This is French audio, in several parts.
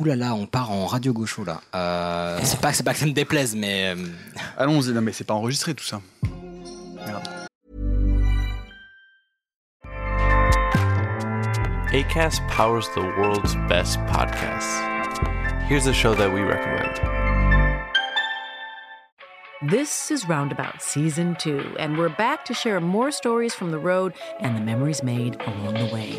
Ouh là là, on part en radio gaucho là. Euh, c'est pas, c'est pas que ça me déplaise, mais. euh, Allons-y, non mais c'est pas enregistré tout ça. Merde. ACAST powers the world's best podcasts. Here's a show that we recommend. This is Roundabout Season 2, and we're back to share more stories from the road and the memories made along the way.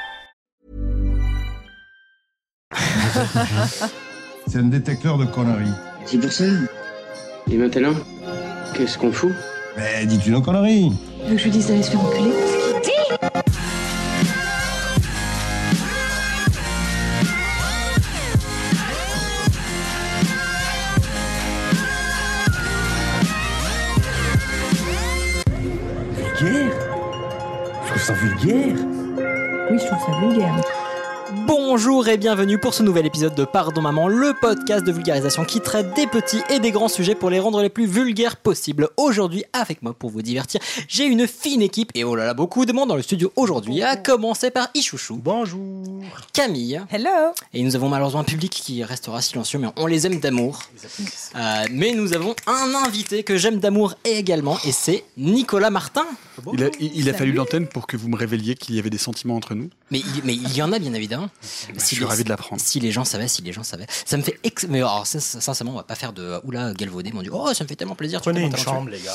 C'est un détecteur de conneries. C'est pour ça. Et maintenant, qu'est-ce qu'on fout? Mais dis-tu nos conneries Tu veux que je lui dise d'aller se faire enculer? Vulgaire? Je trouve ça vulgaire. Oui, je trouve ça vulgaire. Bonjour et bienvenue pour ce nouvel épisode de Pardon Maman, le podcast de vulgarisation qui traite des petits et des grands sujets pour les rendre les plus vulgaires possibles. Aujourd'hui, avec moi pour vous divertir, j'ai une fine équipe et oh là là, beaucoup de monde dans le studio aujourd'hui, à commencer par Ichouchou. Bonjour. Camille. Hello Et nous avons malheureusement un public qui restera silencieux, mais on les aime d'amour. Euh, mais nous avons un invité que j'aime d'amour également, et c'est Nicolas Martin. Il a, il- il a fallu l'antenne pour que vous me révéliez qu'il y avait des sentiments entre nous. Mais il, mais il y en a bien évidemment. Je suis ravi de l'apprendre. Si les gens savaient, si les gens savaient. Ça me fait. Ex... Mais alors, sin- sincèrement, on va pas faire de. Oula, galvaudé, mon dieu. Oh, ça me fait tellement plaisir. Prenez une chambre, les gars.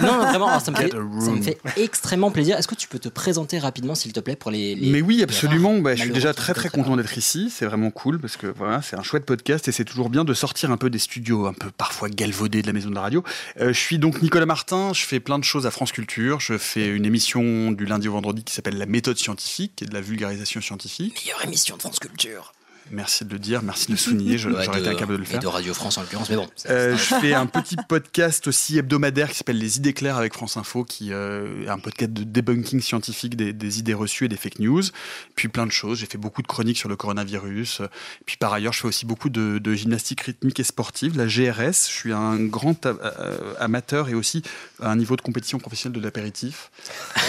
Non, non, vraiment, alors, ça, me fait, ça me extrêmement plaisir. Est-ce que tu peux te présenter rapidement, s'il te plaît, pour les. les- Mais oui, absolument. Bah, je suis déjà très très content d'être ici. C'est vraiment cool parce que voilà, c'est un chouette podcast et c'est toujours bien de sortir un peu des studios un peu parfois galvaudés de la maison de la radio. Euh, je suis donc Nicolas Martin. Je fais plein de choses à France Culture. Je fais une émission du lundi au vendredi qui s'appelle La méthode scientifique et de la vulgarisation scientifique. Meilleure émission de France Culture. Merci de le dire. Merci de le souligner. Je- Ouais, J'aurais été incapable de le et faire. de Radio France en l'occurrence, mais bon. Euh, je fais un petit podcast aussi hebdomadaire qui s'appelle Les idées claires avec France Info, qui euh, est un podcast de debunking scientifique des, des idées reçues et des fake news. Puis plein de choses. J'ai fait beaucoup de chroniques sur le coronavirus. Puis par ailleurs, je fais aussi beaucoup de, de gymnastique rythmique et sportive, la GRS. Je suis un grand a- amateur et aussi à un niveau de compétition professionnelle de l'apéritif.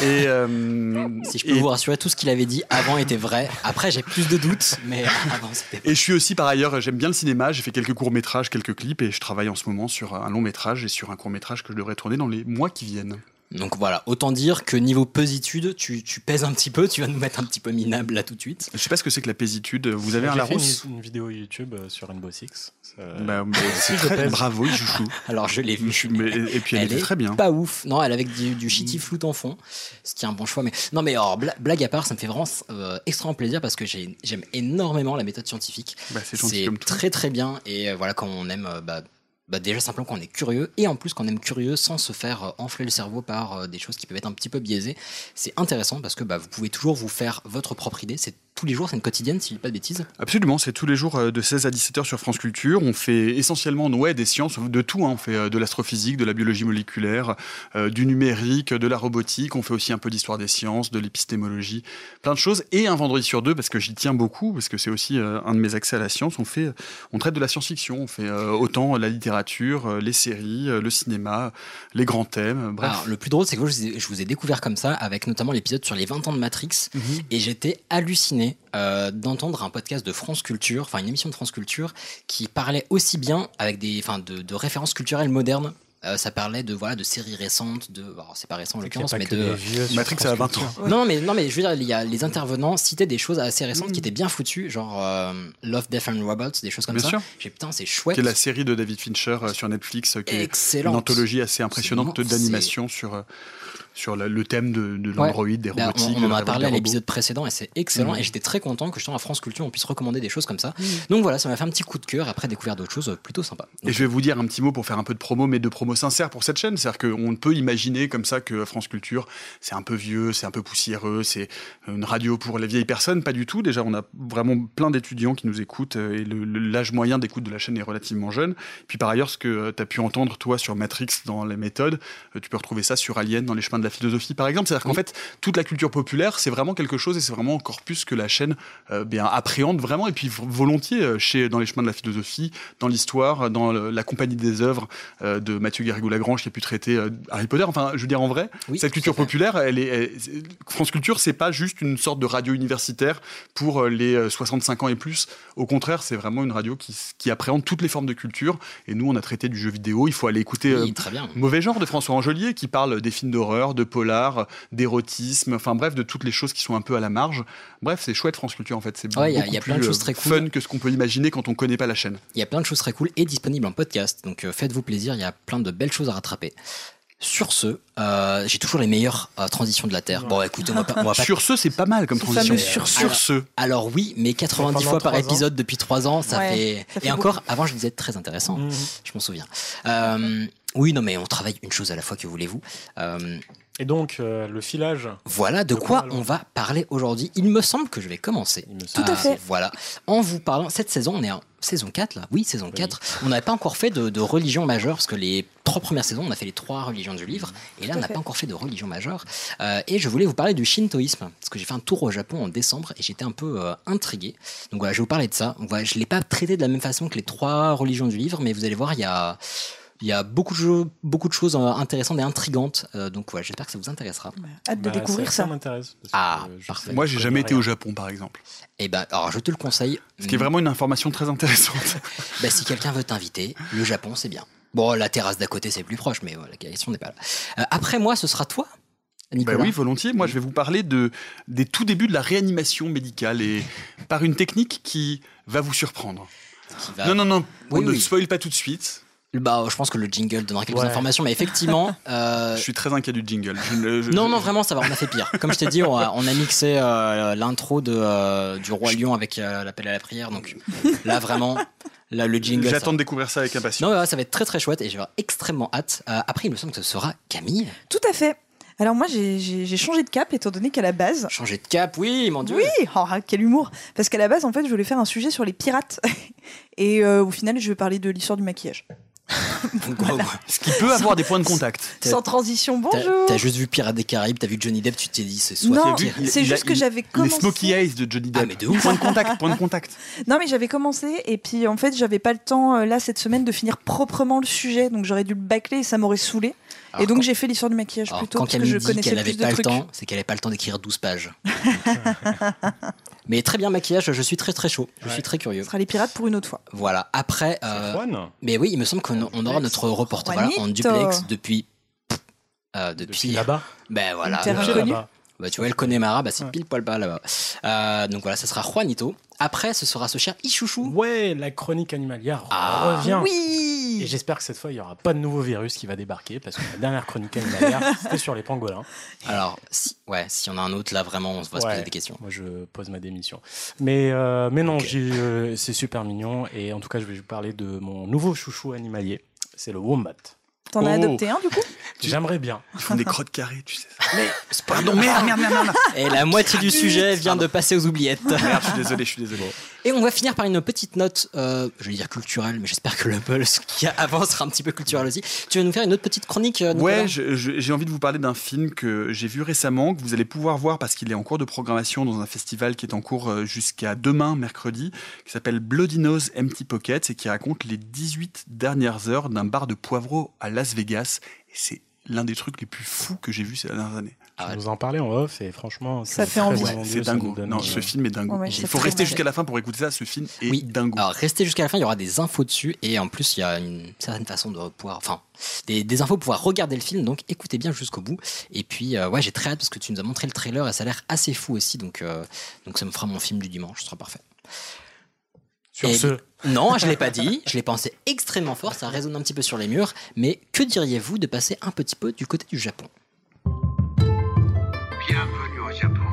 Et euh, Si je peux et- vous rassurer, tout ce qu'il avait dit avant était vrai. Après, j'ai plus de doutes, mais avant, c'était Et je suis aussi par ailleurs, j'aime bien le cinéma, j'ai fait quelques courts-métrages, quelques clips et je travaille en ce moment sur un long-métrage et sur un court-métrage que je devrais tourner dans les mois qui viennent. Donc voilà, autant dire que niveau pesitude, tu, tu pèses un petit peu, tu vas nous mettre un petit peu minable là tout de suite. Je sais pas ce que c'est que la pésitude, vous avez un J'ai fait Larousse une, une vidéo YouTube euh, sur Rainbow Six. Ça- bah, c'est très bravo, il joue chou. Alors je l'ai vu. Mais- et puis elle, Elle était est très bien. Pas ouf, non, elle avec du, du shitty en fond, ce qui est un bon choix. Mais non, mais alors, blague à part, ça me fait vraiment euh, extrêmement plaisir parce que j'ai- j'aime énormément la méthode scientifique. Bah, c'est très très bien et euh, voilà quand on aime euh, bah, bah, déjà simplement qu'on est curieux et en plus qu'on aime curieux sans se faire euh, enfler le cerveau par euh, des choses qui peuvent être un petit peu biaisées. C'est intéressant parce que bah, vous pouvez toujours vous faire votre propre idée. C'est tous les jours, c'est une quotidienne si je dis pas de bêtises. Absolument, c'est tous les jours euh, de 16 à 17 heures sur France Culture. On fait essentiellement ouais, des sciences, de tout. hein. On fait euh, de l'astrophysique, de la biologie moléculaire, euh, du numérique, de la robotique. On fait aussi un peu d'histoire des sciences, de l'épistémologie, plein de choses. Et un vendredi sur deux, parce que j'y tiens beaucoup, parce que c'est aussi euh, un de mes accès à la science, on, fait, on traite de la science-fiction. On fait euh, autant la littérature, les séries, le cinéma, les grands thèmes. Bref. Alors, le plus drôle, c'est que je vous, ai, je vous ai découvert comme ça, avec notamment l'épisode sur les 20 ans de Matrix, Mhm. et j'étais halluciné euh, d'entendre un podcast de France Culture, enfin une émission de France Culture, qui parlait aussi bien avec des, enfin, de, de références culturelles modernes Euh, ça parlait de voilà de séries récentes, de alors c'est pas récent en l'occurrence, mais de vieux Matrix, ça a 20 ans. Non mais non mais je veux dire il y a les intervenants citaient des choses assez récentes Mm. qui étaient bien foutues, genre euh, Love, Death and Robots, des choses comme Bien ça. sûr. J'ai putain c'est chouette. Qui est la série de David Fincher euh, sur Netflix, euh, qui est une anthologie assez impressionnante d'animation sur, euh, sur la- le thème de, de l'android, des Bah, robotiques. on, en a parlé à l'épisode précédent et c'est excellent. Mhm. Et j'étais très content que justement à France Culture on puisse recommander des choses comme ça. Mm. Donc voilà, ça m'a fait un petit coup de cœur. Après découvert d'autres choses euh, plutôt sympas. Et je vais vous dire un petit mot pour faire un peu de promo, mais de promo sincère pour cette chaîne. C'est-à-dire qu'on peut imaginer comme ça que France Culture, c'est un peu vieux, c'est un peu poussiéreux, c'est une radio pour les vieilles personnes. Pas du tout. Déjà, on a vraiment plein d'étudiants qui nous écoutent euh, et l'âge moyen d'écoute de la chaîne est relativement jeune. Puis par ailleurs, ce que tu as pu entendre, toi, sur Matrix dans les méthodes, euh, tu peux retrouver ça sur Alien dans les chemins de la philosophie, par exemple. C'est-à-dire qu'en fait, toute la culture populaire, c'est vraiment quelque chose et c'est vraiment un corpus que la chaîne euh, bien, appréhende vraiment et puis volontiers euh, chez, dans les chemins de la philosophie, dans l'histoire, dans le- la compagnie des œuvres euh, de Mathieu Garrigou-Lagrange qui a pu traiter euh, Harry Potter. Enfin, je veux dire, en vrai, Oui, cette culture populaire, elle est, elle- France Culture, c'est pas juste une sorte de radio universitaire pour euh, les euh, 65 ans et plus. Au contraire, c'est vraiment une radio qui, qui appréhende toutes les formes de culture. Et nous, on a traité du jeu vidéo. Il faut aller écouter Oui, euh, très bien. Mauvais genre de François Angelier qui parle des films d'horreur, de polar, d'érotisme, enfin bref, de toutes les choses qui sont un peu à la marge. Bref, c'est chouette France Culture en fait. C'est Ouais, il y a- beaucoup y a plein plus, de choses euh, très cool. fun que ce qu'on peut imaginer quand on connaît pas la chaîne. Il y a plein de choses très cool et disponibles en podcast. Donc euh, faites-vous plaisir, il y a plein de belles choses à rattraper. Sur ce, euh, j'ai toujours les meilleures euh, transitions de la Terre. Bon, écoutez, on va pas. on va pas- Sur ce, c'est pas mal comme transition. sur ce. Sur ce. Alors oui, mais 90 Pendant fois par ans. épisode depuis 3 ans, ça Ouais, fait. ça fait et encore, avant, je disais très intéressant. Mhm. Je m'en souviens. Euh, oui, non, mais on travaille une chose à la fois, que voulez-vous Euh, Et donc, euh, le filage. Voilà de, De quoi, quoi, on va parler aujourd'hui. Il me semble que je vais commencer. Tout à fait. Voilà. En vous parlant, cette saison, on est en saison 4 là Oui, saison 4. On n'avait pas encore fait de, de religion majeure, parce que les trois premières saisons, on a fait les trois religions du livre, et là, on n'a pas encore fait de religion majeure. Euh, et je voulais vous parler du shintoïsme, parce que j'ai fait un tour au Japon en décembre, et j'étais un peu euh, intrigué. Donc voilà, je vais vous parler de ça. Donc, voilà, je ne l'ai pas traité de la même façon que les trois religions du livre, mais vous allez voir, il y a... Il y a beaucoup de, choses- beaucoup de choses euh, intéressantes et intrigantes, euh, donc voilà, j'espère que ça vous intéressera. Hâte de Bah, découvrir ça. m'intéresse. parce que, Ah, euh, parfait. Moi, je j'ai jamais été rien. au Japon, par exemple. Et ben, alors je te le conseille. Ce qui est vraiment une information très intéressante. Bah, si quelqu'un veut t'inviter, le Japon, c'est bien. Bon, la terrasse d'à côté, c'est plus proche, mais voilà, la question n'est pas là. Euh, après moi, ce sera toi, Nicolas. Bah oui, volontiers. Moi, je vais vous parler de, des tout débuts de la réanimation médicale et par une technique qui va vous surprendre. va- Non, non, non, on Oui, ne spoil pas tout de suite. Bah, je pense que le jingle donnera quelques Ouais. informations, mais effectivement. euh, Je suis très inquiet du jingle. Je ne- je- Non, non, vraiment, ça va, on a fait pire. Comme je t'ai dit, on a, on a mixé euh, l'intro de, euh, du Roi Lion avec euh, l'appel à la prière. Donc là, vraiment, là, le jingle. J'attends ça- de découvrir ça avec impatience. Non, ouais, ça va être très très chouette et j'ai extrêmement hâte. Euh, après, il me semble que ce sera Camille. Tout à fait. Alors moi, j'ai- changé de cap étant donné qu'à la base... Changer de cap, oui, mon dieu. Oui, oh, quel humour Parce qu'à la base, en fait, je voulais faire un sujet sur les pirates. Et euh, au final, je vais parler de l'histoire du maquillage. Ce qui peut avoir des points de contact. Sans transition, bonjour t'as juste vu Pirates des Caraïbes, t'as vu Johnny Depp, tu t'es dit c'est soit Non, c'est juste que j'avais Les commencé... Smoky Eyes de Johnny Depp. Ah, mais de ouf. Point de contact, point de contact. Non, mais j'avais commencé et puis en fait, j'avais pas le temps euh, là cette semaine de finir proprement le sujet, donc j'aurais dû le bâcler et ça m'aurait saoulé. Alors, et donc j'ai fait l'histoire du maquillage alors, plutôt quand parce que je dit connaissais qu'elle avait plus de pas le trucs. temps, c'est qu'elle avait pas le temps d'écrire 12 pages. Mais très bien maquillage, je suis très très chaud, je Ouais. suis très curieux. Ce sera les pirates pour une autre fois. Voilà, après, euh, Juan mais oui, il me semble qu'on on aura notre reporter voilà, en duplex depuis, euh, depuis, Depuis là-bas. ben voilà, Une terre euh, Depuis inconnue. Bah, tu vois, elle connaît Mara, bah, c'est Ouais. pile poil bas là-bas. Euh, donc voilà, ça sera Juanito. Après, ce sera ce cher Ichouchou. Ouais, la chronique animalière Ah, revient. Oui Et j'espère que cette fois, il n'y aura pas de nouveau virus qui va débarquer parce que la dernière chronique animalière, c'était sur les pangolins. Alors, si, ouais, si on a un autre là, vraiment, on va se poser Ouais. des questions. Moi, je pose ma démission. Mais, euh, mais non, euh, c'est super mignon. Et en tout cas, je vais vous parler de mon nouveau chouchou animalier. C'est le wombat. T'en as Oh. adopté un du coup J'aimerais bien. Ils font des crottes carrées, tu sais. Mais Pardon, merde, merde, merde, merde. Et la moitié du sujet vient de passer aux oubliettes. Merde, je suis désolé, je suis désolé. Et on va finir par une petite note, euh, je vais dire culturelle, mais j'espère que le pulse qui avance sera un petit peu culturel aussi. Tu vas nous faire une autre petite chronique, euh, Nicolas Ouais, j'ai envie de vous parler d'un film que j'ai vu récemment, que vous allez pouvoir voir parce qu'il est en cours de programmation dans un festival qui est en cours euh, jusqu'à demain, mercredi, qui s'appelle Bloody Nose Empty Pockets et qui raconte les 18 dernières heures d'un bar de poivreau à Las Vegas. Et c'est l'un des trucs les plus fous que j'ai vu ces dernières années. Ah, Tu nous en parlais en off et franchement, Ça c'est fait envie. C'est dingo. donne, Non, ce film est dingo. Ouais, Il faut rester jusqu'à la fin pour écouter ça. Ce film est Oui. dingo. Alors restez jusqu'à la fin, il y aura des infos dessus et en plus il y a une certaine façon de pouvoir, enfin des, des infos pour pouvoir regarder le film, donc écoutez bien jusqu'au bout. Et puis euh, ouais j'ai très hâte parce que tu nous as montré le trailer et ça a l'air assez fou aussi, donc euh, donc ça me fera mon film du dimanche, ce sera parfait. Sur Et- ce, Non, je l'ai pas dit, je l'ai pensé extrêmement fort, ça résonne un petit peu sur les murs, mais que diriez-vous de passer un petit peu du côté du Japon? Bienvenue au Japon.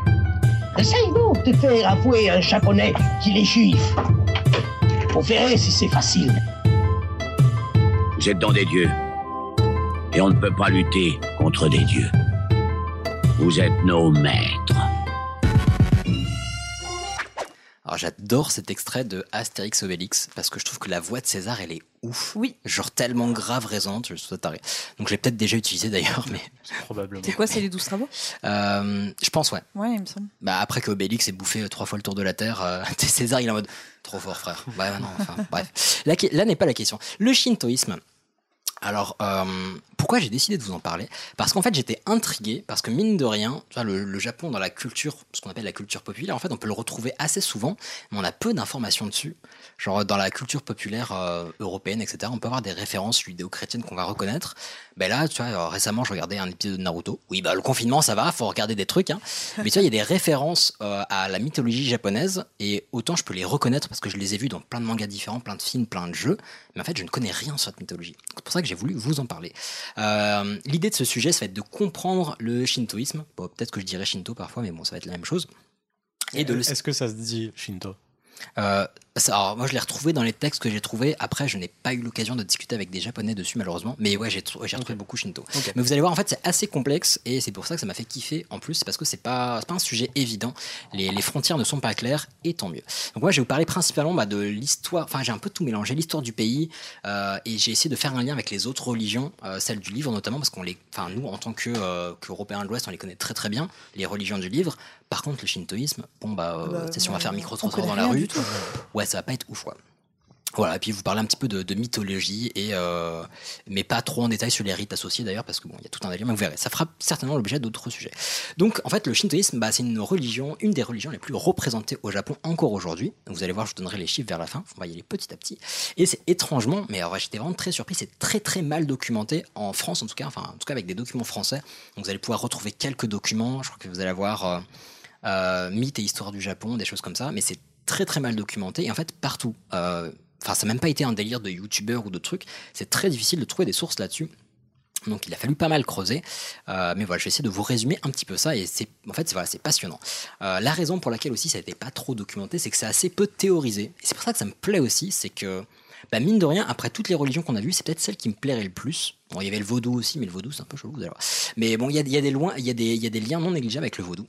Essaye donc de faire avouer un japonais qu'il est juif. Vous verrez si c'est facile. Vous êtes dans des dieux. Et on ne peut pas lutter contre des dieux. Vous êtes nos maîtres. Alors j'adore cet extrait de Astérix Obélix parce que je trouve que la voix de César elle est ouf. Oui. Genre tellement grave résonante, je suis taré. Donc je l'ai peut-être déjà utilisé d'ailleurs, mais probablement. C'est quoi, c'est les douze travaux euh, je pense ouais. Ouais, il me semble. Bah après que Obélix ait bouffé euh, trois fois le tour de la Terre, euh, César il est en mode trop fort frère. Ouais non, enfin bref. Là, là n'est pas la question. Le shintoïsme. Alors, euh, pourquoi j'ai décidé de vous en parler? Parce qu'en fait, j'étais intrigué, parce que mine de rien, le, le Japon, dans la culture, ce qu'on appelle la culture populaire, en fait, on peut le retrouver assez souvent, mais on a peu d'informations dessus. Genre, dans la culture populaire euh, européenne, etc., on peut avoir des références judéo-chrétiennes qu'on va reconnaître. Ben là, tu vois, récemment, je regardais un épisode de Naruto. Oui, bah, le confinement, ça va, faut regarder des trucs, hein. Mais tu vois, il y a des références euh, à la mythologie japonaise, et autant je peux les reconnaître parce que je les ai vus dans plein de mangas différents, plein de films, plein de jeux, mais en fait, je ne connais rien sur cette mythologie. C'est pour ça que j'ai voulu vous en parler. Euh, L'idée de ce sujet, ça va être de comprendre le shintoïsme. Bon, peut-être que je dirais shinto parfois, mais bon, ça va être la même chose. Et de le... Est-ce que ça se dit Shinto? Euh, ça- alors, moi, je l'ai retrouvé dans les textes que j'ai trouvés. Après, je n'ai pas eu l'occasion de discuter avec des Japonais dessus, malheureusement. Mais ouais, j'ai trou- j'ai retrouvé beaucoup Shinto. Mais vous allez voir, en fait, c'est assez complexe et c'est pour ça que ça m'a fait kiffer en plus, c'est parce que c'est pas, pas un sujet évident. Les, les frontières ne sont pas claires et tant mieux. Donc, moi, je vais vous parler principalement bah, de l'histoire. Enfin, j'ai un peu tout mélangé, l'histoire du pays euh, et j'ai essayé de faire un lien avec les autres religions, euh, celles du livre notamment, parce qu'on les, enfin, nous, en tant que euh, qu'Européens de l'Ouest, on les connaît très très bien, les religions du livre. Par contre, le shintoïsme, bon, bah, euh, Bah, si on va faire micro-trottoir dans la rue, ouais, ça va pas être ouf, quoi. Voilà, et puis vous parlez un petit peu de, de mythologie, et, euh, mais pas trop en détail sur les rites associés d'ailleurs, parce que bon, il y a tout un délire, mais vous verrez, ça fera certainement l'objet d'autres sujets. Donc en fait, le shintoïsme, bah, c'est une religion, une des religions les plus représentées au Japon encore aujourd'hui. Vous allez voir, je vous donnerai les chiffres vers la fin, on va y aller petit à petit. Et c'est étrangement, mais alors, j'étais vraiment très surpris, c'est très très mal documenté en France en tout cas, enfin en tout cas avec des documents français. Donc vous allez pouvoir retrouver quelques documents, je crois que vous allez avoir euh, mythes et histoire du Japon, des choses comme ça, mais c'est très très mal documenté et en fait partout. euh, Enfin, ça n'a même pas été un délire de youtubeurs ou de trucs. C'est très difficile de trouver des sources là-dessus. Donc il a fallu pas mal creuser, Euh, mais voilà, je vais essayer de vous résumer un petit peu ça et c'est en fait voilà, c'est passionnant. Euh, la raison pour laquelle aussi ça n'était pas trop documenté, c'est que c'est assez peu théorisé et c'est pour ça que ça me plaît aussi, c'est que bah, mine de rien, après toutes les religions qu'on a vues, c'est peut-être celle qui me plairait le plus. Bon, il y avait le vaudou aussi, mais le vaudou c'est un peu chelou, voir. Mais bon, il y a, des liens non négligeables avec le vaudou.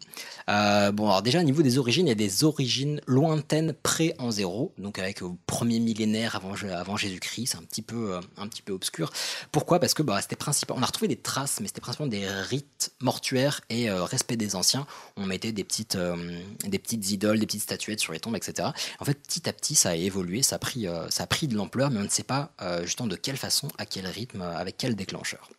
Euh, bon, alors déjà au niveau des origines, il y a des origines lointaines près en zéro, donc avec au premier millénaire avant, Jésus-Christ, c'est un petit peu, euh, un petit peu obscur. Pourquoi? Parce que bah, c'était principal. On a retrouvé des traces, mais c'était principalement des rites mortuaires et euh, respect des anciens. On mettait des petites, euh, des petites idoles, des petites statuettes sur les tombes, etc. En fait, petit à petit, ça a évolué, ça a pris, euh, ça a pris de l'ampleur, mais on ne sait pas euh, justement de quelle façon, à quel rythme, euh, avec déclencheur.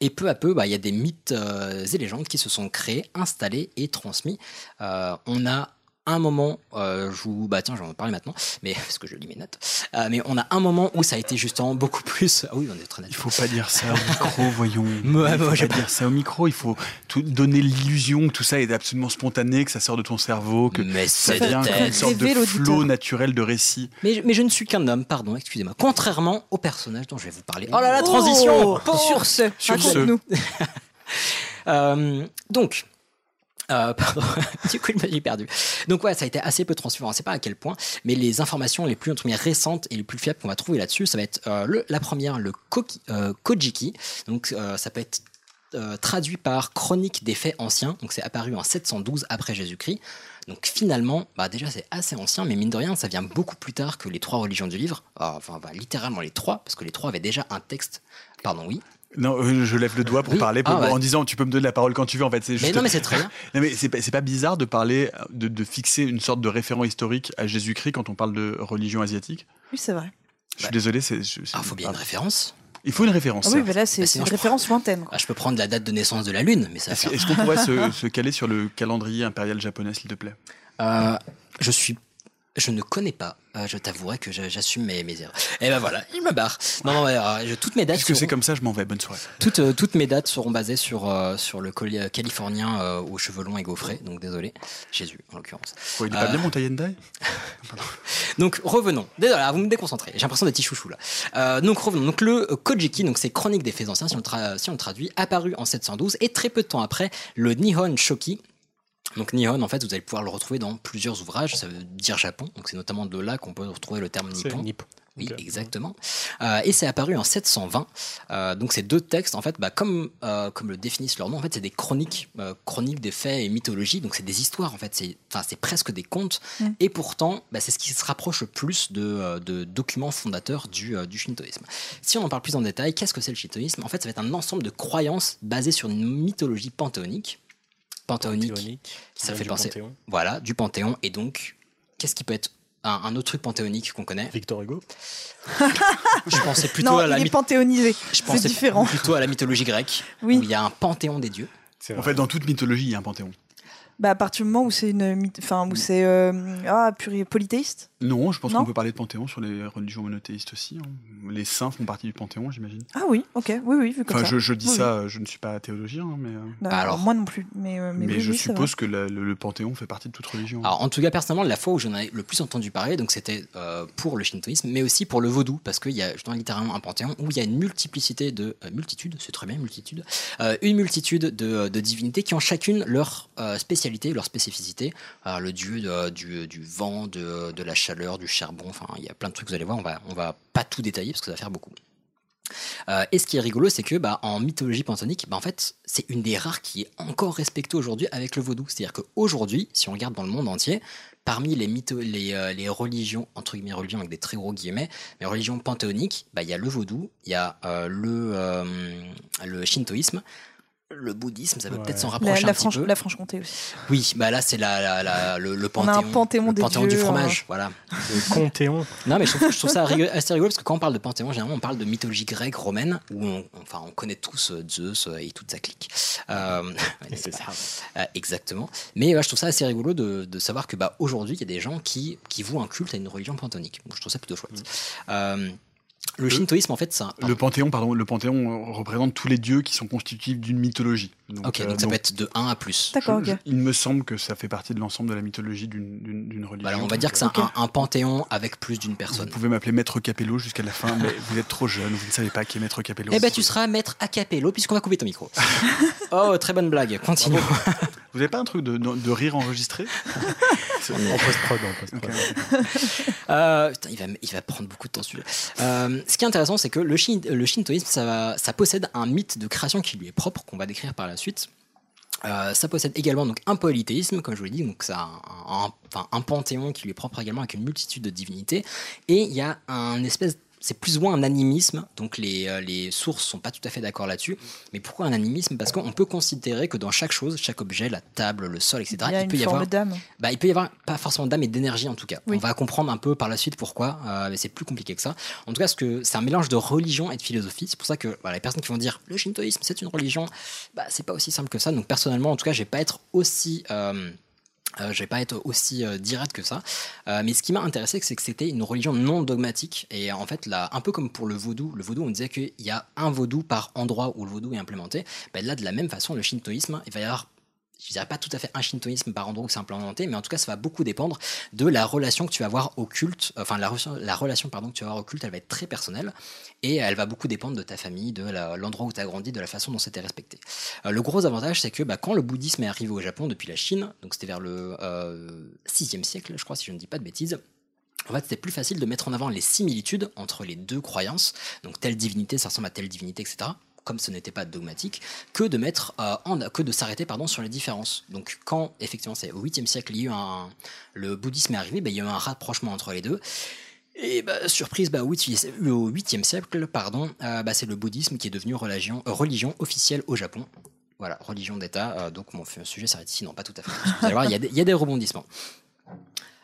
Et peu à peu, bah, il y a des mythes euh, et légendes qui se sont créés, installés et transmis. Euh, on a un moment, euh, je vous, bah tiens, j'en parler maintenant, mais parce que je lis mes notes. Euh, mais on a un moment où ça a été justement beaucoup plus. Ah oui, on est très Il faut pas dire ça au micro, voyons. Ouais, il faut pas pas- dire ça au micro. Il faut tout donner l'illusion que tout ça est absolument spontané, que ça sort de ton cerveau, que Mais ça c'est vient comme une sorte de flot naturel de récit. Mais, je- mais je ne suis qu'un homme, pardon, excusez-moi. Contrairement au personnage dont je vais vous parler. Oh là là, transition Oh, Sur ce, Sur ce. raconte-nous. Euh, donc, euh, pardon, du coup, je me suis perdu. Donc, ouais, ça a été assez peu transféré. On ne sait pas à quel point, mais les informations les plus entre guillemets, récentes et les plus fiables qu'on va trouver là-dessus, ça va être euh, la première, le euh, Kojiki. Donc, ça peut être traduit par Chronique des faits anciens. Donc, c'est apparu en 712 après Jésus-Christ. Donc finalement, bah déjà c'est assez ancien, mais mine de rien, ça vient beaucoup plus tard que les trois religions du livre. Ah, Enfin, bah, littéralement les trois, parce que les trois avaient déjà un texte. Pardon, oui. Non, euh, je lève le doigt pour Oui. parler pour- Ah, ouais. en disant tu peux me donner la parole quand tu veux. En fait, c'est Mais juste. non, mais c'est très bien. Non, mais c'est pas, c'est pas bizarre de parler, de, de fixer une sorte de référent historique à Jésus-Christ quand on parle de religion asiatique. Oui, c'est vrai. Je suis désolé, c'est. Ah, faut bien une référence. Il faut une référence. Ah oui, mais là, c'est Bah, une référence lointaine. quoi. Ah, je peux prendre la date de naissance de la Lune, mais ça va Est-ce qu'on pourrait se, se caler sur le calendrier impérial japonais, s'il te plaît? Euh, je suis. Je ne connais pas. Euh, je t'avouerai que j'assume mes, mes erreurs. Et ben voilà, il me barre. Non, non, euh, je- toutes mes dates. Puisque c'est seront- comme ça, je m'en vais. Bonne soirée. Toutes, euh, toutes mes dates seront basées sur, euh, sur le collier euh, californien euh, aux cheveux longs et gaufrés, donc désolé. Jésus, en l'occurrence. Quoi, il est pas Euh, bien mon dye Donc revenons. Désolé, alors, vous me déconcentrez. J'ai l'impression d'être chouchou là. Euh, donc revenons. Donc le euh, Kojiki, donc c'est Chronique des faits anciens si on, le si on le traduit, apparu en 712 et très peu de temps après le Nihon Shoki. Donc Nihon, en fait, vous allez pouvoir le retrouver dans plusieurs ouvrages. Ça veut dire Japon. Donc c'est notamment de là qu'on peut retrouver le terme C'est nippon. Nippon. Oui, exactement. Euh, et c'est apparu en 720. Euh, donc ces deux textes, en fait, bah, comme, euh, comme le définissent leur nom, en fait, c'est des chroniques, euh, chroniques des faits et mythologies. Donc c'est des histoires, en fait. C'est, enfin, c'est presque des contes. Mm. Et pourtant, bah, c'est ce qui se rapproche le plus de, de documents fondateurs du, euh, du shintoïsme. Si on en parle plus en détail, qu'est-ce que c'est le shintoïsme? En fait, ça va être un ensemble de croyances basées sur une mythologie panthéonique. Panthéonique, Panthéonique, ça vient fait penser. Panthéon. Voilà, du panthéon. Et donc, qu'est-ce qui peut être un, un autre truc panthéonique qu'on connaît? Victor Hugo. Je pensais plutôt non, à la il est myth- panthéonisé. je C'est pensais différent. plutôt à la mythologie grecque, Oui. où il y a un panthéon des dieux. En fait, dans toute mythologie, il y a un panthéon. Bah, à partir du moment où c'est une, enfin, où c'est euh, ah, polythéiste. Non, je pense qu'on peut parler de panthéon sur les religions monothéistes aussi. hein. Les saints font partie du panthéon, j'imagine. Ah oui, ok, oui, oui, vu comme Enfin, ça. je, je dis Oui, ça, je ne suis pas théologien, hein, mais, euh. Euh, Alors. moi non plus, mais, euh, mais, mais oui, je suppose que la- le, le panthéon fait partie de toute religion. Alors, en tout cas, personnellement, la fois où j'en ai le plus entendu parler, donc c'était euh, pour le shintoïsme, mais aussi pour le vaudou, parce qu'il y a justement littéralement un panthéon où il y a une multiplicité de euh, multitudes, c'est très bien multitude, euh, une multitude de, de divinités qui ont chacune leur euh, spécialité, leur spécificité. Alors, le dieu de- du, du vent, de, de la chaleur, du charbon, enfin, il y a plein de trucs. Vous allez voir, on va, on va pas tout détailler parce que ça va faire beaucoup. Euh, et ce qui est rigolo, c'est que bah, en mythologie panthéonique, bah, en fait, c'est une des rares qui est encore respectée aujourd'hui avec le vaudou. C'est-à-dire qu'aujourd'hui, si on regarde dans le monde entier, parmi les, mytho- les, euh, les religions, entre guillemets religions avec des très gros guillemets, les religions panthéoniques, bah, il y a le vaudou, il y a euh, le, le shintoïsme, le bouddhisme, ça peut Ouais. peut-être s'en rapprocher la, un petit Franche- peu. la Franche-Comté aussi. Oui, bah là c'est la, la- la- le, le On a panthéon, un panthéon le panthéon du dieux, fromage, voilà. Le Panthéon. Non, mais je trouve, je trouve ça rigolo- assez rigolo parce que quand on parle de panthéon, généralement on parle de mythologie grecque, romaine, où on, enfin, on connaît tous euh, Zeus euh, et toute sa clique. Euh, c'est ça. euh, exactement. Mais je trouve ça assez rigolo de, de savoir que bah, aujourd'hui il y a des gens qui, qui vouent un culte à une religion panthéonique. Donc, je trouve ça plutôt chouette. Euh, le shintoïsme, en fait, c'est un. Le panthéon, pardon, le panthéon représente tous les dieux qui sont constitutifs d'une mythologie. Ok, euh, donc ça peut être de 1 à plus. D'accord, il me semble que ça fait partie de l'ensemble de la mythologie d'une- religion. Voilà, on va Donc, dire que c'est euh, un, un panthéon avec plus d'une Vous personne. pouvez m'appeler Maître Capello jusqu'à la fin, mais vous êtes trop jeune, vous ne savez pas qui est Maître Capello. Eh ben, tu seras maître a cappello puisqu'on va couper ton micro. oh, très bonne blague. Continue. Vous n'avez pas un truc de, de- de rire enregistré? En post-prod, en post-prod. Euh, putain, il va, il va prendre beaucoup de temps celui-là. Euh, ce qui est intéressant, c'est que le, shin- le shintoïsme, ça, possède un mythe de création qui lui est propre, qu'on va décrire par la suite. Euh, ça possède également donc un polythéisme, comme je vous l'ai dit, donc un, un panthéon qui lui est propre également avec une multitude de divinités. Et il y a un espèce, c'est plus ou moins un animisme, donc les, euh, les sources sont pas tout à fait d'accord là-dessus. Mais pourquoi un animisme? Parce qu'on peut considérer que dans chaque chose, chaque objet, la table, le sol, etc., Il y a peut une y forme avoir d'âme. bah, il peut y avoir pas forcément d'âme et d'énergie en tout cas. Oui. On va comprendre un peu par la suite pourquoi, euh, mais c'est plus compliqué que ça. En tout cas, ce que c'est un mélange de religion et de philosophie. C'est pour ça que voilà, les personnes qui vont dire le shintoïsme c'est une religion, bah, c'est pas aussi simple que ça. Donc personnellement, en tout cas, je vais pas être aussi euh, euh, je vais pas être aussi euh, direct que ça. Euh, mais ce qui m'a intéressé, c'est que c'était une religion non dogmatique. Et en fait, là, un peu comme pour le vaudou, le vaudou, on disait qu'il y a un vaudou par endroit où le vaudou est implémenté. Ben là, de la même façon, le shintoïsme, il va y avoir je dirais pas tout à fait un shintoïsme par endroit où c'est implémenté, mais en tout cas, ça va beaucoup dépendre de la relation que tu vas avoir au culte. Enfin, la, relation- la relation pardon, que tu vas avoir au culte, elle va être très personnelle et elle va beaucoup dépendre de ta famille, de l'endroit où tu as grandi, de la façon dont c'était respecté. Euh, le gros avantage, c'est que bah, quand le bouddhisme est arrivé au Japon depuis la Chine, donc c'était vers le euh, 6e siècle, je crois, si je ne dis pas de bêtises, en fait, c'était plus facile de mettre en avant les similitudes entre les deux croyances, donc telle divinité, ça ressemble à telle divinité, etc. Comme ce n'était pas dogmatique, que de mettre euh, que de s'arrêter pardon sur les différences. Donc quand effectivement c'est au 8e siècle, il y a eu un, le bouddhisme est arrivé, ben, il y a eu un rapprochement entre les deux. Et bah, surprise, bah, au 8e au 8e siècle, pardon, euh, bah, c'est le bouddhisme qui est devenu religion, euh, officielle au Japon. Voilà, religion d'État. euh, donc mon sujet s'arrête ici, non pas tout à fait. Il y, a des rebondissements.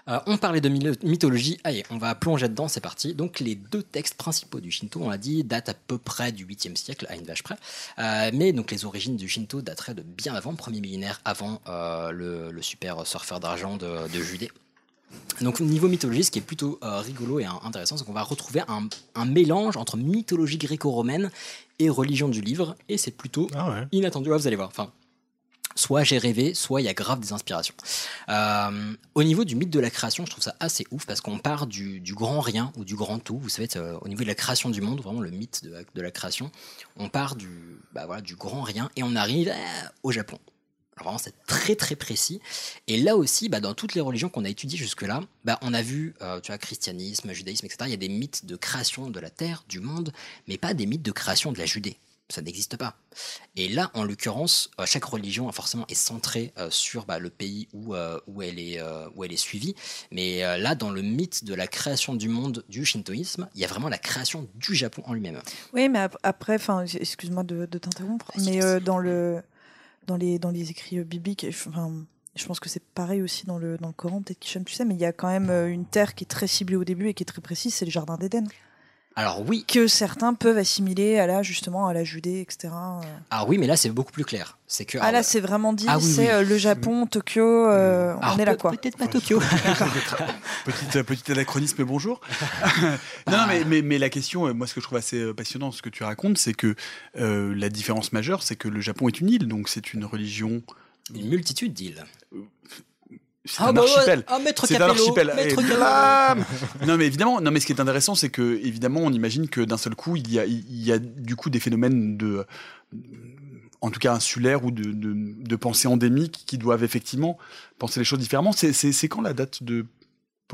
Euh, on parlait de mythologie, allez, on va plonger dedans, c'est parti. Donc les deux textes principaux du Shinto, on l'a dit, datent à peu près du 8e siècle, à une vache près. Euh, mais donc les origines du Shinto dateraient de bien avant, premier millénaire avant euh, le, le super surfeur d'argent de, de Judée. Donc niveau mythologie, ce qui est plutôt euh, rigolo et intéressant, c'est qu'on va retrouver un, un mélange entre mythologie gréco-romaine et religion du livre, et c'est plutôt inattendu. Ouais, vous allez voir. Enfin, soit j'ai rêvé, soit il y a grave des inspirations. Euh, au niveau du mythe de la création, je trouve ça assez ouf parce qu'on part du, du grand rien ou du grand tout. Vous savez, euh, au niveau de la création du monde, vraiment le mythe de la, création, on part du, bah voilà, du grand rien et on arrive euh, au Japon. Alors vraiment, c'est très très précis. Et là aussi, bah, dans toutes les religions qu'on a étudiées jusque-là, bah, on a vu, tu vois, christianisme, judaïsme, etc. Il y a des mythes de création de la terre, du monde, mais pas des mythes de création de la Judée. Ça n'existe pas. Et là, en l'occurrence, euh, chaque religion forcément est centrée euh, sur bah, le pays où, euh, où, elle est, où elle est suivie. Mais là, dans le mythe de la création du monde du shintoïsme, il y a vraiment la création du Japon en lui-même. Oui, mais ap- après, excuse-moi de, de t'interrompre, mais euh, dans le dans les dans les écrits bibliques, je- enfin, je pense que c'est pareil aussi dans le dans le Coran, peut-être Kisham, tu sais, mais il y a quand même une terre qui est très ciblée au début et qui est très précise, c'est le jardin d'Éden. Alors oui. Que certains peuvent assimiler à la justement à la Judée, etc. Ah oui, mais là, c'est beaucoup plus clair. C'est que Ah là, c'est vraiment dit, Ah oui, c'est oui. euh, le Japon, Tokyo, euh, Alors, on est là quoi. Peut-être pas Tokyo. Petit, petit anachronisme, bonjour. non, non, mais, mais, mais la question, euh, moi, ce que je trouve assez passionnant, ce que tu racontes, c'est que euh, la différence majeure, c'est que le Japon est une île, donc c'est une religion. Une multitude d'îles. C'est Ah un bah ouais. archipel. Ah, maître c'est un archipel. maître Et Capello. blam non, mais évidemment, non, mais ce qui est intéressant, c'est que évidemment, on imagine que d'un seul coup, il y a, il y a du coup des phénomènes de, en tout cas insulaires ou de, de, de pensée endémique qui doivent effectivement penser les choses différemment. C'est, c'est, c'est quand la date de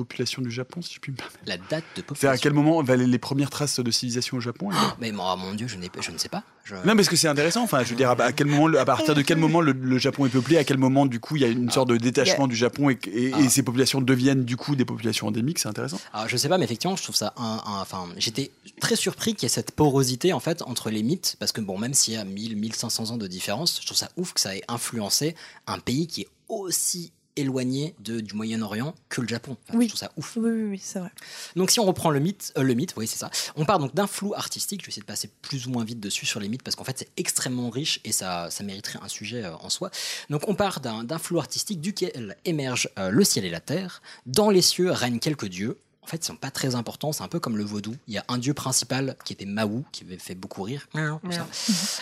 population du Japon, si je puis me permettre La date de C'est population. à quel moment va les, les premières traces de civilisation au Japon alors Mais mon, oh mon Dieu, je, n'ai pas- je ne sais pas. Je- Non, mais est-ce que c'est intéressant? Enfin, je veux dire, à quel moment, à partir de quel moment le, le Japon est peuplé? À quel moment, du coup, il y a une sorte de détachement du Japon et, et- et ces populations deviennent du coup des populations endémiques? C'est intéressant. Alors, je sais pas, mais effectivement, je trouve ça. Un, un- enfin, j'étais très surpris qu'il y ait cette porosité en fait entre les mythes, parce que bon, même s'il y a 1000, 1500 ans de différence, je trouve ça ouf que ça ait influencé un pays qui est aussi éloigné de, du Moyen-Orient que le Japon. Enfin, Oui. Je trouve ça ouf. Oui, oui, oui, c'est vrai. Donc si on reprend le mythe, euh, le mythe, oui c'est ça. On part donc d'un flou artistique. Je vais essayer de passer plus ou moins vite dessus sur les mythes parce qu'en fait c'est extrêmement riche et ça, ça mériterait un sujet euh, en soi. Donc on part d'un flou artistique duquel émerge euh, le ciel et la terre. Dans les cieux règnent quelques dieux. En fait, ils sont pas très importants. C'est un peu comme le vaudou. Il y a un dieu principal qui était Mahou, qui avait fait beaucoup rire. Comme ça.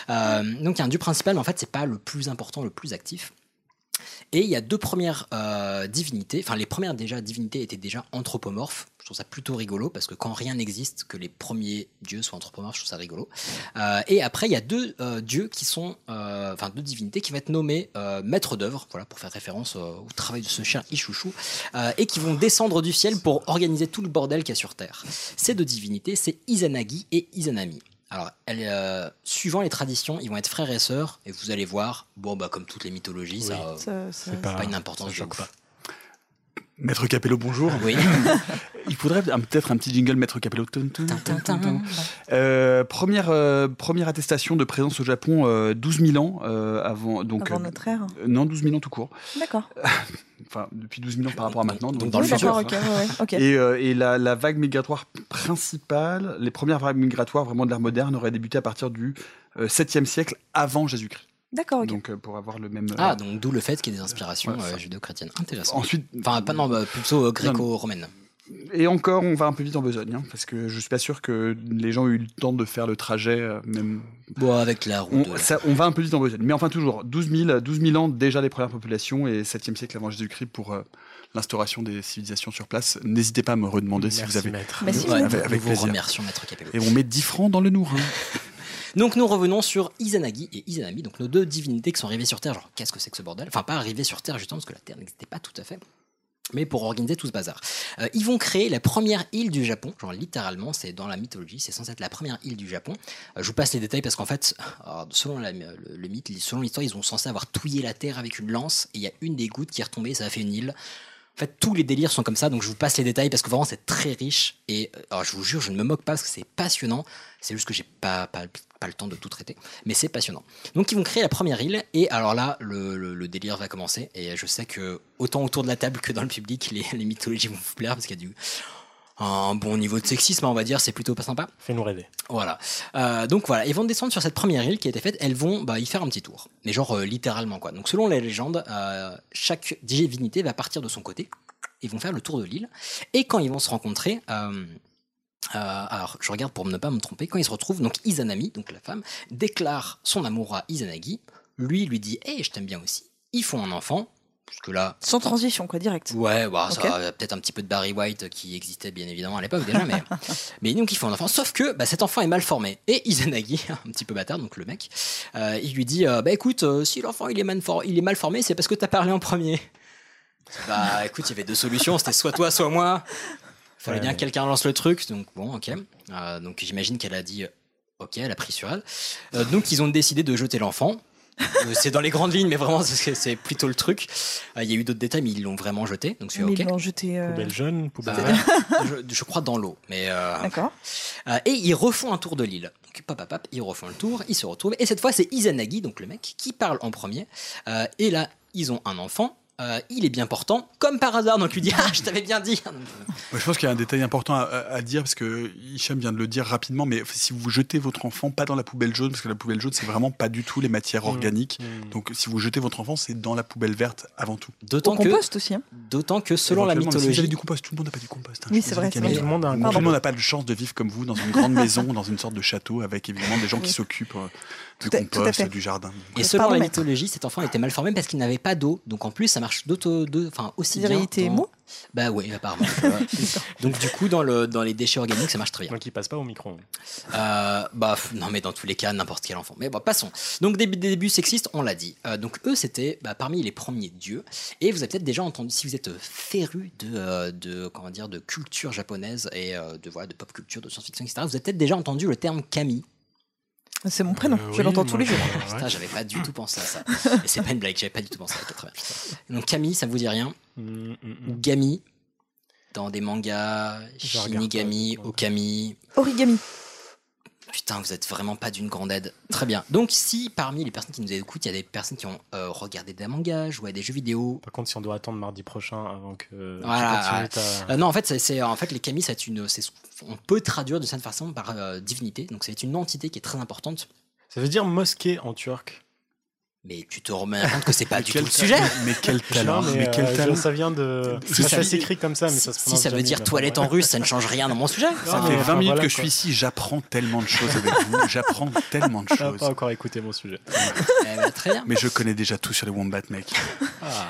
Euh, donc il y a un dieu principal, mais en fait c'est pas le plus important, le plus actif. Et il y a deux premières euh, divinités, enfin les premières déjà divinités étaient déjà anthropomorphes. Je trouve ça plutôt rigolo parce que quand rien n'existe, que les premiers dieux soient anthropomorphes, je trouve ça rigolo. Euh, et après il y a deux euh, dieux qui sont, enfin deux divinités qui vont être nommés euh, maîtres d'œuvre, voilà pour faire référence au travail de ce chien Ichouchou, et qui vont descendre du ciel pour organiser tout le bordel qu'il y a sur Terre. Ces deux divinités, c'est Izanagi et Izanami. Alors, euh, suivant les traditions, ils vont être frères et sœurs, et vous allez voir, bon, bah, comme toutes les mythologies, ça, euh, Ça- ça- c'est pas, une importance. Maître Capello, bonjour. Oui. Il faudrait peut-être un petit jingle Maître Capello. Euh, première, euh, première attestation de présence au Japon, euh, 12 000 ans euh, avant. Donc, Avant notre ère. euh, non, 12 000 ans tout court. D'accord. Enfin, depuis 12 000 ans par rapport à maintenant. donc dans le Oui, futur. d'accord, ok, ouais, ouais, ok. Et, euh, et la, la vague migratoire principale, les premières vagues migratoires vraiment de l'ère moderne auraient débuté à partir du euh, 7e siècle avant Jésus-Christ. D'accord, ok. Donc euh, pour avoir le même. euh, Ah, donc d'où le fait qu'il y ait des inspirations Ouais, euh, judéo-chrétiennes. Intéressant. Ensuite, Enfin, pas non, bah, plutôt euh, gréco-romaine. Et encore, on va un peu vite en besogne, hein, parce que je suis pas sûr que les gens aient eu le temps de faire le trajet, euh, même. Bon, avec la route. On, ça- on va un peu vite en besogne. Mais enfin, toujours, 12 000, 12 000 ans déjà les premières populations et 7e siècle avant Jésus-Christ pour euh, l'instauration des civilisations sur place. N'hésitez pas à me redemander si vous avez. maître. Merci, ouais, maître. avec, vous plaisir. remercions, Maître Capello. Et on met 10 francs dans le nourrin. Donc nous revenons sur Izanagi et Izanami, donc nos deux divinités qui sont arrivées sur Terre. Genre, qu'est-ce que c'est que ce bordel? Enfin, pas arrivées sur Terre justement, parce que la Terre n'existait pas tout à fait. Mais pour organiser tout ce bazar. Euh, ils vont créer la première île du Japon, genre littéralement, c'est dans la mythologie, c'est censé être la première île du Japon. Euh, je vous passe les détails parce qu'en fait, selon le mythe, selon l'histoire, ils ont censé avoir touillé la Terre avec une lance, et il y a une des gouttes qui est retombée, ça a fait une île. Fait, tous les délires sont comme ça, donc je vous passe les détails parce que vraiment c'est très riche. Et euh, alors, je vous jure, je ne me moque pas parce que c'est passionnant. C'est juste que j'ai pas, pas, pas le temps de tout traiter, mais c'est passionnant. Donc ils vont créer la première île, et alors là, le, délire va commencer. Et je sais que autant autour de la table que dans le public, les mythologies vont vous plaire parce qu'il y a du un bon niveau de sexisme, on va dire, c'est plutôt pas sympa. Fais-nous rêver. Voilà. Euh, donc voilà, ils vont descendre sur cette première île qui a été faite. Elles vont bah, y faire un petit tour. Mais genre euh, littéralement quoi. Donc selon la légende, euh, chaque divinité va partir de son côté. Ils vont faire le tour de l'île. Et quand ils vont se rencontrer, euh, alors je regarde pour ne pas me tromper, quand ils se retrouvent, donc Izanami, donc la femme, déclare son amour à Izanagi. Lui lui dit Hey, je t'aime bien aussi. Ils font un enfant. Puisque là, Sans transition, quoi, direct. Ouais, bah, ça Ok. a peut-être un petit peu de Barry White qui existait bien évidemment à l'époque déjà, mais, mais donc il faut un enfant. Sauf que bah, cet enfant est mal formé. Et Izanagi, un petit peu bâtard, donc le mec, euh, il lui dit euh, Bah écoute, euh, si l'enfant il, est mal for- il est mal formé, c'est parce que t'as parlé en premier. Bah écoute, il y avait deux solutions c'était soit toi, soit moi. Fallait Ouais, bien que quelqu'un lance le truc, donc bon, ok. Euh, donc j'imagine qu'elle a dit Ok, elle a pris sur elle. Euh, donc ils ont décidé de jeter l'enfant. Euh, c'est dans les grandes lignes, mais vraiment, c'est plutôt le truc. Euh, Il y a eu d'autres détails, mais ils l'ont vraiment jeté. Donc Mais ils l'ont jeté. euh, Poubelle jeune, poubelle Euh, verte. je, je crois dans l'eau, mais euh, D'accord. euh, et ils refont un tour de l'île. Donc pap, pap, pap, ils refont le tour, ils se retrouvent et cette fois c'est Izanagi, donc le mec, qui parle en premier. Euh, et là ils ont un enfant. Euh, il est bien portant, comme par hasard. Donc il lui dit ah je t'avais bien dit. Euh, je pense qu'il y a un détail important à, dire parce que Hicham vient de le dire rapidement, mais si vous jetez votre enfant pas dans la poubelle jaune, parce que la poubelle jaune c'est vraiment pas du tout les matières Mmh. organiques. Mmh. Donc si vous jetez votre enfant, c'est dans la poubelle verte avant tout. D'autant Au que, compost aussi. Hein. d'autant que selon la mais Si vous avez mythologie, du compost, tout le monde n'a pas du compost. hein, Oui, c'est vrai, vrai. Tout le monde a un Tout Pardon. le monde n'a pas de chance de vivre comme vous dans une grande maison, dans une sorte de château, avec évidemment des gens qui s'occupent euh, du Tout tout à compost, fait. du jardin. et selon Pardon, la mythologie, cet enfant était mal formé parce qu'il n'avait pas d'eau. Donc en plus, ça marche d'auto, enfin aussi bien. il était dans- mou Bah oui, apparemment. Donc du coup, dans le dans les déchets organiques, ça marche très bien. Donc il passe pas au micro. Euh, bah non mais dans tous les cas n'importe quel enfant. Mais bon passons. Donc début des débuts sexistes on l'a dit. Euh, donc eux c'était bah, parmi les premiers dieux et vous avez peut-être déjà entendu si vous êtes féru de euh, de comment dire de culture japonaise et euh, de voilà de pop culture de science-fiction etc. Vous avez peut-être déjà entendu le terme kami. C'est mon prénom, Euh, je oui, l'entends tous les je- jours. ouais. Putain j'avais pas du tout pensé à ça. Et c'est pas une blague j'avais pas du tout pensé à ça. très bien. Donc kami ça vous dit rien Mm, mm, ou mm. gami dans des mangas Je Shinigami, je Okami. Origami. Putain, vous êtes vraiment pas d'une grande aide. Très bien. Donc, si parmi les personnes qui nous écoutent, il y a des personnes qui ont euh, regardé des mangas, joué à des jeux vidéo. Par contre, si on doit attendre mardi prochain avant que Voilà, ta- Euh, non, en fait, c'est- en fait les kami, c'est une, on peut traduire de cette façon par euh, divinité. Donc, c'est une entité qui est très importante. Ça veut dire mosquée en turc. Mais tu te remets compte que c'est pas Mais du tout le sujet. Mais quel talent Non, mais, Mais quel euh, talent Ça vient de. Si ça ça- s'écrit comme ça, mais si, ça se si ça veut dire toilette en russe, ça ne change rien dans mon sujet. Ça fait mais 20 enfin, minutes voilà, que je suis ici, j'apprends tellement de choses avec vous, j'apprends tellement de T'as choses. pas encore écouté mon sujet. Eh ben, très bien. Mais je connais déjà tout sur les wombats, mec.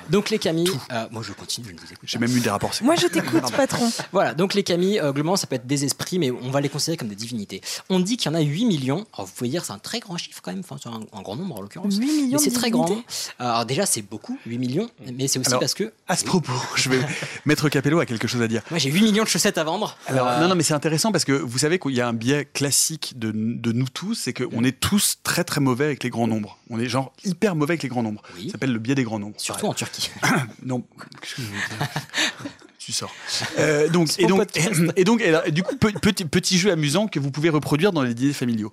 Donc, les kami, euh, moi je continue, je ne vous écoute. J'ai pas. même eu des rapports. Moi, je t'écoute, patron. Voilà, donc les kami, euh, globalement, ça peut être des esprits, mais on va les considérer comme des divinités. On dit qu'il y en a 8 millions. Alors, vous pouvez dire c'est un très grand chiffre quand même, enfin, c'est un, grand nombre en l'occurrence. 8 millions c'est très grand. divinités Alors déjà, c'est beaucoup, 8 millions, mais c'est aussi Alors, parce que À ce propos, je vais. Maître Capello a quelque chose à dire. moi j'ai 8 millions de chaussettes à vendre. Alors, Euh, non, non, mais c'est intéressant parce que vous savez qu'il y a un biais classique de, de nous tous, c'est qu'on est tous très très mauvais avec les grands nombres. On est genre hyper mauvais avec les grands nombres. Oui. Ça s'appelle le biais des grands nombres. Surtout en Turquie. Non, qu'est-ce que je veux dire? Tu sors. Euh, donc, et donc, podcast. et donc, et et du coup, pe- petit, petit jeu amusant que vous pouvez reproduire dans les dîners familiaux.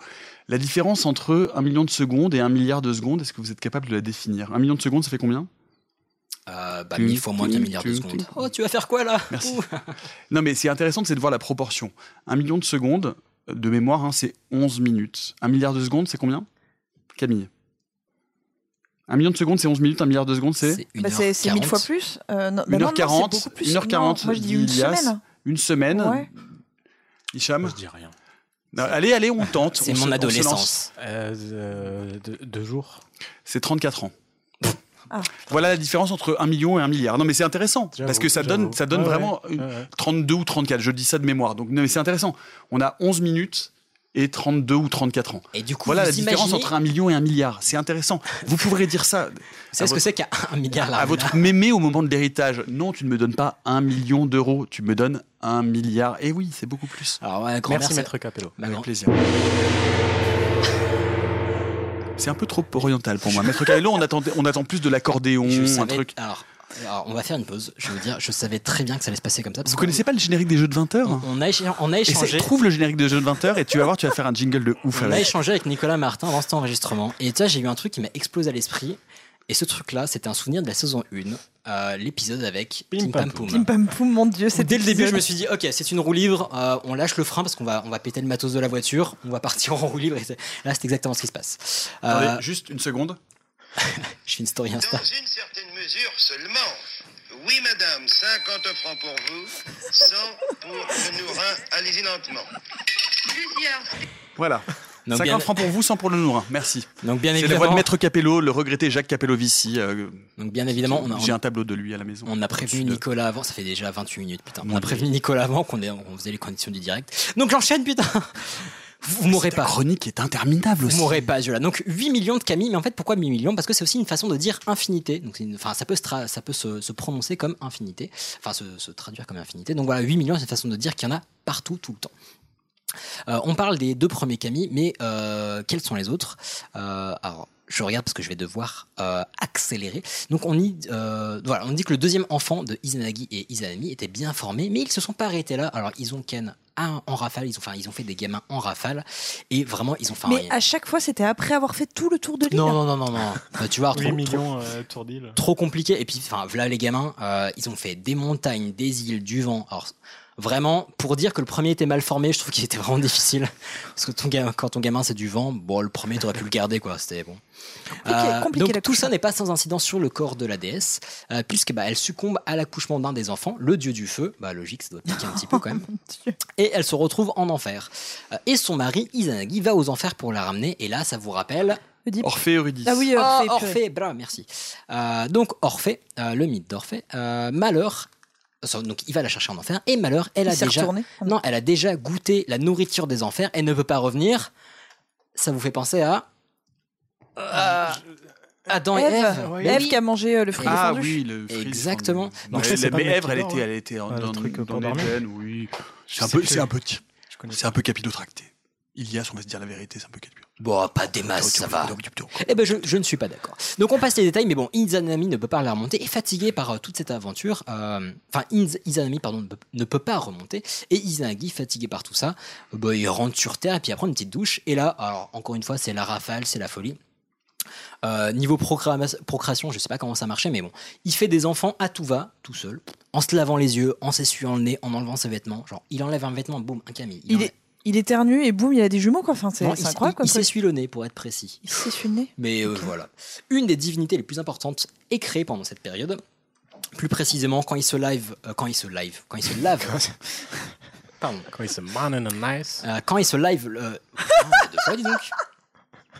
La différence entre un million de secondes et un milliard de secondes, est-ce que vous êtes capable de la définir? Un million de secondes, ça fait combien? Euh, bah, mille fois moins qu'un milliard de secondes. Oh, tu vas faire quoi là? Merci. Non, mais c'est intéressant, c'est de voir la proportion. Un million de secondes, euh, de mémoire, hein, c'est 11 minutes. Un milliard de secondes, c'est combien? Camille Un million de secondes, c'est 11 minutes. Un milliard de secondes, c'est C'est Bah, c'est c'est 1000 fois plus. Euh, non, bah non, non, c'est 1h40. beaucoup plus. 1h40. Non, Moi, je dis dit une Ilias. semaine. Une semaine. Ouais. Hicham Moi, je dis rien. Non, Allez, allez, on tente. C'est mon se adolescence. Euh, euh, deux, deux jours. C'est 34 ans. Ah. Voilà la différence entre un million et un milliard. Non, mais c'est intéressant parce que ça donne, ça donne Ouais, vraiment ouais, une- ouais, ouais. 32 ou 34. Je dis ça de mémoire. Donc, non, mais c'est intéressant. On a 11 minutes et 32 ou 34 ans. Et du coup, Voilà la différence entre un million et un milliard. C'est intéressant. Vous pourrez dire ça savez ce que c'est qu'un un milliard là à votre mémé au moment de l'héritage. Non, tu ne me donnes pas un million d'euros. Tu me donnes un milliard. Et oui, c'est beaucoup plus. Alors, ouais, grand Merci, merci. maître Capello. Bah, Avec grand- plaisir. C'est un peu trop oriental pour moi. Maître Capello, on attend, on attend plus de l'accordéon, Je un savais- truc. Alors, Alors, on va faire une pause. Je veux dire, je savais très bien que ça allait se passer comme ça. parce Vous connaissez pas le générique des jeux de 20 heures on, on a, on échangé. trouve le générique des jeux de 20 heures et tu vas voir, tu vas faire un jingle de ouf On a échangé avec Nicolas Martin avant cet enregistrement. Et tu vois, j'ai eu un truc qui m'a explosé à l'esprit. Et ce truc-là, c'était un souvenir de la saison 1, euh, l'épisode avec Pim Pam Poum. Pim pam poum, mon dieu, c'est Dès le début, je me suis dit, ok, c'est une roue libre, euh, on lâche le frein parce qu'on va, on va péter le matos de la voiture, on va partir en roue libre. Et là, c'est exactement ce qui se passe. Euh, Attendez, juste une seconde. je fais une story Insta. Dans une certaine mesure seulement. Oui, madame, 50 francs pour vous, 100 pour le nourrin. Allez-y lentement. Plusieurs. Voilà. Donc 50 bien- francs pour vous, 100 pour le nourrin. Merci. Donc bien C'est la évidemment, voix de Maître Capello, le regretté Jacques Capello Vici. euh, donc bien évidemment, on a, J'ai un tableau de lui à la maison. on a prévenu de- Nicolas avant, ça fait déjà 28 minutes, putain. On a prévenu Nicolas avant qu'on ait- on faisait les conditions du direct. Donc j'enchaîne, putain Vous, vous m'aurez Ta pas. chronique est interminable Vous aussi. m'aurez pas, là. Donc 8 millions de Camille, mais en fait pourquoi 8 millions? Parce que c'est aussi une façon de dire infinité. Donc une- enfin ça peut se tra- ça peut se, se prononcer comme infinité, enfin se, se traduire comme infinité. Donc voilà, 8 millions, c'est une façon de dire qu'il y en a partout tout le temps. Euh, on parle des deux premiers Camille, mais euh, quels sont les autres? Euh, Alors je regarde parce que je vais devoir euh, accélérer. Donc on dit, euh, voilà, on dit que le deuxième enfant de Izanagi et Izanami était bien formé, mais ils se sont pas arrêtés là. Alors ils ont Ken en rafale, ils ont, enfin, ils ont fait des gamins en rafale, et vraiment ils ont fait un Mais à chaque fois, c'était après avoir fait tout le tour de l'île. non, non, non, non, non. Tu vois, 8 trop, millions euh, tour d'île. trop, trop compliqué. Et puis, enfin, voilà les gamins, euh, ils ont fait des montagnes, des îles, du vent. Alors, vraiment, pour dire que le premier était mal formé, je trouve qu'il était vraiment difficile. Parce que ton gamin, quand ton gamin c'est du vent, bon, le premier, t'aurais pu le garder, quoi. C'était bon. Euh, compliqué donc tout ça n'est pas sans incidence sur le corps de la déesse, euh, puisque bah, elle succombe à l'accouchement d'un des enfants, le dieu du feu. Bah logique, ça doit piquer un petit peu quand même. Et elle se retrouve en enfer. Euh, et son mari Izanagi va aux enfers pour la ramener. Et là, ça vous rappelle Oedipe. Orphée Eurydice. Ah oui, Oh, Orphée, Orphée, purée. bravo, merci. Euh, donc Orphée, euh, le mythe d'Orphée, euh, malheur. Euh, Donc il va la chercher en enfer et malheur, elle Il a déjà retourné non, elle a déjà goûté la nourriture des enfers, elle ne peut pas revenir. Ça vous fait penser à euh, Adam et Ève, Ève. Ève Oui. qui a mangé euh, le fruit Ah oui, le fruit Exactement. Donc Mais- ça, c'est pas mais Ève, elle était, elle était le dans, truc dans l'Éden, oui. C'est un peu, c'est un peu, c'est un peu capillotracté. Ilias, on va se dire la vérité, c'est un peu capillotracté. Bon, pas des masses, ça va. Eh ben, je, je ne suis pas d'accord. Donc, on passe les détails, mais bon, Izanami ne peut pas la remonter. Et fatigué par euh, toute cette aventure, euh, enfin, Iz- Izanami, pardon, ne peut, ne peut pas remonter. Et Izanagi, fatigué par tout ça, euh, bah, il rentre sur Terre et puis il prend une petite douche. Et là, alors, encore une fois, c'est la rafale, c'est la folie. Euh, niveau procrama- procréation, je sais pas comment ça marchait, mais bon, il fait des enfants à tout va, tout seul, en se lavant les yeux, en s'essuyant le nez, en enlevant ses vêtements. Genre, il enlève un vêtement, boum, un Camille. Il, est, il éternue et boum, il a des jumeaux quoi. Enfin, c'est incroyable il- s'essuie le nez pour être précis. Il s'essuie le nez. Mais euh, voilà. Une des divinités les plus importantes est créée pendant cette période. Plus précisément, quand il se live, euh, quand il se live, quand il se lave. Pardon. Quand il se man in a nice. Euh, quand il se live. euh, putain, deux fois, dis donc.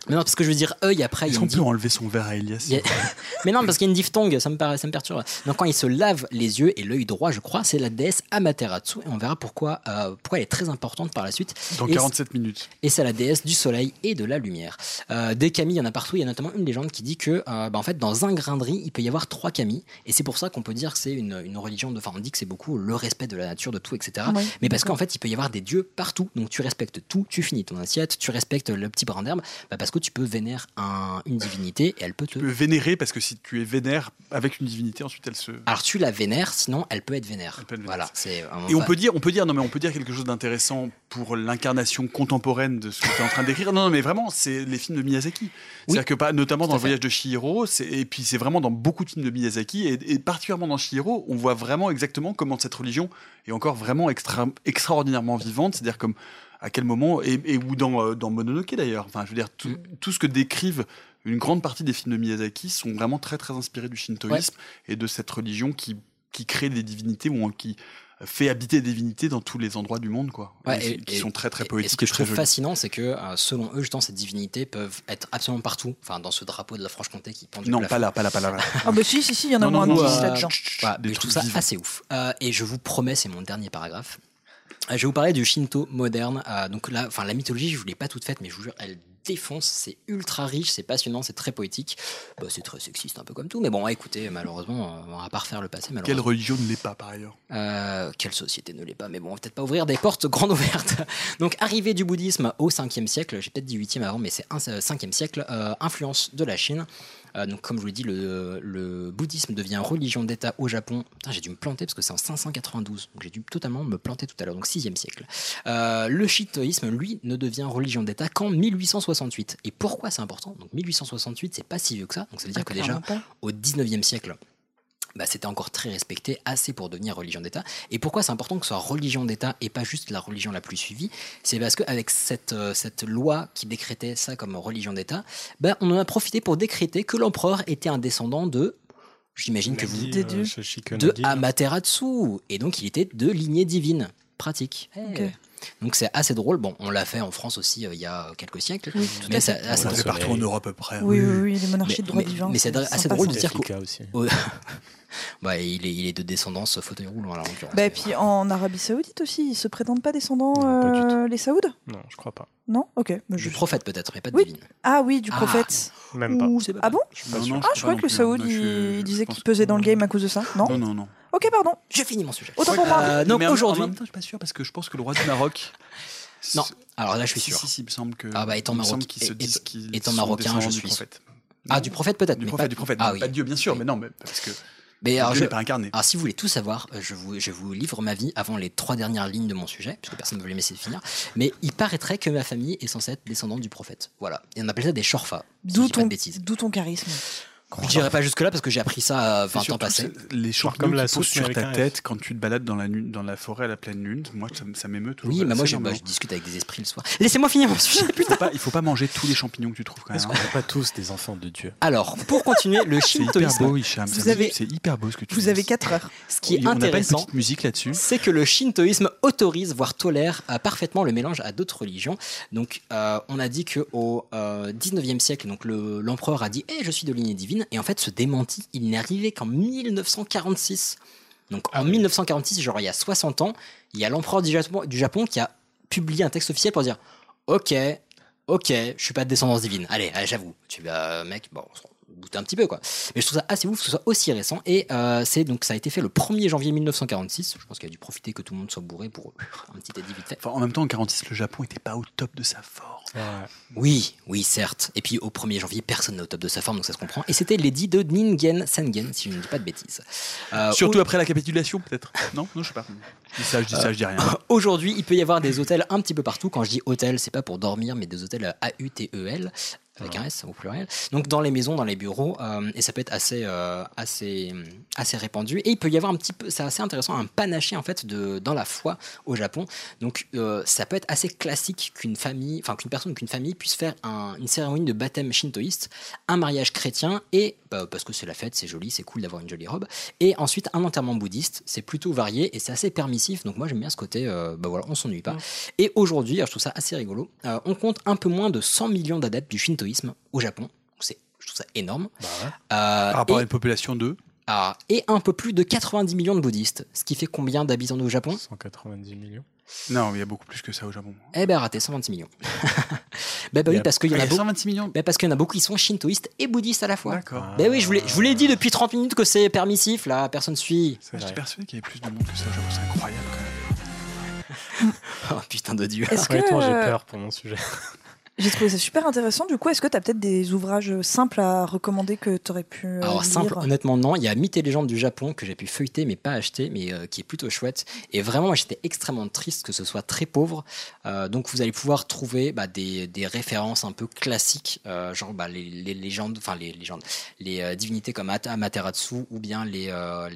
Mais non, parce que je veux dire œil après. il y Est-ce a qu'on une peut enlever son verre à Elias a- Mais non, parce qu'il y a une diphtongue, ça me, paraît, ça me perturbe. Donc quand il se lave les yeux et l'œil droit, je crois, c'est la déesse Amaterasu. Et on verra pourquoi, euh, pourquoi elle est très importante par la suite. Dans Et 47 minutes. et c'est la déesse du soleil et de la lumière. Euh, des Camille, il y en a partout. Il y a notamment une légende qui dit que, euh, bah, en fait, dans un grain de riz, il peut y avoir trois Camille. Et c'est pour ça qu'on peut dire que c'est une, une religion de. Enfin, on dit que c'est beaucoup le respect de la nature, de tout, etc. Oui, Mais parce qu'en fait, il peut y avoir des dieux partout. Donc tu respectes tout, tu finis ton assiette, tu respectes le petit brin d'herbe, bah, parce que tu peux vénérer un- une divinité et elle peut te. Tu peux vénérer parce que si tu es vénère avec une divinité, ensuite elle se. Alors tu la vénères, sinon elle peut être vénère. peut être vénère. Voilà. C'est. Et on peut dire, on peut dire, non mais on peut dire quelque chose d'intéressant pour l'incarnation contemporaine de ce que tu es en train d'écrire. Non, non, mais vraiment, c'est les films de Miyazaki. C'est-à-dire que pas, notamment dans le voyage de Chihiro, c'est- et puis c'est vraiment dans beaucoup de films de Miyazaki, et, et particulièrement dans Chihiro, on voit vraiment exactement comment cette religion est encore vraiment extra, extraordinairement vivante. C'est-à-dire comme à quel moment, et, et ou dans, euh, dans Mononoke d'ailleurs. Enfin, je veux dire, tout, tout ce que décrivent une grande partie des films de Miyazaki sont vraiment très très inspirés du shintoïsme et de cette religion qui, qui crée des divinités ou qui fait habiter des divinités dans tous les endroits du monde, quoi. Ouais, Et qui et- sont très très poétiques Et ce que je trouve fascinant, c'est que euh, selon eux, justement, ces divinités peuvent être absolument partout. Enfin, dans ce drapeau de la Franche-Comté qui pend du Non, plafond. pas là, pas là, pas là. pas là. Ah bah si, si, si, il y en a Non, non, moins non, de euh, 10 là-dedans. Je trouve ça vivants. assez ouf. Euh, et je vous promets, c'est mon dernier paragraphe. Je vais vous parler du Shinto moderne. Euh, donc là, enfin la mythologie, je vous l'ai pas toute faite, mais je vous jure, elle défonce. C'est ultra riche, c'est passionnant, c'est très poétique. Bah, c'est très sexiste, un peu comme tout. Mais bon, écoutez, malheureusement, euh, on va pas refaire le passé. Quelle religion ne l'est pas par ailleurs? Euh, quelle société ne l'est pas Mais bon, on va peut-être pas ouvrir des portes grandes ouvertes. Donc, arrivée du bouddhisme au 5e siècle, j'ai peut-être dit 8e avant, mais c'est un 5e siècle, euh, influence de la Chine. Euh, donc, comme je vous l'ai dit, le, le bouddhisme devient religion d'État au Japon. J'ai dû me planter parce que c'est en 592. Donc, j'ai dû totalement me planter tout à l'heure. Donc, 6e siècle. Euh, le shintoïsme, lui, ne devient religion d'État qu'en 1868. Et pourquoi c'est important? Donc, 1868, c'est pas si vieux que ça. Donc, ça veut dire Ah, que déjà, clairement pas. au 19e siècle, bah, c'était encore très respecté, assez pour devenir religion d'État. Et pourquoi c'est important que ce soit religion d'État et pas juste la religion la plus suivie? C'est parce qu'avec cette, euh, cette loi qui décrétait ça comme religion d'État, bah, on en a profité pour décréter que l'empereur était un descendant de, j'imagine que vous, euh, Shoshiko de Nagi, non? Amaterasu. Et donc il était de lignée divine. Pratique. Ok. Donc c'est assez drôle. Bon, on l'a fait en France aussi euh, il y a quelques siècles. Oui, tout mais à c'est fait. assez drôle. partout en Europe à peu près. Oui, oui, oui, les monarchies Mais- de droit mais- divin. Mais c'est assez drôle de dire au- bah, il, est, il est de descendance fauteuil roulant en l'occurrence. Bah, et puis en Arabie Saoudite aussi, ils se prétendent pas descendants, Non, pas du euh, les Saouds? Non, je crois pas. Non? Ok. bah, Du je- prophète peut-être, mais pas de Oui. divine. Ah oui, du Ah. prophète. Même pas. Ou- c'est pas Ah bon? Non, non, Ah, je crois que le Saoud, hein. Je- il, disait je qu'il pesait que- dans le game à cause de ça. Non? Non, non, non. Ok, pardon. Je finis mon sujet. Autant pour moi. Euh, donc Mais en- aujourd'hui- En même temps, je suis pas sûr parce que je pense que le roi du Maroc. Non, alors là je suis Si, sûr. si, si, il me semble que. Ah bah, étant il me semble Maroc- qu'ils se et- disent et- qu'ils étant sont marocain, descendants je du suis- prophète. Ah, du prophète peut-être. Du mais prophète, pas- du prophète. Ah oui. Pas de Dieu, bien sûr, mais non, mais parce que. Mais alors, Dieu je- n'est pas incarné. alors, si vous voulez tout savoir, euh, je vous, je vous livre ma vie avant les trois dernières lignes de mon sujet, puisque personne ne veut les laisser finir. Mais il paraîtrait que ma famille est censée être descendante du prophète. Voilà. Et on appelle ça des shorfa. si je D'où dis pas ton, de bêtises. d'où ton charisme? Je dirais pas jusque-là parce que j'ai appris ça à Et 20 ans passés. Les champignons comme la qui poussent sauce sur ta tête quand tu te balades dans la, dans la forêt à la pleine lune, moi ça, me- ça m'émeut toujours. Oui, mais moi bah, je discute avec des esprits le soir. Laissez-moi finir mon sujet, Il putain. faut pas, il faut pas manger tous les champignons que tu trouves quand même. Est-ce qu'on n'est pas tous des enfants de Dieu? Alors, pour continuer, le C'est hyper shintoïsme. beau, Hicham. Vous C'est- avez- C'est hyper beau ce que tu Vous avez 4 heures. Ce qui est On n'a pas une intéressant, petite musique là-dessus. c'est que le shintoïsme autorise, voire tolère euh, parfaitement le mélange à d'autres religions. Donc, euh, on a dit que au euh, 19e siècle, donc le- l'empereur a dit "Eh, je suis de lignée divine", et en fait, ce démenti, il n'est arrivé qu'en 1946. Donc, en 1946, genre il y a 60 ans, il y a l'empereur du Japon, du Japon qui a publié un texte officiel pour dire "Ok, ok, je suis pas de descendance divine. Allez, allez, j'avoue. Tu vas, mec, bon, on s'en doute un petit peu quoi. Mais je trouve ça assez ouf que ce soit aussi récent. Et euh, c'est donc ça a été fait le 1er janvier 1946. Je pense qu'il a dû profiter que tout le monde soit bourré pour un petit édit vite fait. Enfin, en même temps, en 46, le Japon était pas au top de sa forme. Oui, oui, certes. Et puis au 1er janvier, personne n'est au top de sa forme, donc ça se comprend. Et c'était l'édit de Ningen Sengen, si je ne dis pas de bêtises. Euh, Surtout au- après la capitulation, peut-être. Non, non, je sais pas. Je dis ça, je dis ça, je dis rien. Aujourd'hui, il peut y avoir des hôtels un petit peu partout. Quand je dis hôtel, c'est pas pour dormir, mais des hôtels A-U-T-E-L, avec un S au pluriel. Donc dans les maisons, dans les bureaux, euh, et ça peut être assez, euh, assez, assez répandu. Et il peut y avoir un petit peu, c'est assez intéressant, un panaché en fait de, dans la foi au Japon. Donc euh, ça peut être assez classique qu'une famille, enfin qu'une personne, qu'une famille puisse faire un- une cérémonie de baptême shintoïste, un mariage chrétien et bah, parce que c'est la fête, c'est joli, c'est cool d'avoir une jolie robe. Et ensuite un enterrement bouddhiste, c'est plutôt varié et c'est assez permissif. Donc moi j'aime bien ce côté, bah voilà, on s'ennuie pas. Et aujourd'hui, je trouve ça assez rigolo, on compte un peu moins de 100 millions d'adeptes du shintoïsme au Japon. C'est, je trouve ça énorme. Euh, Par rapport et- à une population de. ah, et un peu plus de 90 millions de bouddhistes, ce qui fait combien d'habitants au Japon? 190 millions. Non, il y a beaucoup plus que ça au Japon. Eh ben raté, 126 millions. ben, bah oui, parce qu'il y en a il y a beaucoup. 126 millions Ben parce qu'il y en a beaucoup qui sont shintoïstes et bouddhistes à la fois. D'accord. Ben oui, je vous l'ai, je vous l'ai dit depuis 30 minutes que c'est permissif, là, personne suit. J'étais persuadé qu'il y avait plus de monde que ça au Japon, c'est incroyable quand même. Oh putain de dieu. Est-ce que, Honnêtement, j'ai euh, peur pour mon sujet. J'ai trouvé ça super intéressant. Du coup, est-ce que tu as peut-être des ouvrages simples à recommander que tu aurais pu euh, Alors lire? simple, honnêtement non. Il y a Mythes et légendes du Japon que j'ai pu feuilleter mais pas acheter, mais euh, qui est plutôt chouette. Et vraiment, moi j'étais extrêmement triste que ce soit très pauvre. Euh, donc vous allez pouvoir trouver bah, des, des références un peu classiques, euh, genre bah, les, les légendes, enfin les légendes, les divinités comme Amaterasu ou bien les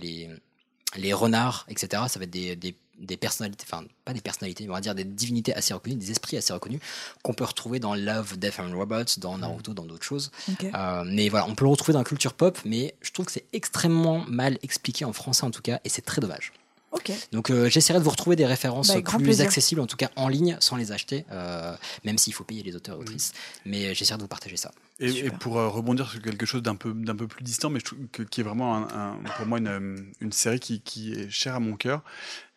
les les renards, etc. Ça va être des, des, des personnalités, enfin pas des personnalités, mais on va dire des divinités assez reconnues, des esprits assez reconnus qu'on peut retrouver dans Love, Death and Robots, dans Naruto, dans d'autres choses. Euh, mais voilà, on peut le retrouver dans la culture pop, mais je trouve que c'est extrêmement mal expliqué en français en tout cas, et c'est très dommage. Donc euh, j'essaierai de vous retrouver des références Bah, plus plaisir. accessibles, en tout cas en ligne, sans les acheter, euh, même s'il faut payer les auteurs et autrices. Mais j'essaierai de vous partager ça. Et, pour euh, rebondir sur quelque chose d'un peu, d'un peu plus distant, mais je trouve que, qui est vraiment un- un- pour moi une, euh, une série qui, qui est chère à mon cœur,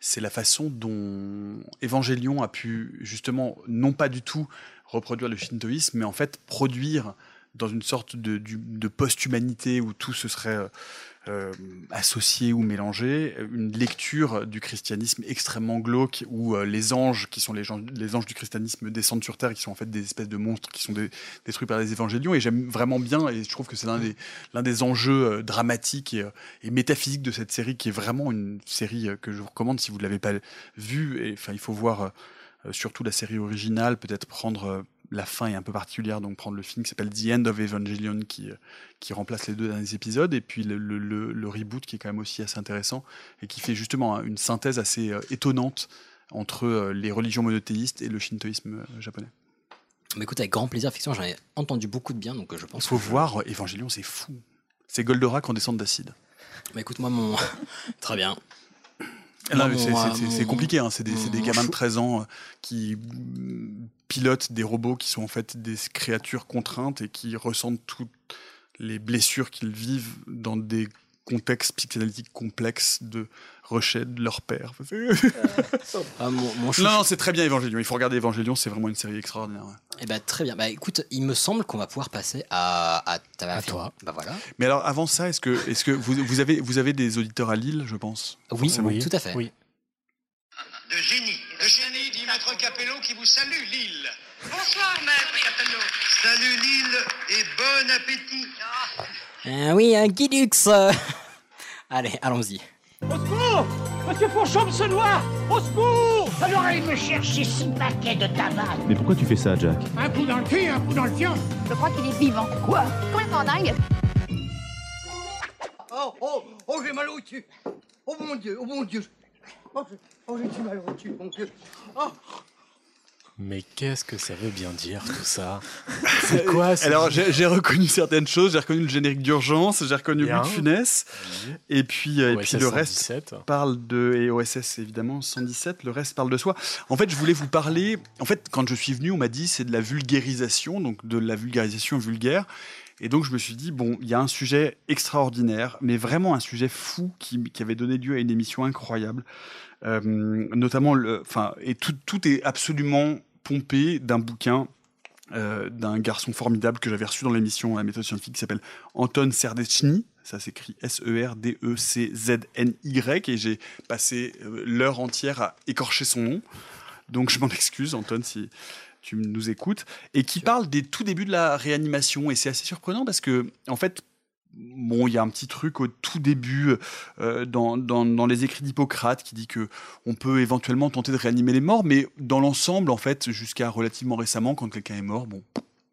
c'est la façon dont Evangelion a pu justement, non pas du tout reproduire le shintoïsme, mais en fait produire dans une sorte de, de post-humanité où tout se serait euh, ou mélangé, une lecture du christianisme extrêmement glauque où euh, les anges, qui sont les, anges du christianisme, descendent sur Terre, qui sont en fait des espèces de monstres qui sont dé- détruits par les évangélions. Et j'aime vraiment bien, et je trouve que c'est l'un des, des enjeux euh, dramatiques et, euh, et métaphysiques de cette série, qui est vraiment une série que je vous recommande si vous ne l'avez pas vue. Et, Enfin, il faut voir surtout la série originale, peut-être prendre la fin est un peu particulière, donc prendre le film qui s'appelle The End of Evangelion qui, euh, qui remplace les deux derniers épisodes, et puis le, le- le- le reboot qui est quand même aussi assez intéressant et qui fait justement hein, une synthèse assez euh, étonnante entre euh, les religions monothéistes et le shintoïsme japonais. Mais écoute, avec grand plaisir, effectivement, j'en ai entendu beaucoup de bien, donc je Il pense faut que je- voir Evangelion, c'est fou. C'est Goldorak en descente d'acide. Bah écoute, moi, mon. Très bien. Ah non, Moi, mais c'est- c'est compliqué, hein. c'est des, des gamins de chou- 13 ans euh, qui pilotent des robots qui sont en fait des créatures contraintes et qui ressentent toutes les blessures qu'ils vivent dans des contextes psychanalytiques complexes de rejet de leur père. Ah, mon, mon non, c'est très bien Evangelion, il faut regarder Evangelion, c'est vraiment une série extraordinaire. Eh ben, très bien. Bah écoute, il me semble qu'on va pouvoir passer à, à, à toi. Bah voilà. Mais alors avant ça, est-ce que, est que vous, vous, avez, vous avez des auditeurs à Lille, je pense? Oui, tout à fait. Oui. De génie. De génie, dit Maître Capello qui vous salue, Lille. Bonsoir, Maître Capello. Salut, Lille, et bon appétit. Ah oui, un Guilux euh. Allez, allons-y. Au secours Monsieur Fourchon se noie Au secours Alors il me chercher six paquets de tabac Mais pourquoi tu fais ça, Jack? Un coup dans le cul, un coup dans le fion Je crois qu'il est vivant. Quoi? Complètement dingue. Oh, oh, oh, j'ai mal au cul. Oh mon Dieu, oh mon Dieu. Oh, j'ai- oh, j'ai du mal au cul, mon Dieu. Oh, Mais qu'est-ce que ça veut bien dire tout ça C'est quoi Alors j'ai reconnu certaines choses, j'ai reconnu le générique d'urgence, j'ai reconnu. Louis de Funès, et puis, euh, et OSS puis le 117. reste parle de et OSS évidemment 117, le reste parle de soi. En fait, je voulais vous parler. En fait, quand je suis venu, on m'a dit c'est de la vulgarisation, donc de la vulgarisation vulgaire. Et donc je me suis dit bon, il y a un sujet extraordinaire, mais vraiment un sujet fou qui, qui avait donné lieu à une émission incroyable. Euh, notamment, le, enfin, et tout, tout est absolument pompé d'un bouquin euh, d'un garçon formidable que j'avais reçu dans l'émission La méthode scientifique qui s'appelle Anton Serdechny. Ça s'écrit S-E-R-D-E-C-Z-N-Y et j'ai passé euh, l'heure entière à écorcher son nom. Donc je m'en excuse, Anton, si tu nous écoutes. Et qui parle des tout débuts de la réanimation. Et c'est assez surprenant parce que, en fait, Bon, il y a un petit truc au tout début euh, dans, dans, dans les écrits d'Hippocrate qui dit que on peut éventuellement tenter de réanimer les morts, mais dans l'ensemble, en fait, jusqu'à relativement récemment, quand quelqu'un est mort, bon,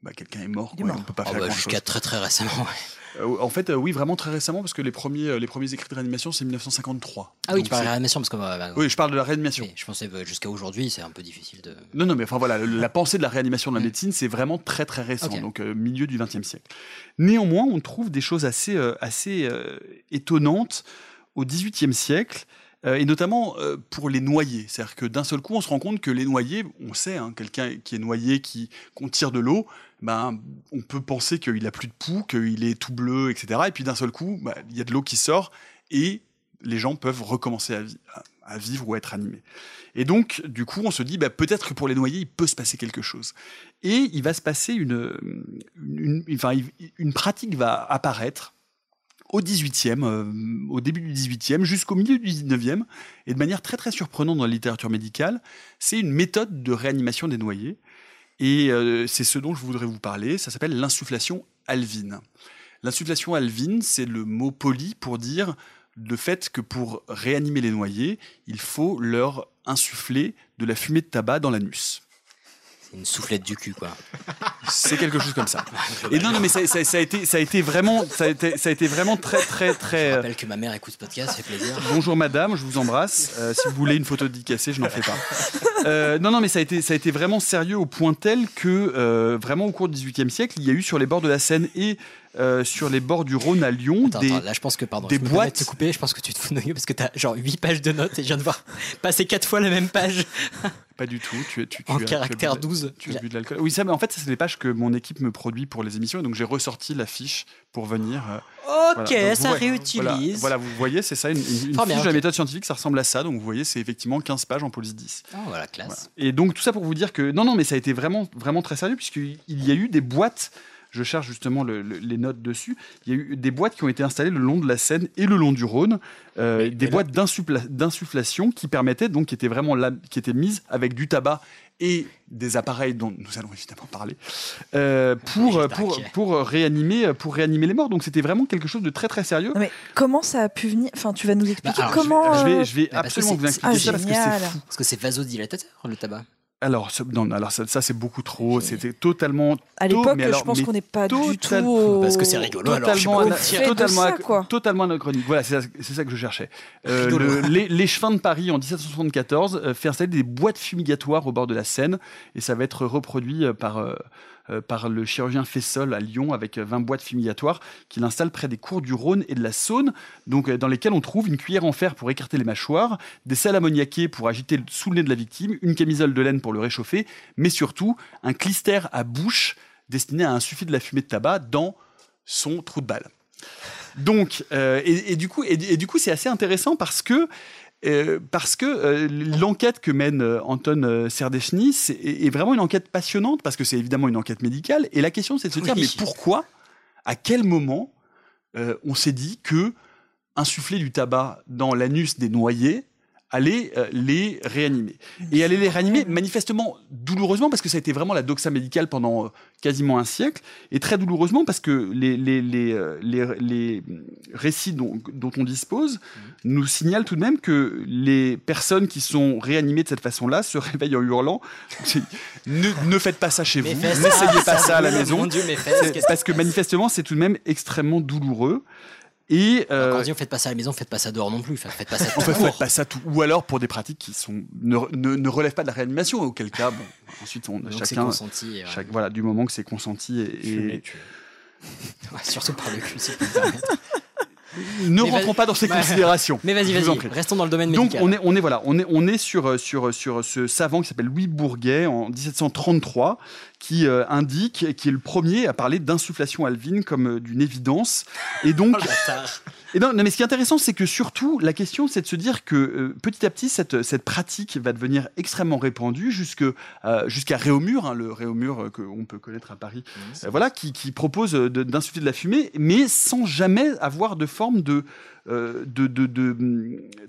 bah, quelqu'un est mort, quoi, mort. on peut pas Oh, faire bah, grand jusqu'à très très récemment. ouais. Euh, en fait, euh, oui, vraiment très récemment, parce que les premiers, euh, les premiers écrits de réanimation, c'est 1953. Ah oui, Donc tu parles de c'est- réanimation parce que. bah, bah, Oui, je parle de la réanimation. oui, je pensais bah, jusqu'à aujourd'hui, c'est un peu difficile de. Non, non, mais enfin voilà, la pensée de la réanimation de la médecine, c'est vraiment très très récent, donc euh, milieu du XXe siècle. Néanmoins, on trouve des choses assez, assez étonnantes au XVIIIe siècle. et notamment pour les noyés. C'est-à-dire que d'un seul coup, on se rend compte que les noyés, on sait, hein, quelqu'un qui est noyé, qui qu'on tire de l'eau, ben, on peut penser qu'il a plus de poux, qu'il est tout bleu, etc. Et puis d'un seul coup, bah, il y a de l'eau qui sort et les gens peuvent recommencer à, vi- à- à vivre ou à être animés. Et donc, du coup, on se dit, bah, peut-être que pour les noyés, il peut se passer quelque chose. Et il va se passer une, une pratique va apparaître au 18e, euh, au début du 18e, jusqu'au milieu du 19e, et de manière très très surprenante dans la littérature médicale, c'est une méthode de réanimation des noyés. Et euh, c'est ce dont je voudrais vous parler, ça s'appelle l'insufflation alvine. L'insufflation alvine, c'est le mot poli pour dire le fait que pour réanimer les noyés, il faut leur insuffler de la fumée de tabac dans l'anus. Une soufflette du cul, quoi. C'est quelque chose comme ça. Et non, non, mais ça, ça- ça a été, ça a été vraiment, ça a été, ça a été vraiment très, très, très. Je euh, rappelle que ma mère écoute ce podcast, fait plaisir. Bonjour madame, je vous embrasse. Euh, si vous voulez une photo dédicacée, je n'en fais pas. Euh, non, non, mais ça a, été, ça a été vraiment sérieux au point tel que, euh, vraiment au cours du XVIIIe siècle, il y a eu sur les bords de la Seine et euh, sur les bords du Rhône à Lyon Attends, des, attends, là je pense que pardon, des je boîtes. de te couper, je pense que tu te fous de parce que t'as genre 8 pages de notes et je viens de voir passer 4 fois la même page. Pas du tout. Tu, tu, tu En as- tu as caractère bu de- 12. Tu as bu de l'alcool. Oui, ça, mais en fait, c'est des pages que mon équipe me produit pour les émissions. Et donc, j'ai ressorti la fiche pour venir. euh, Ok, voilà. Donc, ça vous réutilise. Voilà, voilà, vous voyez, c'est ça, une, une- une de la méthode scientifique, ça ressemble à ça. Donc, vous voyez, c'est effectivement 15 pages en police 10. Oh, voilà, classe. Et donc, tout ça pour vous dire que. Non, non, mais ça a été vraiment, vraiment très sérieux, puisqu'il y a eu des boîtes je cherche justement le- le- les notes dessus. Il y a eu des boîtes qui ont été installées le long de la Seine et le long du Rhône, euh, des mais boîtes d'insuffla- d'insufflation qui permettaient donc qui étaient vraiment là, qui étaient mises avec du tabac et des appareils dont nous allons évidemment parler euh, pour, pour, pour réanimer pour réanimer les morts. Donc c'était vraiment quelque chose de très très sérieux. Mais comment ça a pu venir? Enfin, tu vas nous expliquer alors, comment. je vais- euh, je vais Bah, parce que absolument vous expliquer c'est- ça parce que c'est génial. fou. Parce que c'est vasodilatateur, le tabac. Alors, ce- non, alors ça, ça, c'est beaucoup trop. C'était totalement. À l'époque, mais alors- je pense qu'on n'est pas du tout. au- Parce que c'est rigolo, alors, je sais Totalement, pas totalement, ça, quoi. totalement anachronique. Voilà, c'est ça, que je cherchais. Euh, le- les, les chemins de Paris en 1774 euh, fait installer des boîtes fumigatoires au bord de la Seine et ça va être reproduit euh, par, euh, par le chirurgien Fessol à Lyon avec euh, 20 boîtes fumigatoires qu'il installe près des cours du Rhône et de la Saône, donc euh, dans lesquelles on trouve une cuillère en fer pour écarter les mâchoires, des sels ammoniaqués pour agiter sous le nez de la victime, une camisole de laine pour le réchauffer, mais surtout un clister à bouche destiné à insuffler de la fumée de tabac dans son trou de balle. Donc, euh, et, du coup, et du coup, c'est assez intéressant parce que euh, parce que euh, l'enquête que mène euh, Anton Serdechny est, est vraiment une enquête passionnante parce que c'est évidemment une enquête médicale et la question c'est de se dire Oui. mais pourquoi, à quel moment on s'est dit que insuffler du tabac dans l'anus des noyés allait euh, les réanimer. Et allait les réanimer manifestement douloureusement, parce que ça a été vraiment la doxa médicale pendant euh, quasiment un siècle, et très douloureusement parce que les, les, les, euh, les, les récits dont, dont on dispose nous signalent tout de même que les personnes qui sont réanimées de cette façon-là se réveillent en hurlant ne, ne faites pas ça chez vous, n'essayez pas ça ça à la maison. Dieu, fesses, parce que manifestement, c'est tout de même extrêmement douloureux. Et euh, Quand on dit on fait pas ça à la maison, faites pas ça dehors non plus. Enfin, faites pas ça fait, court. faites pas ça tout. Ou alors pour des pratiques qui sont, ne, ne, ne relèvent pas de la réanimation, auquel cas, bon, ensuite, on, Donc chacun. consenti, chaque- voilà, du moment que c'est consenti et. et- Ouais, Surtout par le cul, si ne Mais rentrons pas dans ces considérations. Mais vas-y, vas-y, restons dans le domaine Donc médical. on est, on est voilà, on est, on est sur, sur, sur ce savant qui s'appelle Louis Bourguet en 1733, qui euh, indique, qui est le premier à parler d'insufflation alvine comme euh, d'une évidence. Et donc, et non, non, mais ce qui est intéressant, c'est que surtout, la question, c'est de se dire que euh, petit à petit, cette, cette pratique va devenir extrêmement répandue jusque, euh, jusqu'à Réaumur, hein, le Réaumur euh, qu'on peut connaître à Paris, voilà, qui, qui propose de- d'insuffler de la fumée, mais sans jamais avoir de forme de, de, de, de,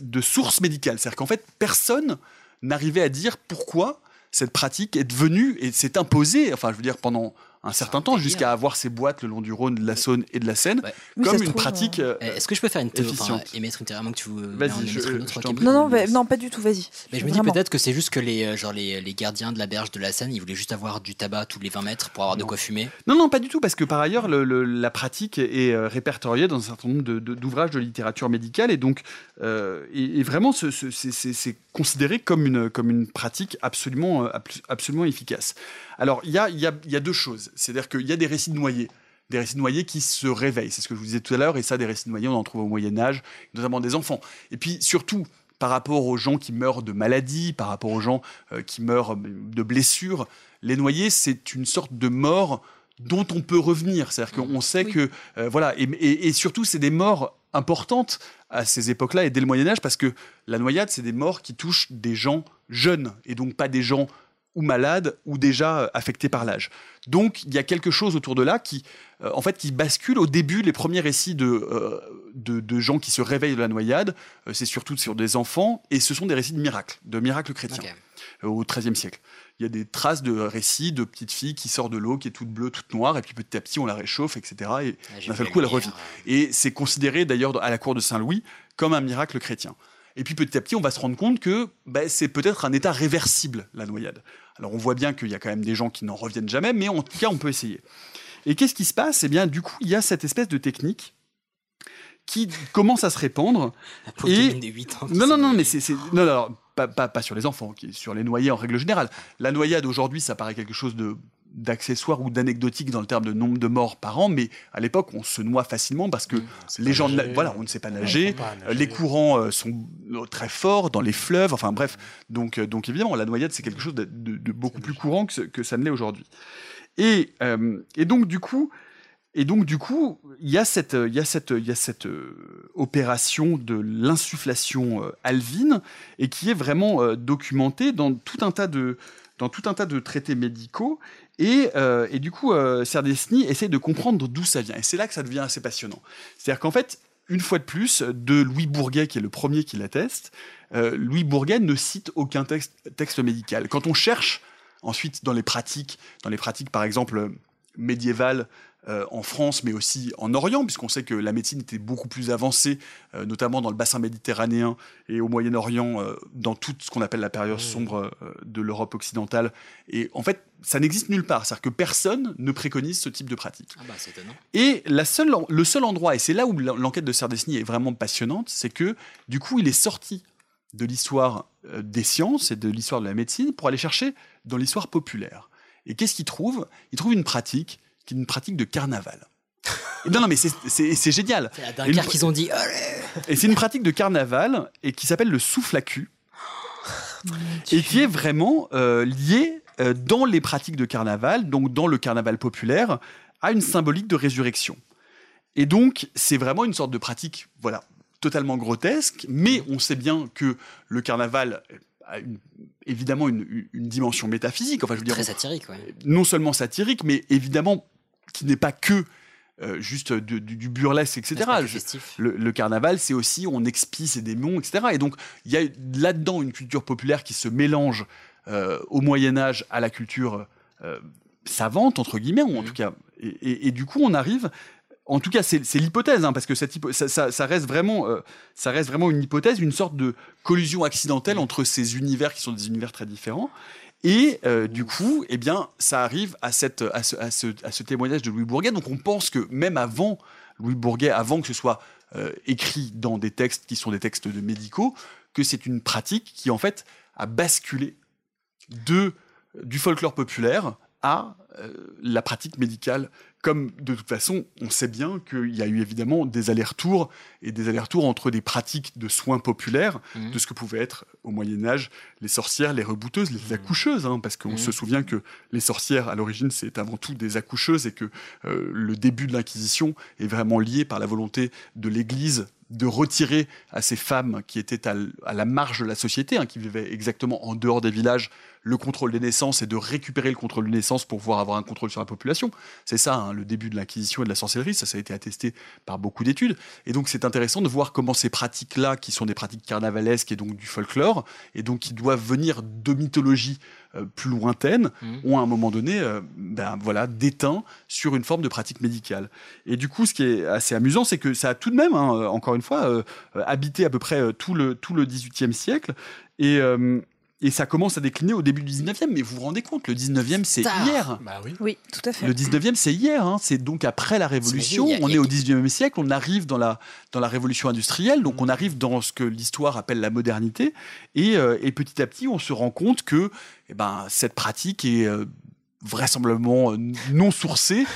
de source médicale. C'est-à-dire qu'en fait, personne n'arrivait à dire pourquoi cette pratique est devenue et s'est imposée, enfin, je veux dire, pendant un certain temps, jusqu'à avoir ces boîtes le long du Rhône, de la Saône et de la Seine, comme une trouve, pratique euh, Eh, Est-ce que je peux faire une théorie, enfin, émettre une théorie à moins que tu veux Vas-y, je- une autre. Non, non, bah, non, pas du tout, vas-y. Mais je me dis peut-être que c'est juste que les, euh, genre les, les gardiens de la berge de la Seine, ils voulaient juste avoir du tabac tous les 20 mètres pour avoir de quoi fumer. Non, non, pas du tout, parce que par ailleurs, le- le- la pratique est euh, répertoriée dans un certain nombre de- de- d'ouvrages de, littérature médicale, et donc, euh, et, et vraiment, ce- ce- c'est- considéré comme une, comme une pratique absolument, euh, abs- absolument efficace. Alors, il y a, il y, a, il y a deux choses. C'est-à-dire qu'il y a des récits de noyés. Des récits de noyés qui se réveillent. C'est ce que je vous disais tout à l'heure. Et ça, des récits de noyés, on en trouve au Moyen-Âge, notamment des enfants. Et puis, surtout, par rapport aux gens qui meurent de maladies, par rapport aux gens euh, qui meurent de blessures, les noyés, c'est une sorte de mort dont on peut revenir. C'est-à-dire qu'on sait que, euh, voilà, et, et- et surtout, c'est des morts importantes à ces époques-là et dès le Moyen Âge, parce que la noyade, c'est des morts qui touchent des gens jeunes, et donc pas des gens ou malades ou déjà euh, affectés par l'âge. Donc il y a quelque chose autour de là qui, euh, en fait, qui bascule. Au début, les premiers récits de, euh, de, de gens qui se réveillent de la noyade, euh, c'est surtout sur des enfants, et ce sont des récits de miracles, de miracles chrétiens, au XIIIe siècle. Il y a des traces de récits de petites filles qui sortent de l'eau, qui est toute bleue, toute noire, et puis petit à petit on la réchauffe, etc. Et j'ai d'un seul coup elle revit. Et c'est considéré d'ailleurs à la cour de Saint-Louis comme un miracle chrétien. Et puis petit à petit, on va se rendre compte que bah, c'est peut-être un état réversible, la noyade. Alors on voit bien qu'il y a quand même des gens qui n'en reviennent jamais, mais en tout cas, on peut essayer. Et qu'est-ce qui se passe? Eh bien, du coup, il y a cette espèce de technique qui commence à se répandre. Pokémon des huit ans qui Non, non, non, mais c'est... c'est- Non, non, pas, pas, pas sur les enfants, sur les noyés en règle générale. La noyade, aujourd'hui, ça paraît quelque chose de d'accessoire ou d'anecdotique dans le terme de nombre de morts par an, mais à l'époque, on se noie facilement parce que les gens, nager. voilà, on ne sait pas nager, pas euh, nager. les courants euh, sont euh, très forts dans les fleuves, enfin bref, donc, donc évidemment, la noyade, c'est quelque chose de, de- de beaucoup plus courant que, ce- que ça ne l'est aujourd'hui. Et, euh, et donc, du coup, et donc, du coup, il y a cette, il y a cette, il y a cette opération de l'insufflation alvine et qui est vraiment documentée dans tout un tas de, dans tout un tas de traités médicaux. Et, euh, et du coup, euh, Serdesny essaie de comprendre d'où ça vient. Et c'est là que ça devient assez passionnant. C'est-à-dire qu'en fait, une fois de plus, de Louis Bourguet, qui est le premier qui l'atteste, euh, Louis Bourguet ne cite aucun texte, texte médical. Quand on cherche ensuite dans les pratiques, dans les pratiques par exemple euh, médiévales euh, en France, mais aussi en Orient, puisqu'on sait que la médecine était beaucoup plus avancée, euh, notamment dans le bassin méditerranéen et au Moyen-Orient, euh, dans tout ce qu'on appelle la période sombre euh, de l'Europe occidentale. Et en fait, ça n'existe nulle part. C'est-à-dire que personne ne préconise ce type de pratique. Ah bah, c'est étonnant. Et la seule, le seul endroit, et c'est là où l'enquête de Serdesny est vraiment passionnante, c'est que du coup, il est sorti de l'histoire des sciences et de l'histoire de la médecine pour aller chercher dans l'histoire populaire. Et qu'est-ce qu'il trouve? Il trouve une pratique qui est une pratique de carnaval. Non, non, mais c'est- génial. C'est Dunkerque qu'ils ont dit et c'est une pratique de carnaval et qui s'appelle le souffle à cul. et qui est vraiment euh, liée euh, dans les pratiques de carnaval, donc dans le carnaval populaire, à une symbolique de résurrection. Et donc, c'est vraiment une sorte de pratique, voilà, totalement grotesque, mais on sait bien que le carnaval a une- évidemment une, une dimension métaphysique. Enfin, je veux dire, Très satirique, ouais. non seulement satirique, mais évidemment qui n'est pas que euh, juste du, du- burlesque, etc. Le, le carnaval, c'est aussi on expie ses démons, etc. Et donc il y a là-dedans une culture populaire qui se mélange euh, au Moyen Âge à la culture euh, savante entre guillemets, ou en tout cas. Et, et- et du coup, on arrive. En tout cas, c'est l'hypothèse, hein, parce que cette hypo- ça, ça- ça reste vraiment, euh, ça reste vraiment une hypothèse, une sorte de collusion accidentelle entre ces univers qui sont des univers très différents. Et euh, du coup, eh ça arrive à, ce, témoignage de Louis Bourguet. Donc on pense que même avant Louis Bourguet, avant que ce soit euh, écrit dans des textes qui sont des textes médicaux, que c'est une pratique qui en fait a basculé du folklore populaire à euh, la pratique médicale. Comme de toute façon, on sait bien qu'il y a eu évidemment des allers-retours et des allers-retours entre des pratiques de soins populaires, Mhm. de ce que pouvaient être au Moyen Âge les sorcières, les rebouteuses, les accoucheuses, hein, parce qu'on Mhm. se souvient que les sorcières, à l'origine, c'est avant tout des accoucheuses et que euh, le début de l'Inquisition est vraiment lié par la volonté de l'Église de retirer à ces femmes qui étaient à, la marge de la société, hein, qui vivaient exactement en dehors des villages, le contrôle des naissances et de récupérer le contrôle des naissances pour pouvoir avoir un contrôle sur la population. C'est ça, hein, le début de l'Inquisition et de la sorcellerie, ça, ça a été attesté par beaucoup d'études. Et donc c'est intéressant de voir comment ces pratiques-là, qui sont des pratiques carnavalesques et donc du folklore, et donc qui doivent venir de mythologies plus lointaines, Mhm. ont à un moment donné euh, ben, voilà, déteint sur une forme de pratique médicale. Et du coup, ce qui est assez amusant, c'est que ça a tout de même, hein, euh, encore une fois, euh, euh, habité à peu près euh, tout le, tout le 18e siècle. Et, euh, et ça commence à décliner au début du 19e. Mais vous vous rendez compte, le 19e, c'est hier. Bah oui. Oui, tout à fait. Le 19e, c'est hier. hein. C'est donc après la Révolution. On est au 19e siècle. On arrive dans la, dans la Révolution industrielle. Donc on arrive dans ce que l'histoire appelle la modernité. Et, euh, et petit à petit, on se rend compte que eh ben, cette pratique est euh, vraisemblablement euh, non sourcée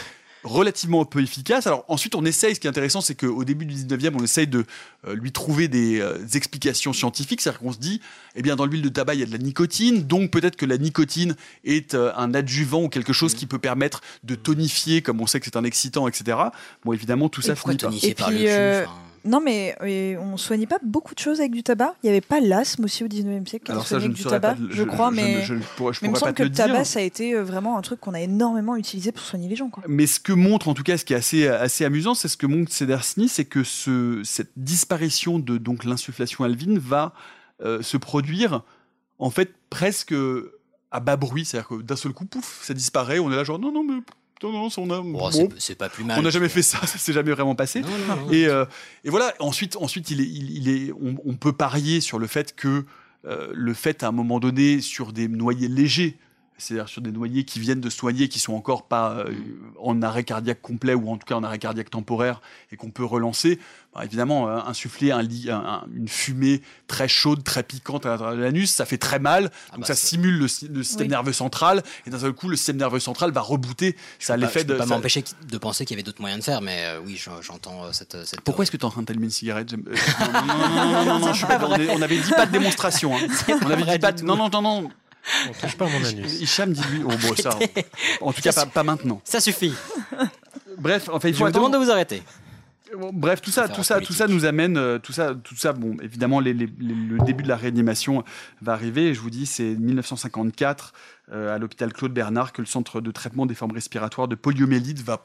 relativement peu efficace. Alors ensuite, on essaye, ce qui est intéressant, c'est qu'au début du 19e, on essaye de euh, lui trouver des euh, explications scientifiques, c'est-à-dire qu'on se dit, eh bien, dans l'huile de tabac, il y a de la nicotine, donc peut-être que la nicotine est euh, un adjuvant ou quelque chose qui peut permettre de tonifier, comme on sait que c'est un excitant, etc. Bon, évidemment, tout Et ça finit par... tonifier Et par puis, le cul euh, Non, mais euh, on soignait pas beaucoup de choses avec du tabac. Il n'y avait pas l'asthme aussi au 19e siècle qui Alors ça, soigné je avec du pas, tabac, je, crois, je mais, je pourrais, mais il me semble que le dire. tabac, ça a été euh, vraiment un truc qu'on a énormément utilisé pour soigner les gens. Quoi. Mais ce que montre, en tout cas, ce qui est assez, assez amusant, c'est ce que montre Sedersny, c'est que ce, cette disparition de donc l'insufflation alvine va euh, se produire, en fait, presque à bas bruit. C'est-à-dire que d'un seul coup, pouf, ça disparaît. On est là, genre, non, non, mais. Non, non, on a, bon, c'est- pas plus mal. on n'a jamais fait ça, ça s'est jamais vraiment passé. Non, non, non. Et, euh, et voilà, ensuite, ensuite il est, il, il est, on, on peut parier sur le fait que euh, le fait à un moment donné sur des noyés légers, c'est-à-dire sur des noyés qui viennent de se soigner, qui sont encore pas euh, en arrêt cardiaque complet ou en tout cas en arrêt cardiaque temporaire et qu'on peut relancer, bah, évidemment, euh, insuffler un, lit- un- un- une fumée très chaude, très piquante à l'intérieur de l'anus, ça fait très mal, donc bah, ça stimule le, sy- le système Oui. nerveux central et d'un seul coup, le système nerveux central va rebooter. Ça a l'effet je peux de. pas ça- m'empêcher de penser qu'il y avait d'autres moyens de faire, mais euh, oui, j'en- j'entends euh, cette, cette Pourquoi est-ce que tu es en train de t'allumer une cigarette? Non, non, non, non, non, non, non, je suis pas- on avait dit pas de démonstration. hein. On avait dit pas de... Non, non, non, non. On touche pas à mon anus. Hicham dit lui. Oh, bon, ça. En tout cas, pas, pas maintenant. Ça suffit. Bref, enfin, il Je faut vous demande de vous arrêter. Bref, tout ça, tout ça, tout ça nous amène, euh, tout ça, tout ça. Bon, évidemment, les- les- les- le début de la réanimation va arriver. Et je vous dis, c'est 1954. Euh, à l'hôpital Claude Bernard que le centre de traitement des formes respiratoires de poliomyélite va,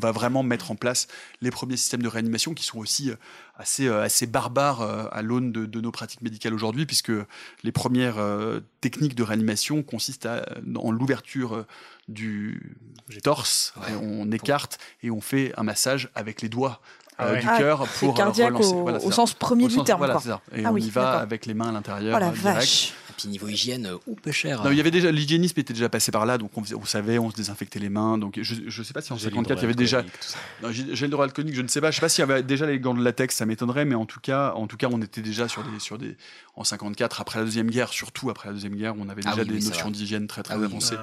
va vraiment mettre en place les premiers systèmes de réanimation qui sont aussi euh, assez, euh, assez barbares euh, à l'aune de, de nos pratiques médicales aujourd'hui, puisque les premières euh, techniques de réanimation consistent à, en l'ouverture du torse, et on écarte et on fait un massage avec les doigts. Ah euh, ouais. du Ah, cœur pour cardiaque relancer. au- Voilà, sens premier Au du sens- terme, Voilà, quoi. c'est ça. Et Ah on oui, y va avec les mains à l'intérieur. Oh la euh, direct. vache. Et puis niveau hygiène, euh, ou peu cher. Non, il y avait déjà l'hygiénisme était déjà passé par là, donc on, faisait- on savait, on se désinfectait les mains. Donc je, je sais pas si en Gel 54 il y avait déjà gel hydroalcoolique, je ne sais pas. Je sais pas s'il y avait déjà les gants de latex, ça m'étonnerait, mais en tout cas, en tout cas, on était déjà sur des sur des en 54 après la deuxième guerre, surtout après la deuxième guerre, on avait Ah déjà oui, des notions d'hygiène très très Ah oui, avancées.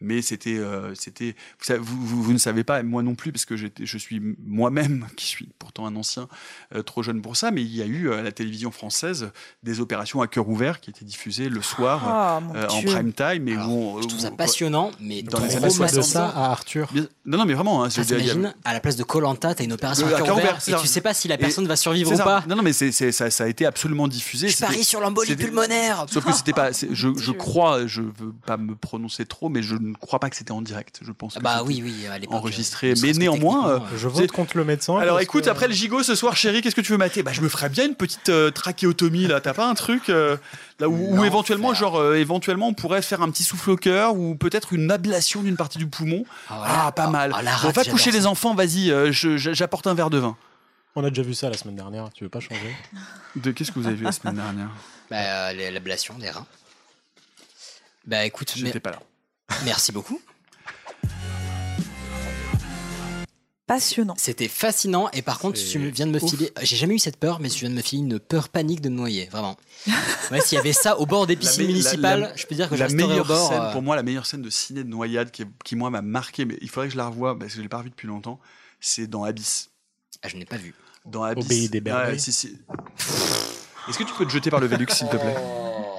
Mais c'était, euh, c'était, vous, savez- vous, vous- vous ne savez pas, moi non plus, parce que j'étais- je suis moi-même, qui suis pourtant un ancien, euh, trop jeune pour ça, mais il y a eu euh, à la télévision française des opérations à cœur ouvert qui étaient diffusées le soir Ah, euh, en prime time. Et Alors, où on- je trouve ça passionnant, mais dans les années 60. massacrant. à Arthur. Non, non, mais vraiment. Hein, Ah, dire, a- à la place de Colanta, t'as une opération Le- à cœur ouvert c'est et ça. tu sais pas si la Et- personne va survivre ou ça. pas. Non, non, mais c'est, c'est- ça, ça a été absolument diffusé. Je parie sur l'embolie pulmonaire. Sauf que c'était pas. Je, je crois, je veux pas me prononcer trop, mais je ne crois pas que c'était en direct. Je pense. que Bah oui, oui, à. Enregistré, euh, ne mais néanmoins. euh, euh, Je c'est- vote contre le médecin. Alors écoute, que- après le gigot ce soir, chérie, qu'est-ce que tu veux mater? Bah je me ferais bien une petite euh, trachéotomie là. T'as pas un truc euh, là où, éventuellement, genre euh, éventuellement, on pourrait faire un petit souffle au cœur ou peut-être une ablation d'une partie du poumon. Ah, voilà. Ah, pas mal. Ah, la Bon, va coucher ça. les enfants. Vas-y, euh, je- je- j'apporte un verre de vin. On a déjà vu ça la semaine dernière. Tu veux pas changer? De qu'est-ce que vous avez vu la semaine dernière? Bah, euh, l'ablation des reins. Bah écoute, J'étais mais- pas là. Merci beaucoup. Passionnant. C'était fascinant et par contre, tu viens de me ouf. filer. J'ai jamais eu cette peur, mais tu viens de me filer une peur panique de me noyer, vraiment. Ouais, s'il y avait ça au bord des piscines municipales, la- la- je peux dire que je la au meilleure bord. scène, euh, pour moi, la meilleure scène de ciné de noyade qui, est- qui, moi m'a marqué, mais il faudrait que je la revoie parce que je l'ai pas revue depuis longtemps. C'est dans Abyss. Ah, je n'ai pas vu. Dans Abyss. pays des merveilles. Ouais, si, si. Est-ce que tu peux te jeter par le Velux, s'il te plaît?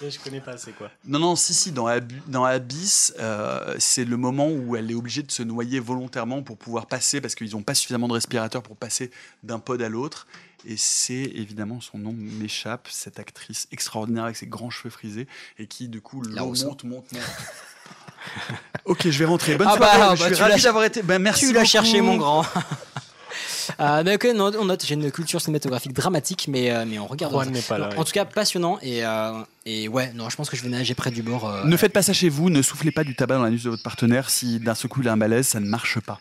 Je connais pas, c'est quoi Non, non, si, si, dans, Ab- dans Abyss, euh, c'est le moment où elle est obligée de se noyer volontairement pour pouvoir passer, parce qu'ils n'ont pas suffisamment de respirateurs pour passer d'un pod à l'autre. Et c'est évidemment, son nom m'échappe, cette actrice extraordinaire avec ses grands cheveux frisés, et qui, du coup, l'eau monte, monte, monte. ok, je vais rentrer. Bonne Ah soirée, bah, je bah, suis tu ravi l'as- d'avoir été. Ben, merci tu l'as cherché, mon grand. Euh, mais ok, on note, j'ai une culture cinématographique dramatique, mais, euh, mais on regarde. Juan ça. n'est pas là, En tout cas, passionnant et, euh, et ouais, non, je pense que je vais nager près du bord. euh, Ne faites pas ça chez vous, ne soufflez pas du tabac dans la nuque de votre partenaire si d'un seul coup il a un malaise, ça ne marche pas.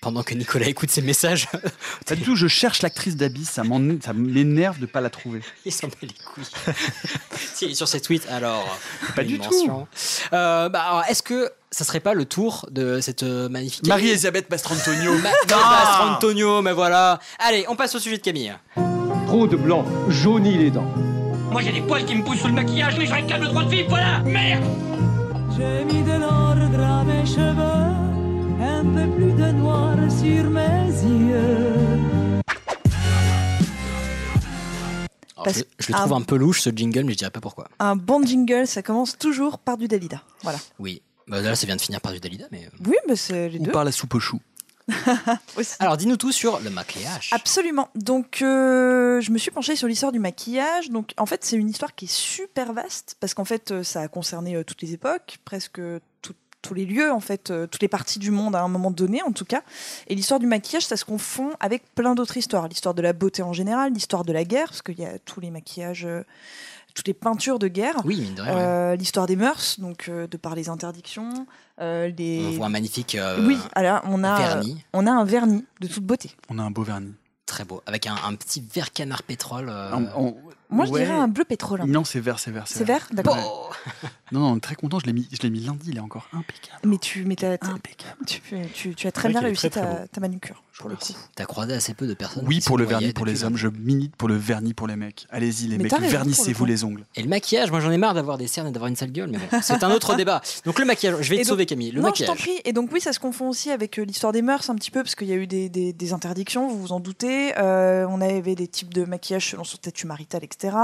pendant que Nicolas écoute ses messages. Pas du tout, je cherche l'actrice d'Abyss, ça m'énerve de pas la trouver. Il s'en bat les couilles. si, sur ses tweets, alors. Pas du mention. Euh, bah, alors, est-ce que ça serait pas le tour de cette euh, magnifique. Marie-Elisabeth Mastrantonio. Ma- Marie Antonio, mais voilà. Allez, on passe au sujet de Camille. Trop de blanc, jaunit les dents. Moi j'ai des poils qui me poussent sous le maquillage, mais je réclame le droit de vivre, voilà Merde J'ai mis de l'ordre à mes cheveux, un peu plus de noir sur mes yeux. Parce- je, je le trouve ah. un peu louche ce jingle, mais je dirais pas pourquoi. Un bon jingle, ça commence toujours par du Dalida. Voilà. Oui. Bah, là, ça vient de finir par du Dalida, mais. euh, Oui, mais c'est les Ou deux. par la soupe aux choux. Alors, dis-nous tout sur le maquillage. Absolument. Donc, euh, je me suis penchée sur l'histoire du maquillage. Donc, en fait, c'est une histoire qui est super vaste parce qu'en fait, euh, ça a concerné euh, toutes les époques, presque tout- tous les lieux, en fait, euh, toutes les parties du monde à un moment donné, en tout cas. Et l'histoire du maquillage, ça se confond avec plein d'autres histoires. L'histoire de la beauté en général, l'histoire de la guerre, parce qu'il y a tous les maquillages. euh, toutes les peintures de guerre, Oui, mine de rien, Euh, l'histoire des mœurs, donc euh, de par les interdictions, euh, les... On voit un magnifique. euh, oui, alors on a, vernis. on a un vernis de toute beauté. On a un beau vernis. Très beau. Avec un, un petit vert canard pétrole. euh, On- on- Moi, je dirais un bleu pétrole. un. Non, c'est vert, c'est vert. C'est vert D'accord. Ouais. Non, non, très content, je l'ai mis, je l'ai mis lundi, il est encore impeccable. Mais tu, mais t'as- t'as- tu, tu, tu as très bien réussi très, très ta, ta manucure, pour le coup. T'as croisé assez peu de personnes. Oui, pour le vernis pour les hommes, je milite pour le vernis pour les mecs. Allez-y, les Mais mecs, vernissez-vous le les ongles. Et le maquillage, moi j'en ai marre d'avoir des cernes et d'avoir une sale gueule, mais bon, c'est un autre débat. Donc le maquillage, je vais Et te donc- sauver Camille. Le non, je t'en maquillage. prie. Et donc oui, ça se confond aussi avec euh, l'histoire des mœurs un petit peu, parce qu'il y a eu des, des- des interdictions, vous vous en doutez. Euh, on avait des types de maquillage selon son statut marital, etc.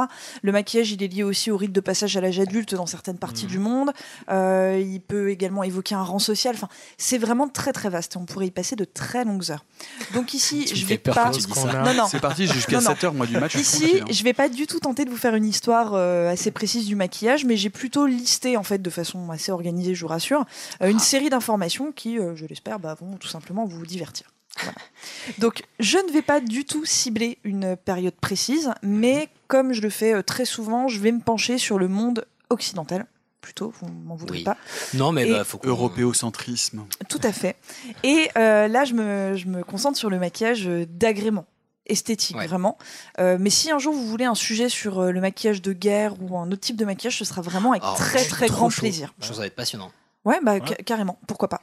Le maquillage, il est lié aussi au rite de passage à l'âge adulte dans certaines parties du monde. Euh, il peut également évoquer un rang social. Enfin, c'est vraiment très très vaste. On pourrait y passer de très longues heures. Donc ici, je vais peur pas. Non, non. C'est parti, jusqu'à Non, non. 7h moi du match. Ici, je vais pas du tout tenter de vous faire une histoire euh, assez précise du maquillage, mais j'ai plutôt listé en fait de façon assez organisée, je vous rassure, euh, Ah. une série d'informations qui, euh, je l'espère, bah, vont tout simplement vous divertir. Voilà. Donc, je ne vais pas du tout cibler une période précise, mais comme je le fais très souvent, je vais me pencher sur le monde occidental. Plutôt, vous m'en voudrez Oui. pas. Non, mais bah, faut Européocentrisme. Tout à fait. Et euh, là, je me, je me concentre sur le maquillage euh, d'agrément esthétique Ouais. vraiment Euh, mais si un jour vous voulez un sujet sur euh, le maquillage de guerre ou un autre type de maquillage ce sera vraiment avec Oh, très très grand chaud. plaisir Je trouve ça va être passionnant. ouais bah ca- carrément pourquoi pas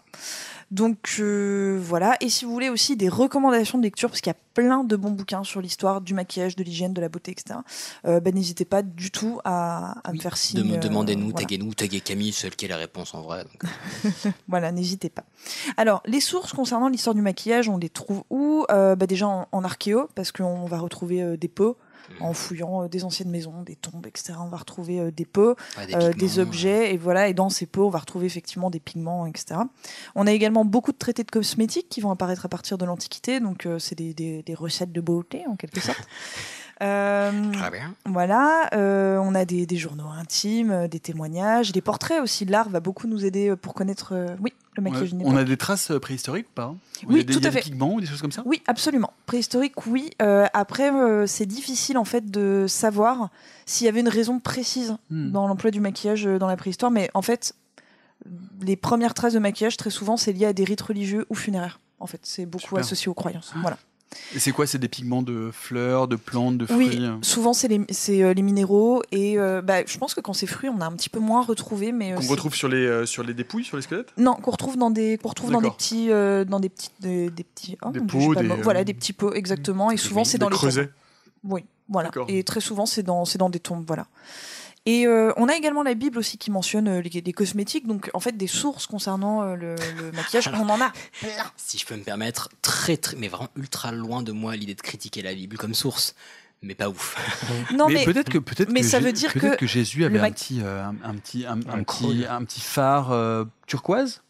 donc euh, voilà et si vous voulez aussi des recommandations de lecture parce qu'il y a plein de bons bouquins sur l'histoire du maquillage de l'hygiène de la beauté etc euh, bah, n'hésitez pas du tout à, à me faire signe Dem- euh, Demandez-nous, voilà. taguez-nous, taguez Camille, celle qui a la réponse en vrai. donc. Voilà, n'hésitez pas. Alors, les sources concernant l'histoire du maquillage, on les trouve où? Bah Déjà en, en archéo, parce qu'on va retrouver des pots. Mmh. En fouillant euh, des anciennes maisons, des tombes, etc., on va retrouver euh, des pots, des euh, des objets, et voilà. Et dans ces pots, on va retrouver effectivement des pigments, etc. On a également beaucoup de traités de cosmétiques qui vont apparaître à partir de l'Antiquité, donc c'est des, des- des recettes de beauté en quelque sorte. Euh, Très bien. voilà, euh, on a des, des journaux intimes, euh, des témoignages, des portraits aussi. L'art va beaucoup nous aider pour connaître, euh, oui, le maquillage On a des traces préhistoriques ou pas? Hein Oui, Il y a des, tout à des fait. pigments ou des choses comme ça? Oui, absolument. Préhistorique, oui. Euh, après, euh, c'est difficile en fait de savoir s'il y avait une raison précise Hmm. dans l'emploi du maquillage dans la préhistoire, mais en fait, les premières traces de maquillage, très souvent, c'est lié à des rites religieux ou funéraires. En fait, c'est beaucoup Super. associé aux croyances. Voilà. Et c'est quoi C'est des pigments de fleurs, de plantes, de fruits Oui, euh souvent c'est les, euh, les minéraux et euh, bah, je pense que quand c'est fruits, on a un petit peu moins retrouvé, mais euh, Qu'on retrouve sur les, euh, sur les dépouilles, sur les squelettes? Non, qu'on retrouve dans des, qu'on retrouve dans des petits, euh, dans des petits, des, des petits, oh, Des pots, des, euh, voilà, des petits pots exactement. Et souvent c'est dans les tombes. creusets. Oui, voilà. D'accord. Et très souvent c'est dans, c'est dans des tombes, voilà. Et euh, on a également la Bible aussi qui mentionne euh, les, les cosmétiques, donc en fait des sources concernant euh, le, le maquillage, on en a. Si je peux me permettre, très, très, mais vraiment ultra loin de moi l'idée de critiquer la Bible comme source, mais pas ouf. Non, mais- peut-être que peut-être mais que ça Jé- veut dire peut-être que que Jésus avait un petit euh, un, un petit un, un Un petit un petit phare euh, turquoise?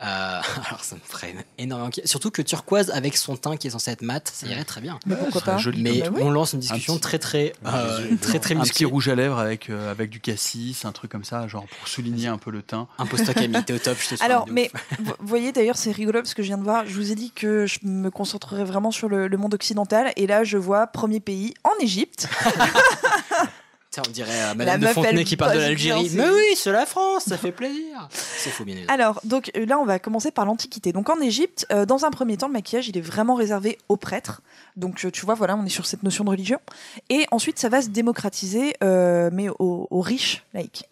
Euh, alors ça me ferait énormément. Surtout que turquoise avec son teint qui est censé être mat, ça irait très bien. Mais pourquoi pas joli Mais comme Bah on lance une discussion petit- très très euh, Jésus. très très un musclée. petit rouge à lèvres avec euh, avec du cassis, un truc comme ça, genre pour souligner un peu le teint. Impose-toi Camille, t'es au top, je te suis. Alors, mais vous voyez d'ailleurs, c'est rigolo parce que je viens de voir, je vous ai dit que je me concentrerai vraiment sur le, le monde occidental, et là je vois premier pays en Égypte. Tiens, on dirait euh, La Madame de meuf, Fontenay elle qui parle de bosse l'Algérie. Mais oui, c'est la France, ça fait plaisir. C'est faux, bien évidemment. Alors, donc euh, là, on va commencer par l'Antiquité. Donc en Égypte, euh, dans un premier temps, le maquillage, il est vraiment réservé aux prêtres. Donc euh, tu vois, voilà, on est sur cette notion de religion. Et ensuite, ça va se démocratiser, euh, mais aux, aux riches laïcs.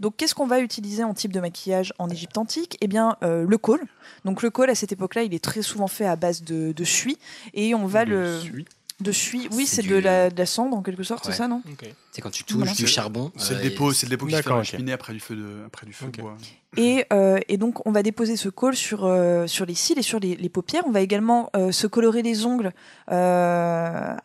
Donc qu'est-ce qu'on va utiliser en type de maquillage en Égypte antique? Eh bien, euh, le col. Donc le col, à cette époque-là, il est très souvent fait à base de, de suie. Et on va le... De suie, oui, C'est c'est du- de la, de la cendre en quelque sorte, Ouais. c'est ça, non C'est quand tu touches Voilà. du charbon. C'est euh, le dépôt, c'est le dépôt qui se fait D'accord, ok. cheminer après du feu de après du feu de bois. Et, euh, et donc, on va déposer ce col sur, euh, sur les cils et sur les, les paupières. On va également euh, se colorer les ongles à-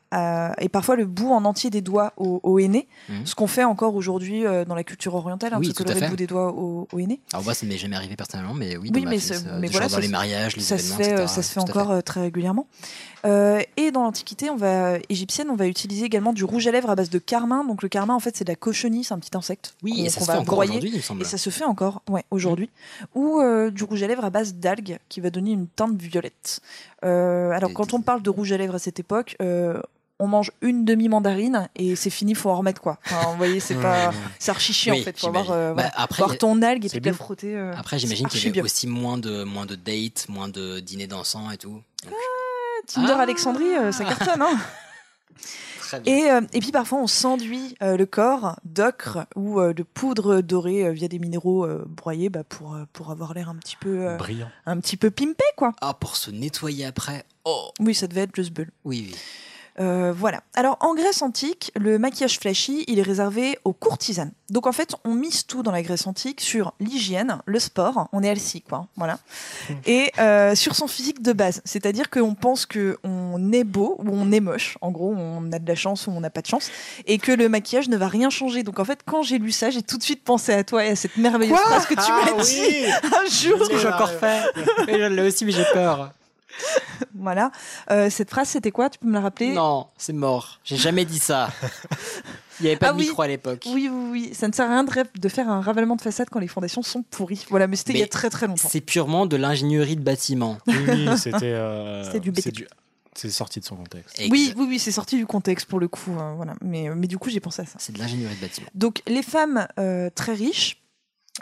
et parfois le bout en entier des doigts au, au henné. Mhm. Ce qu'on fait encore aujourd'hui dans la culture orientale, hein, Oui, se colorer le bout des doigts au, au henné. Alors moi, ça ne m'est jamais arrivé personnellement, mais oui, Oui, dans mais, voilà, dans ça les se- mariages, les ça événements, se fait, etc. ça se fait Tout à encore très régulièrement. Et dans l'Antiquité, on va égyptienne, on va utiliser également du rouge à lèvres à base de carmin. Donc le carmin, en fait, c'est de la cochenille, c'est un petit insecte. Oui, et ça se fait encore. Et ça se fait encore, ouais, aujourd'hui. Ou euh, du rouge à lèvres à base d'algues qui va donner une teinte violette. Euh, alors, quand on parle de rouge à lèvres à cette époque, euh, on mange une demi-mandarine et c'est fini, faut en remettre quoi. Enfin, vous voyez, c'est pas. C'est archi chiant Oui, en fait. Faut avoir, euh, Bah, après, avoir il ton algue et puis la frotter. euh, Après, j'imagine qu'il y avait bien. aussi moins de, moins de dates, moins de dîners dansants et tout. Donc, Tinder Ah. Alexandrie, euh, ça cartonne, hein. Et, euh, et puis parfois on s'enduit euh, le corps d'ocre ou euh, de poudre dorée euh, via des minéraux euh, broyés bah, pour, euh, pour avoir l'air un petit peu euh, Brillant. un petit peu pimpé quoi. Ah, pour se nettoyer après. Oh Oui, ça devait être juste bull. Oui, oui. Euh, voilà. Alors en Grèce antique, le maquillage flashy, il est réservé aux courtisanes. Donc en fait, on mise tout dans la Grèce antique sur l'hygiène, le sport, on est Elsie quoi, voilà, et euh, sur son physique de base. C'est-à-dire qu'on pense que on est beau ou on est moche. En gros, on a de la chance ou on n'a pas de chance, et que le maquillage ne va rien changer. Donc en fait, quand j'ai lu ça, j'ai tout de suite pensé à toi et à cette merveilleuse Quoi? phrase que tu Ah m'as oui dit un jour. Ce que j'ai encore fait. Et je l'ai aussi, mais j'ai peur. Voilà. Euh, cette phrase, c'était quoi? Tu peux me la rappeler? Non, c'est mort. J'ai jamais dit ça. Il n'y avait pas Ah de oui. micro à l'époque. Oui, oui, oui. Ça ne sert à rien de, faire un ravalement de façade quand les fondations sont pourries. Voilà, mais c'était il y a très très longtemps. C'est purement de l'ingénierie de bâtiment. Oui, oui, c'était. euh, C'était du c'est BTP. C'est sorti de son contexte. Oui, oui, oui, c'est sorti du contexte pour le coup. euh, voilà. mais, mais du coup, j'ai pensé à ça. C'est de l'ingénierie de bâtiment. Donc, les femmes euh, très riches,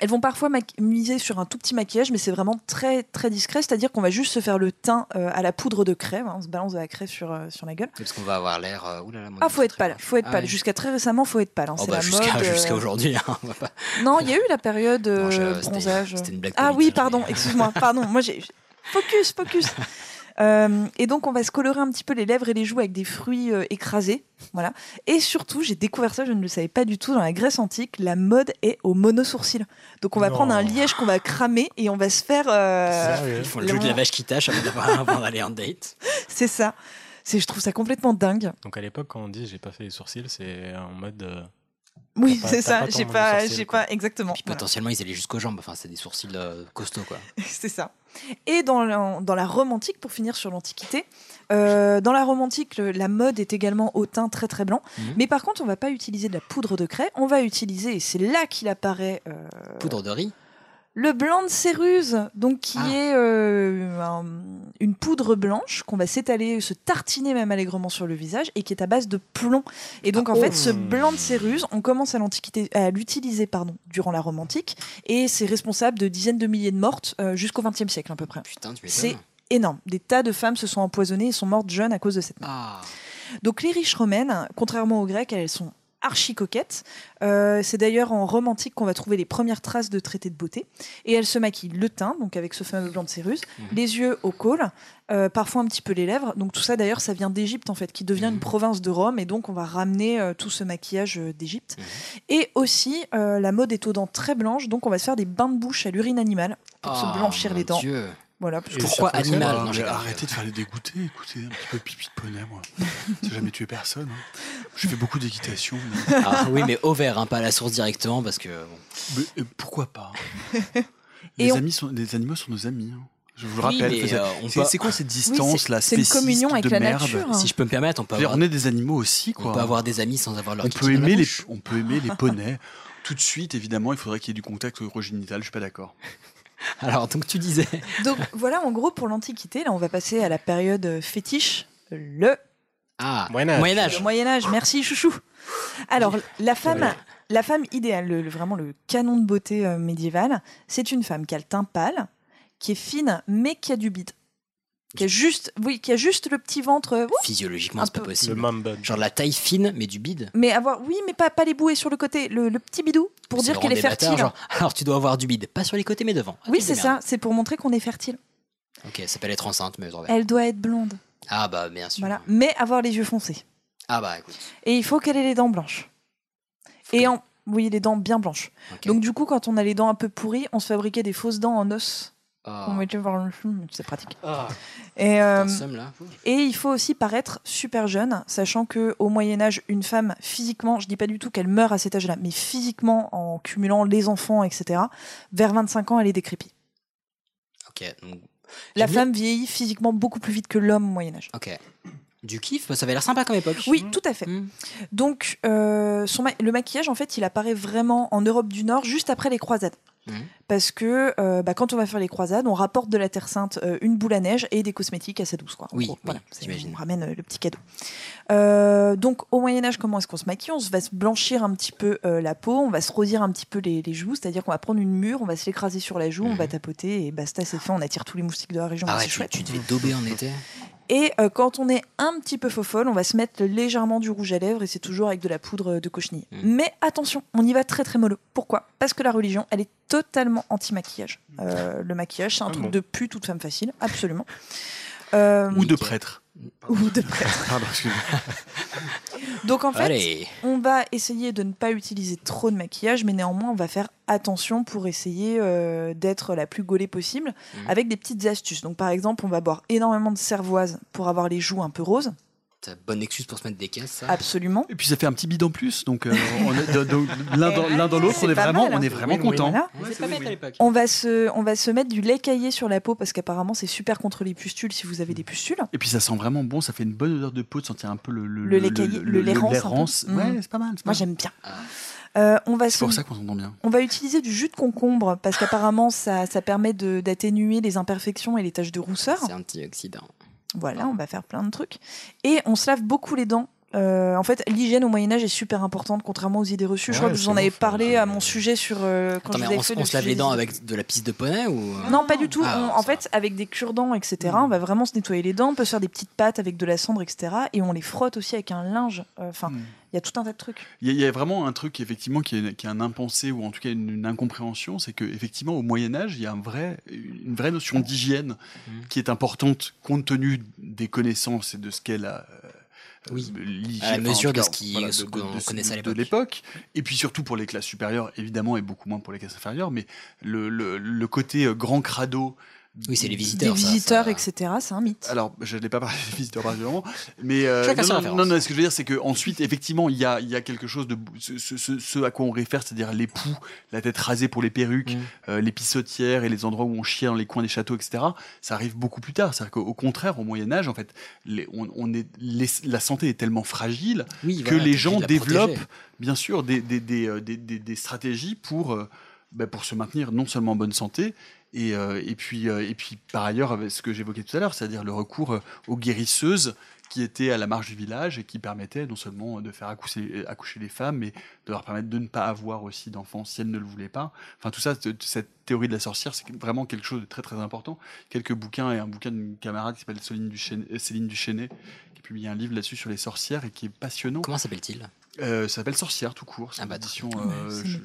elles vont parfois miser sur un tout petit maquillage, mais c'est vraiment très très discret. C'est-à-dire qu'on va juste se faire le teint euh, à la poudre de crème. hein, on se balance de la crème sur, euh, sur la gueule. Parce qu'on va avoir l'air. euh, Ah, faut être pâle, faut être Ah pâle. ouais. Jusqu'à très récemment, faut être pâle. hein, Oh, c'est bah, la jusqu'à mode. jusqu'à aujourd'hui. hein, pas- Non, il y a eu la période c'était- bronzage. c'était une blague Ah oui, pardon, excuse-moi, pardon. Moi, j'ai focus, focus. Euh, et donc, on va se colorer un petit peu les lèvres et les joues avec des fruits euh, écrasés, voilà. Et surtout, j'ai découvert ça, je ne le savais pas du tout. Dans la Grèce antique, la mode est au monosourcil. Donc, on va Non. prendre un liège qu'on va cramer et on va se faire. euh, Ils font le jeu de la vache qui tâche avant d'avoir- avant d'aller en date. C'est ça. C'est, je trouve ça complètement dingue. Donc à l'époque, quand on dit j'ai pas fait les sourcils, c'est en mode. euh, Oui, c'est ça. J'ai pas, sourcils, j'ai pas exactement. Puis Voilà. potentiellement, ils allaient jusqu'aux jambes. Enfin, c'est des sourcils euh, costauds, quoi. c'est ça. Et dans la, dans la romantique, pour finir sur l'Antiquité, euh, dans la romantique, le- la mode est également au teint très très blanc. Mhm. Mais par contre, on va pas utiliser de la poudre de craie, on va utiliser, et c'est là qu'il apparaît, euh, Poudre de riz. Le blanc de céruse, donc qui Ah. est euh, un- une poudre blanche qu'on va s'étaler, se tartiner même allègrement sur le visage et qui est à base de plomb. Et donc en Ah, fait, oh. ce blanc de céruse, on commence à l'antiquité à l'utiliser pardon durant la romantique et c'est responsable de dizaines de milliers de mortes euh, jusqu'au XXe siècle à peu près. Putain, tu C'est énorme. Des tas de femmes se sont empoisonnées et sont mortes jeunes à cause de cette mode. Ah. Donc les riches romaines, contrairement aux grecs, elles sont archi coquettes. Euh, c'est d'ailleurs en Rome antique qu'on va trouver les premières traces de traités de beauté. Et elles se maquillent le teint, donc avec ce fameux blanc de céruse, les yeux au col, euh, parfois un petit peu les lèvres. Donc tout ça d'ailleurs, ça vient d'Égypte en fait, qui devient une province de Rome. Et donc on va ramener euh, tout ce maquillage d'Égypte. Et aussi, la mode est aux dents très blanches, donc on va se faire des bains de bouche à l'urine animale pour Ah, se blanchir mon les dents. Dieu. Voilà, parce que- Pourquoi animal Ah, Non, Arrêtez de faire les dégoûter, écoutez, un petit peu pipi de poney, moi. J'ai jamais tué personne. hein. Je fais beaucoup d'équitation. mais- Ah, oui, mais au vert, hein, pas à la source directement, parce que. bon. Mais, euh, pourquoi pas Et les, on- amis sont, les animaux sont nos amis. hein. Je vous le Oui, rappelle. c'est- euh, c'est peut- quoi cette Oui, distance c'est- là c'est une communion avec de la merde nature. hein. Si je peux me permettre, on peut avoir, On est des animaux aussi, quoi. on peut avoir des amis sans avoir leur On peut la aimer les, on peut aimer les poneys. Tout de suite, évidemment, il faudrait qu'il y ait du contact urogénital. Je suis pas d'accord. Alors, donc tu disais. Donc voilà, en gros, pour l'Antiquité, là, on va passer à la période euh, fétiche, le, Ah, Moyen-Âge. Moyen-Âge. le Moyen Âge. Merci, chouchou. Alors, la femme, Ouais. la femme idéale, le- le- vraiment le canon de beauté euh, médiéval, c'est une femme qui a le teint pâle, qui est fine, mais qui a du bide. Qui a juste, oui, qui a juste le petit ventre. euh, ouf, Physiologiquement, c'est pas. Le possible. Genre la taille fine, mais du bide. mais avoir, oui, mais pas, pas les bouées sur le côté, le, le petit bidou, pour dire qu'elle est bâtards, fertile. genre, alors tu dois avoir du bide, pas sur les côtés, mais devant. Ah, Oui, c'est ça, c'est pour montrer qu'on est fertile. Ok, ça s'appelle être enceinte, mais. Elle doit être blonde. Ah bah bien sûr. Voilà. Mais avoir les yeux foncés. Ah bah écoute. Et il faut qu'elle ait les dents blanches. Et en... Oui, les dents bien blanches. Donc du coup, quand on a les dents un peu pourries, on se fabriquait des fausses dents en os. Ah. qu'on mettait par le film, c'est pratique. Ah. Et, euh, Putain, somme, là. et il faut aussi paraître super jeune, sachant que au Moyen Âge, une femme physiquement, je dis pas du tout qu'elle meurt à cet âge-là, mais physiquement, en cumulant les enfants, etc., vers 25 ans, elle est décrépite. Ok. donc- La femme vieillit physiquement beaucoup plus vite que l'homme au Moyen Âge. Ok. Du kiff, ça avait l'air sympa comme époque. Oui, tout à fait. Mm. Donc, euh, son ma- le maquillage, en fait, il apparaît vraiment en Europe du Nord juste après les croisades. Mhm. Parce que euh, bah, quand on va faire les croisades, on rapporte de la Terre Sainte euh, une boule à neige et des cosmétiques assez douces. Quoi. Oui, gros, oui, voilà, j'imagine. on ramène euh, le petit cadeau. Donc au Moyen Âge, comment est-ce qu'on se maquille? On va se blanchir un petit peu la peau, on va se rosir un petit peu les, les joues, c'est-à-dire qu'on va prendre une mûre, on va se l'écraser sur la joue, on va tapoter et basta, c'est fait, on attire tous les moustiques de la région. Mhm. Ah ouais, c'est tu, chouette. tu devais dober en été? Et euh, quand on est un petit peu faux folle, on va se mettre légèrement du rouge à lèvres et c'est toujours avec de la poudre de cochenille. Mais attention, on y va très très mollo. Pourquoi? Parce que la religion, elle est totalement anti-maquillage. Euh, le maquillage, c'est un Ah truc bon de pu toute femme facile, absolument. Euh, Ou de prêtre. ou de prêtre. Pardon, excusez-moi. Donc en fait, Allez. on va essayer de ne pas utiliser trop de maquillage, mais néanmoins, on va faire attention pour essayer euh, d'être la plus gaulée possible Mhm. avec des petites astuces. Donc par exemple, on va boire énormément de cervoise pour avoir les joues un peu roses. La bonne excuse pour se mettre des caisses. ça. Absolument. Et puis ça fait un petit bide en plus, donc euh, de- l'un dans, l'autre, on est vraiment, mal, hein. on est vraiment Oui, oui, content. voilà. Ouais, pas. On va, se, on va se mettre du lait caillé sur la peau parce qu'apparemment c'est super contre les pustules si vous avez des pustules. Et puis ça sent vraiment bon, ça fait une bonne odeur de peau de sentir un peu le, Le lait caillé, le lait rance un. Mhm. Ouais, c'est pas mal. c'est pas Moi j'aime bien. Euh, on va se- pour ça qu'on s'entend bien. On va utiliser du jus de concombre parce qu'apparemment ça, ça permet de- d'atténuer les imperfections et les taches de rousseur. C'est antioxydant. Voilà, on va faire plein de trucs. Et on se lave beaucoup les dents. Euh, en fait, l'hygiène au Moyen Âge est super importante, contrairement aux idées reçues. je crois que vous en avez parlé à mon sujet sur euh, quand Attends, je mais vous avais on, fait on le se lave les dents avec de la pisse de poney ou euh? Non, pas du tout. Ah, On- en fait, avec des cure-dents, etc., on va vraiment se nettoyer les dents. On peut se faire des petites pâtes avec de la cendre, etc. Et on les frotte aussi avec un linge. Euh, Enfin, il y a tout un tas de trucs. Il y, a- il y a vraiment un truc effectivement qui est, qui est un impensé ou en tout cas une, une incompréhension, c'est que effectivement au Moyen Âge il y a un vrai, une vraie notion d'hygiène qui est importante compte tenu des connaissances et de ce qu'est la Oui. l'hygiène, À la mesure de ce voilà, qu'on de ce- connaissait à de l'époque. et puis surtout pour les classes supérieures évidemment et beaucoup moins pour les classes inférieures, mais le, le- le côté euh, grand crado. Oui, c'est les Des visiteurs. ça, visiteurs, ça- etc., c'est un mythe. Alors, je n'ai pas parlé des visiteurs particulièrement, mais euh, non, non, référence. non, non, ce que je veux dire, c'est qu'ensuite, effectivement, il y a, il y a quelque chose de ce, ce- ce- ce à quoi on réfère, c'est-à-dire les poux, la tête rasée pour les perruques, Mm. euh, les pissotières et les endroits où on chiait dans les coins des châteaux, etc. Ça arrive beaucoup plus tard. C'est-à-dire qu'au contraire, au Moyen Âge, en fait, les- on, on est, les- la santé est tellement fragile Oui, que les gens développent, protéger. bien sûr, des, des, des, euh, des- des- des stratégies pour, euh, bah, pour se maintenir non seulement en bonne santé, et, euh, et, puis, euh, et puis par ailleurs, ce que j'évoquais tout à l'heure, c'est-à-dire le recours euh, aux guérisseuses qui étaient à la marge du village et qui permettaient non seulement de faire accoucher, accoucher les femmes, mais de leur permettre de ne pas avoir aussi d'enfants si elles ne le voulaient pas. Enfin, tout ça, cette théorie de la sorcière, c'est vraiment quelque chose de très très important. Quelques bouquins et un bouquin d'une camarade qui s'appelle Céline Duchesne, euh, Céline Duchesnet, qui a publié un livre là-dessus sur les sorcières et qui est passionnant. Comment s'appelle-t-il? Euh, Ça s'appelle Sorcière tout court. Ah bah, euh, je-.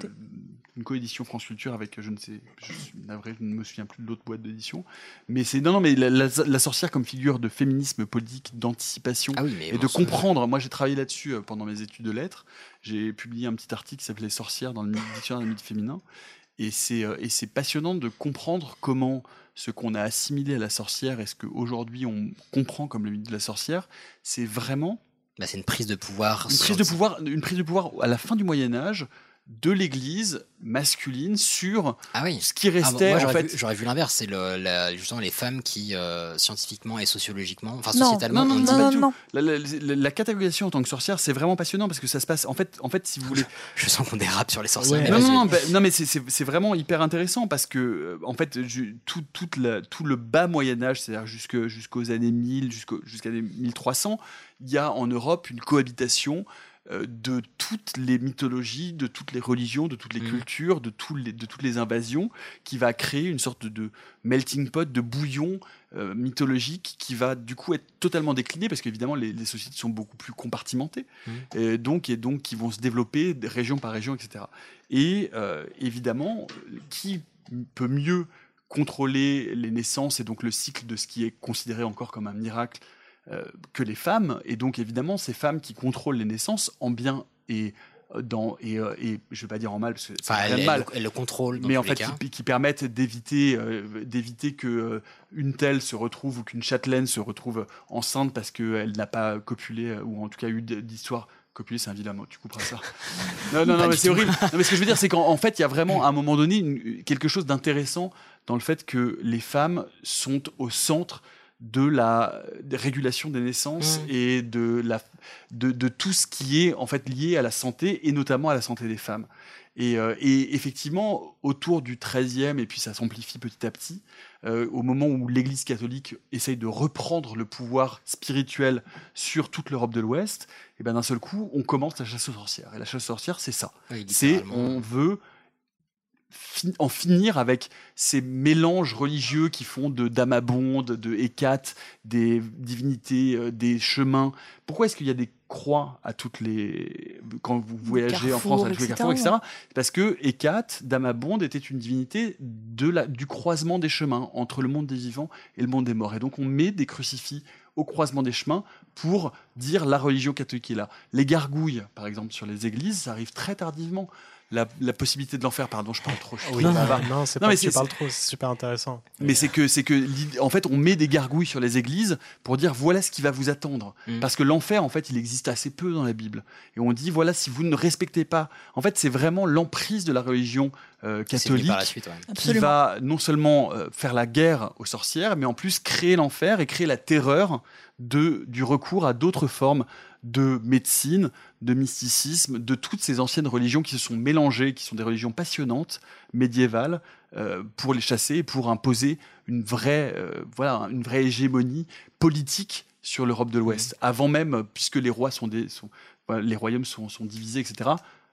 Une coédition France Culture avec, je ne sais, je suis navré, je ne me souviens plus de l'autre boîte d'édition. Mais c'est non, non, mais la, la- la sorcière comme figure de féminisme politique, d'anticipation Ah oui, et de ça- comprendre. Moi, j'ai travaillé là-dessus euh, pendant mes études de lettres. J'ai publié un petit article qui s'appelait Sorcière dans le dictionnaire des mythes féminins. Et c'est euh, et c'est passionnant de comprendre comment ce qu'on a assimilé à la sorcière et ce qu'aujourd'hui on comprend comme le mythe de la sorcière, c'est vraiment Bah, c'est une prise de pouvoir. une prise de pouvoir, une prise de pouvoir à la fin du Moyen Âge de l'Église masculine sur Ah oui. ce qui Ah, bon, restait moi, en j'aurais fait. vu, j'aurais vu l'inverse, c'est le, la- justement les femmes qui, euh, scientifiquement et sociologiquement, enfin Non, sociétalement, non, on non, dit- non, pas du tout. La, la- la- catégorisation en tant que sorcière, c'est vraiment passionnant parce que ça se passe. En fait, en fait, si vous voulez, je sens qu'on dérape sur les sorcières. Ouais. mais Non, non, non, bah, non, mais c'est- vraiment hyper intéressant parce que, euh, en fait, ju- tout, toute tout le bas Moyen-Âge, c'est-à-dire jusque- jusqu'aux années 1000, jusqu'au- jusqu'à les 1300, il y a en Europe une cohabitation de toutes les mythologies, de toutes les religions, de toutes les Mhm. cultures, de, les, de toutes les invasions, qui va créer une sorte de, melting pot, de bouillon euh, mythologique qui va du coup être totalement décliné parce qu'évidemment les, les sociétés sont beaucoup plus compartimentées et donc et donc qui vont se développer région par région etc et euh, évidemment qui peut mieux contrôler les naissances et donc le cycle de ce qui est considéré encore comme un miracle euh, que les femmes et donc évidemment ces femmes qui contrôlent les naissances en bien et euh, dans et, euh, et je vais pas dire en mal parce que c'est Enfin, elle- elle mal. le- elle le contrôle dans mais en fait qui, qui permettent d'éviter euh, d'éviter que euh, une telle se retrouve ou qu'une châtelaine se retrouve enceinte parce qu'elle n'a pas copulé euh, ou en tout cas eu d'histoire. Copuler c'est un vilain mot tu couperas ça. Non non non mais c'est horrible. Non, mais ce que je veux dire c'est qu'en en fait il y a vraiment à un moment donné une- quelque chose d'intéressant dans le fait que les femmes sont au centre de la régulation des naissances Mmh. et de la de, de tout ce qui est en fait lié à la santé et notamment à la santé des femmes et, euh, et effectivement, autour du 13e, et puis ça s'amplifie petit à petit, euh, au moment où l'Église catholique essaye de reprendre le pouvoir spirituel sur toute l'Europe de l'Ouest, et ben d'un seul coup, on commence la chasse aux sorcières. Et la chasse aux sorcières, c'est ça. Oui, c'est on veut en finir avec ces mélanges religieux qui font de Damabonde, de Hécate, des divinités, euh, des chemins. Pourquoi est-ce qu'il y a des croix à toutes les quand vous voyagez en France à tous les carrefours, etc. Parce que Hécate, Damabonde, était une divinité de la, du croisement des chemins entre le monde des vivants et le monde des morts. Et donc on met des crucifix au croisement des chemins pour dire la religion catholique est là. Les gargouilles, par exemple, sur les églises, ça arrive très tardivement. La, la possibilité de l'enfer. Pardon, je parle trop. je Oui, trop bah, non, c'est Non, pas mais que tu c'est- parles trop, c'est super intéressant. mais c'est que, c'est que, en fait, on met des gargouilles sur les églises pour dire voilà ce qui va vous attendre. Mm. Parce que l'enfer, en fait, il existe assez peu dans la Bible. Et on dit voilà si vous ne respectez pas. En fait, c'est vraiment l'emprise de la religion euh, catholique suite, ouais. qui Absolument. va non seulement euh, faire la guerre aux sorcières, mais en plus créer l'enfer et créer la terreur de, du recours à d'autres formes de médecine, de mysticisme, de toutes ces anciennes religions qui se sont mélangées, qui sont des religions passionnantes, médiévales, euh, pour les chasser et pour imposer une vraie, euh, voilà, une vraie hégémonie politique sur l'Europe de l'Ouest. Avant même, puisque les rois sont des, sont, voilà, les royaumes sont, sont divisés, etc.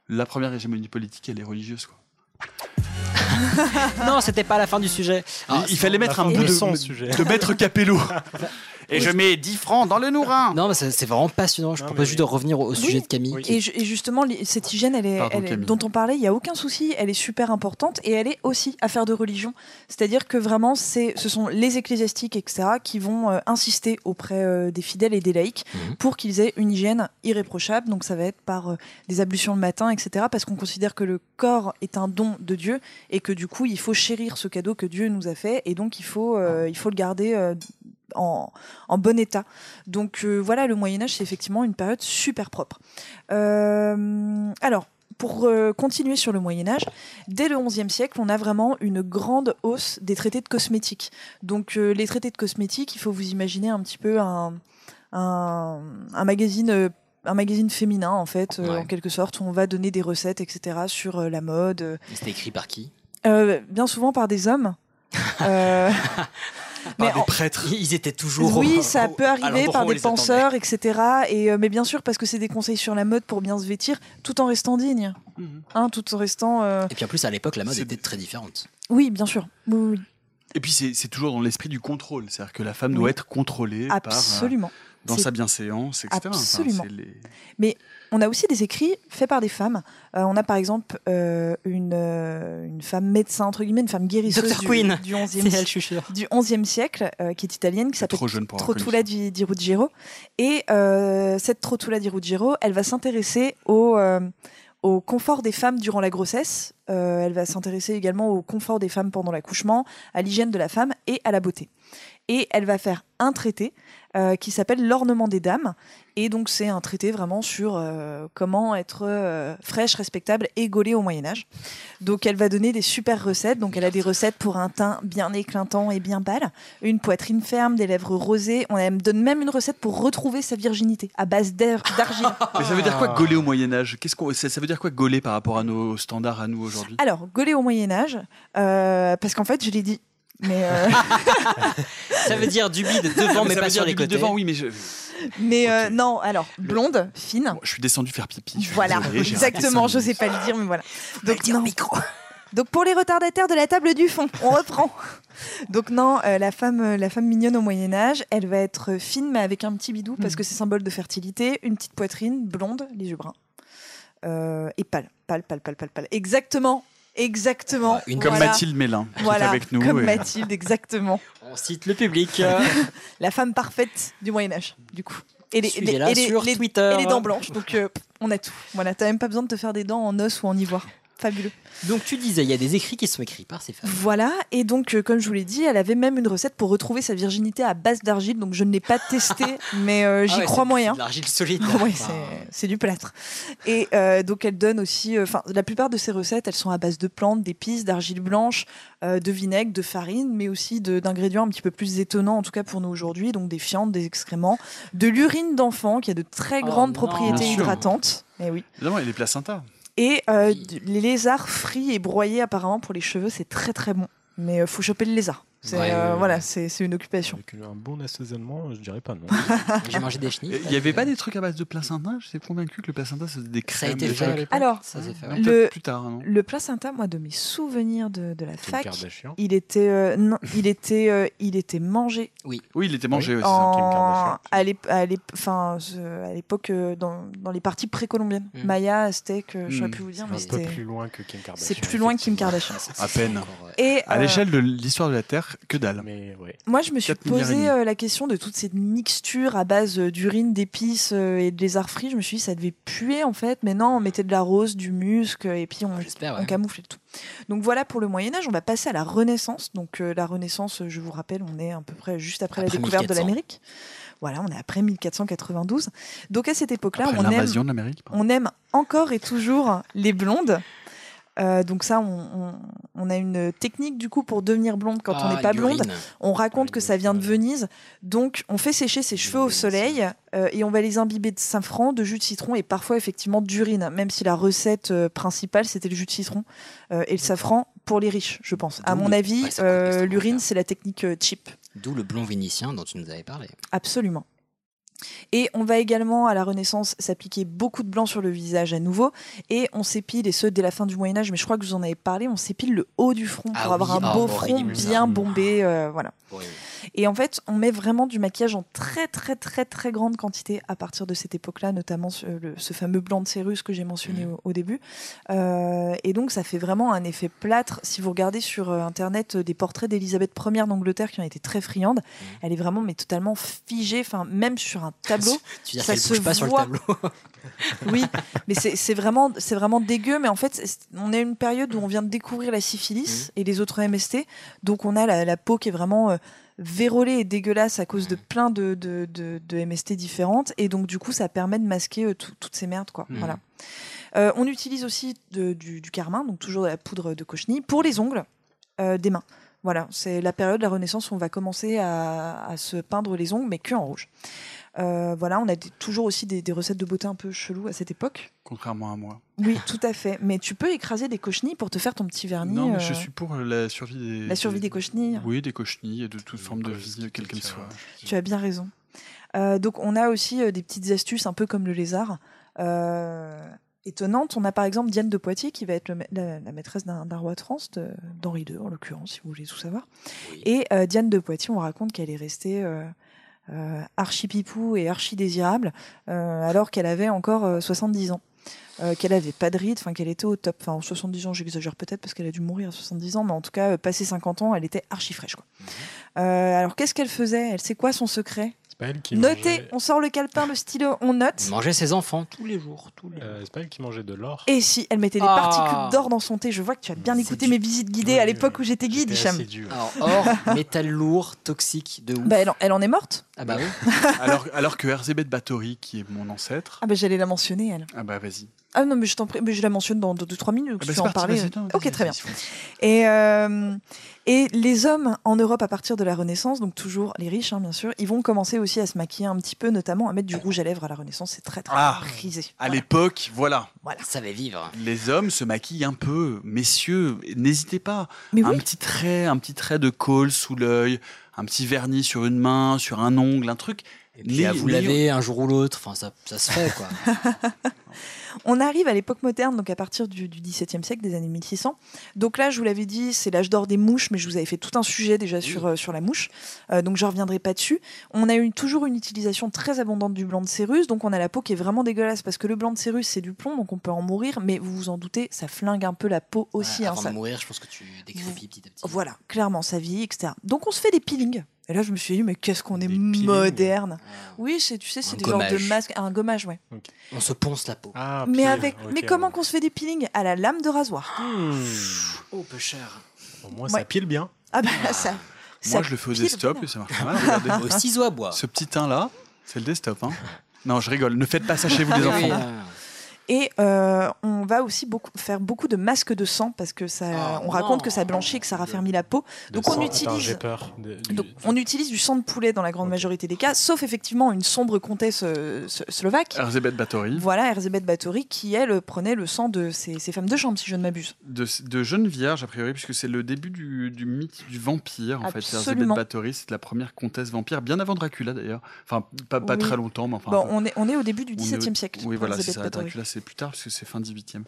La première hégémonie politique, elle est religieuse, quoi. non, c'était pas la fin du sujet. Il- il fallait mettre un bout le- de, son de maître Capello. Et je mets 10 francs dans le nourrin. Non, mais c'est c'est vraiment passionnant. Je propose juste de revenir au, au sujet de Camille. Et, ju- et justement, li- cette hygiène, elle est, Pardon, elle est- Camille. dont on parlait, il n'y a aucun souci, elle est super importante et elle est aussi affaire de religion. C'est-à-dire que vraiment, c'est, ce sont les ecclésiastiques, etc., qui vont euh, insister auprès euh, des fidèles et des laïcs Mhm. pour qu'ils aient une hygiène irréprochable. Donc ça va être par euh, des ablutions le matin, etc., parce qu'on considère que le corps est un don de Dieu et que du coup, il faut chérir ce cadeau que Dieu nous a fait et donc il faut, euh, il faut le garder. euh, en, en bon état. Donc euh, voilà, le Moyen Âge, c'est effectivement une période super propre. Euh, alors, pour euh, continuer sur le Moyen Âge, dès le XIe siècle, on a vraiment une grande hausse des traités de cosmétiques. Donc les traités de cosmétiques, il faut vous imaginer un petit peu un, un, un magazine. un magazine féminin en fait, euh, en quelque sorte, où on va donner des recettes, etc. sur euh, la mode. C'était écrit par qui? Euh, bien souvent par des hommes. Euh, Par des en- prêtres. Ils étaient toujours. oui, ça peut arriver par des penseurs, etc. Et, euh, mais bien sûr, parce que c'est des conseils sur la mode pour bien se vêtir, tout en restant digne. Hein, tout en restant. euh, Et puis en plus, à l'époque, la mode était très différente. Oui, bien sûr. Oui, oui, oui. Et puis c'est c'est toujours dans l'esprit du contrôle, c'est-à-dire que la femme doit être contrôlée par, euh, Absolument. Dans sa bienséance, etc. Absolument. les- Mais on a aussi des écrits faits par des femmes. Euh, on a par exemple euh, une, euh, une femme médecin, entre guillemets, une femme guérisseuse du, Queen. du 11e, C'est elle, je suis sûr. du 11e siècle, euh, qui est italienne, qui s'appelle Trotula di, di Ruggiero. Et euh, cette Trotula di Ruggiero, elle va s'intéresser au, euh, au confort des femmes durant la grossesse. Euh, elle va s'intéresser également au confort des femmes pendant l'accouchement, à l'hygiène de la femme et à la beauté. Et elle va faire un traité euh, qui s'appelle L'ornement des dames. Et donc c'est un traité vraiment sur euh, comment être euh, fraîche, respectable et gaulée au Moyen Âge. Donc elle va donner des super recettes. Donc elle a des recettes pour un teint bien éclatant et bien pâle, une poitrine ferme, des lèvres rosées. On elle me donne même une recette pour retrouver sa virginité à base d'argile. Mais ça veut dire quoi gauler au Moyen Âge? Qu'est-ce qu'on ça, veut dire quoi gauler par rapport à nos standards à nous aujourd'hui? Alors, gaulée au Moyen Âge, parce qu'en fait je l'ai dit. Mais, euh, Ça veut dire du bide devant, mais pas sur dire les côtés. devant, oui, mais je, mais euh, non, alors blonde, fine. je suis descendu faire pipi. Voilà, désolé, exactement, je sais pas le dire, mais voilà. Donc, non. Donc pour les retardataires de la table du fond, on reprend. Donc non, euh, la femme, la femme mignonne au Moyen Âge, elle va être fine mais avec un petit bidou parce que c'est symbole de fertilité, une petite poitrine, blonde, les yeux bruns Euh, et pâle, pâle, pâle, pâle, pâle, pâle. Exactement, exactement. Une- Comme Mathilde Mélin, qui est voilà, avec nous Comme et- Mathilde, exactement. On cite le public. la femme parfaite du Moyen Âge, du coup. Et les, Suivez-la et les- sur les- Twitter. et les dents blanches. Donc euh, on a tout. Voilà, t'as même pas besoin de te faire des dents en os ou en ivoire. Fabuleux. Donc tu disais, il y a des écrits qui sont écrits par ces femmes. Voilà, et donc euh, comme je vous l'ai dit, elle avait même une recette pour retrouver sa virginité à base d'argile, donc je ne l'ai pas testé, mais euh, j'y Ah ouais, crois moyen. c'est de l'argile solide. Ouais, Enfin, c'est- du plâtre. Et euh, donc elle donne aussi, euh, enfin la plupart de ses recettes, elles sont à base de plantes, d'épices, d'argile blanche, euh, de vinaigre, de farine, mais aussi d'ingrédients un petit peu plus étonnants, en tout cas pour nous aujourd'hui, donc des fientes, des excréments, de l'urine d'enfant qui a de très Oh grandes propriétés hydratantes. Eh oui. Évidemment, et les placentas. Et euh, les lézards frits et broyés apparemment pour les cheveux, c'est très très bon. Mais euh, faut choper le lézard. C'est Ouais, euh, ouais, voilà, c'est c'est une occupation. Avec un bon assaisonnement, je dirais pas non. J'ai mangé des chenilles. Il n'y avait pas des trucs à base de placenta? Je suis convaincu que le placenta, c'était des Ça a crèmes. été fait. Alors, Ça fait, ouais. Le, plus tard, non? le placenta, moi, de mes souvenirs de, de la fac, il était, euh, non, il était, euh, il était mangé Oui. Oui, il était mangé. ça. en, à l'ép- à l'époque euh, dans, dans les parties précolombiennes. Mm. Maya, euh, je saurais Mm. plus vous dire, mais c'était. plus loin que Kim Kardashian. C'est plus loin que Kim Kardashian. À peine. Et À euh, l'échelle de l'histoire de la Terre, que dalle. Mais ouais. Moi, je me suis 4 milliards et posé euh, la question de toute cette mixture à base euh, d'urine, d'épices euh, et de lézard frits. Je me suis dit, ça devait puer en fait. Mais non, on mettait de la rose, du musc, et puis on, J'espère, on camouflait tout. Donc voilà pour le Moyen-Âge. On va passer à la Renaissance. Donc euh, la Renaissance, je vous rappelle, on est à peu près juste après, Après la découverte 1400. de l'Amérique. Voilà, on est après 1492. Donc à cette époque-là, on aime, de on aime encore et toujours les blondes. Euh, donc ça, on, on- on a une technique du coup pour devenir blonde quand on Ah, n'est pas blonde. On raconte que ça vient de Venise, donc on fait sécher ses cheveux au soleil euh, et on va les imbiber de safran, de jus de citron et parfois effectivement d'urine, même si la recette euh, principale c'était le jus de citron et le safran pour les riches, je pense. À mon avis, ouais, l'urine c'est la technique cheap. D'où le blond vénitien dont tu nous avais parlé. Absolument. Et on va également à la Renaissance s'appliquer beaucoup de blanc sur le visage à nouveau. Et on s'épile, et ce dès la fin du Moyen Âge, mais je crois que je vous en avais parlé, on s'épile le haut du front Ah pour avoir oui, un ah, beau front bien bombé. euh, voilà. Et en fait, on met vraiment du maquillage en très très très très grande quantité à partir de cette époque-là, notamment ce, le- ce fameux blanc de Cérus que j'ai mentionné Mmh. au, au début. Euh, et donc ça fait vraiment un effet plâtre. Si vous regardez sur euh, internet euh, des portraits d'Élisabeth Ier d'Angleterre qui ont été très friandes, Mmh. elle est vraiment mais totalement figée. Enfin, même sur un tableau, Tu veux dire ça se bouge pas sur le voit. tableau Oui, mais c'est vraiment, c'est vraiment dégueu. Mais en fait, on est à une période où on vient de découvrir la Mmh. syphilis et les autres MST. Donc on a la, la peau qui est vraiment euh, vérolée et dégueulasse à cause de Mmh. plein de, de, de- de MST différentes. Et donc du coup, ça permet de masquer euh, tout- toutes ces merdes. Quoi. Mhm. Voilà. Euh, on utilise aussi de- du, du carmin, donc toujours de la poudre de cochenille, pour les ongles euh, des mains. Voilà, c'est la période de la Renaissance où on va commencer à, à se peindre les ongles, mais que en rouge. Euh, voilà, on a des- toujours aussi des, des recettes de beauté un peu cheloues à cette époque. Contrairement à moi. Oui, tout à fait. Mais tu peux écraser des cochenilles pour te faire ton petit vernis. Non, mais euh, je suis pour la survie des. La survie des cochenilles. Oui, des cochenilles et de toute forme de vie, quelle qu'elle soit. Tu as bien raison. Euh, donc on a aussi euh, des petites astuces un peu comme le lézard. Euh, étonnantes. On a par exemple Diane de Poitiers qui va être le la, la maîtresse d'un roi de- d'Henri II en l'occurrence, si vous voulez tout savoir. Et euh, Diane de Poitiers, on raconte qu'elle est restée euh, archi pipou et archi désirable euh, alors qu'elle avait encore euh, 70 ans. Euh, qu'elle avait pas de rides, enfin qu'elle était au top. Enfin, en 70 ans, j'exagère peut-être parce qu'elle a dû mourir à 70 ans, mais en tout cas, euh, passé 50 ans, elle était archi fraîche. Quoi. Euh, alors, qu'est-ce qu'elle faisait? Elle sait quoi son secret? C'est pas elle qui Notez, mangeait- on sort le calepin, le stylo, on note. Manger ses enfants tous les jours. Tous les... Euh, c'est pas elle qui mangeait de l'or. Et si elle mettait des Ah. particules d'or dans son thé, je vois que tu as bien écouté mes visites guidées à l'époque où j'étais guide, Hicham. Alors, or, métal lourd, toxique, de ouf. Bah, elle, en, elle en est morte. Ah bah oui. alors, alors que Erzébeth Bathory, qui est mon ancêtre. Ah bah j'allais la mentionner, elle. Ah bah vas-y. Ah non, mais je t'en prie, mais je la mentionne dans 2-3 minutes, donc Ah bah vais en parti, parler. vas-y, non, ok, vas-y, très bien. Et, euh, et les hommes en Europe à partir de la Renaissance, donc toujours les riches, hein, bien sûr, ils vont commencer aussi à se maquiller un petit peu, notamment à mettre du rouge à lèvres à la Renaissance. C'est très très Ah, prisé. à l'époque, voilà. Voilà. Ça va vivre. Les hommes se maquillent un peu, messieurs, n'hésitez pas. Mais un oui. petit trait, un petit trait de colle sous l'œil, un petit vernis sur une main, sur un ongle, un truc. Et puis à vous laver un jour ou l'autre, enfin ça, ça se fait quoi. On arrive à l'époque moderne, donc à partir du, du XVIIe siècle, des années 1600. Donc là, je vous l'avais dit, c'est l'âge d'or des mouches, mais je vous avais fait tout un sujet déjà sur, euh, sur la mouche, Euh, donc je reviendrai pas dessus. On a eu toujours une utilisation très abondante du blanc de cérus, donc on a la peau qui est vraiment dégueulasse, parce que le blanc de cérus, c'est du plomb, donc on peut en mourir, mais vous vous en doutez, ça flingue un peu la peau aussi. hein, Avant ça- de mourir, je pense que tu décrépis petit à petit. Voilà, clairement, sa vie, etc. Donc on se fait des peelings. Et là, je me suis dit, mais qu'est-ce qu'on est moderne. Oui, c'est, tu sais, c'est des genres de gommage. masques. Un gommage, ouais. On se ponce la peau. Ah, mais avec, mais comment qu'on se fait des peelings À la lame de rasoir. Oh, peu cher. Au moins, Ouais. ça pile bien. Ah bah ça. Moi, ça je le fais au desktop bien. et ça marche pas mal. Regardez. Au ciseau à bois. Ce petit teint là, c'est le desktop. Hein. Non, je rigole. Ne faites pas ça chez vous, les enfants. Et euh, on va aussi beaucoup, faire beaucoup de masques de sang parce que ça, Ah, on raconte non. que ça blanchit et que ça raffermit la peau. Donc on utilise. j'ai peur. de- du- Donc, on utilise du sang de poulet dans la grande majorité des cas, sauf effectivement une sombre comtesse euh, slovaque. Erzébeth Bathory, Voilà, Erzébeth Bathory, qui elle prenait le sang de ces femmes de chambre, si je ne m'abuse. de, de jeune vierge, a priori, puisque c'est le début du, du mythe du vampire. En fait, Erzébeth. Bathory, c'est la première comtesse vampire, bien avant Dracula d'ailleurs. Enfin, pas, pas Oui. très longtemps, mais enfin. bon, on est, on est au début du XVIIe siècle. Oui, voilà, c'est. Dracula, c'est plus tard, parce que c'est fin 18e.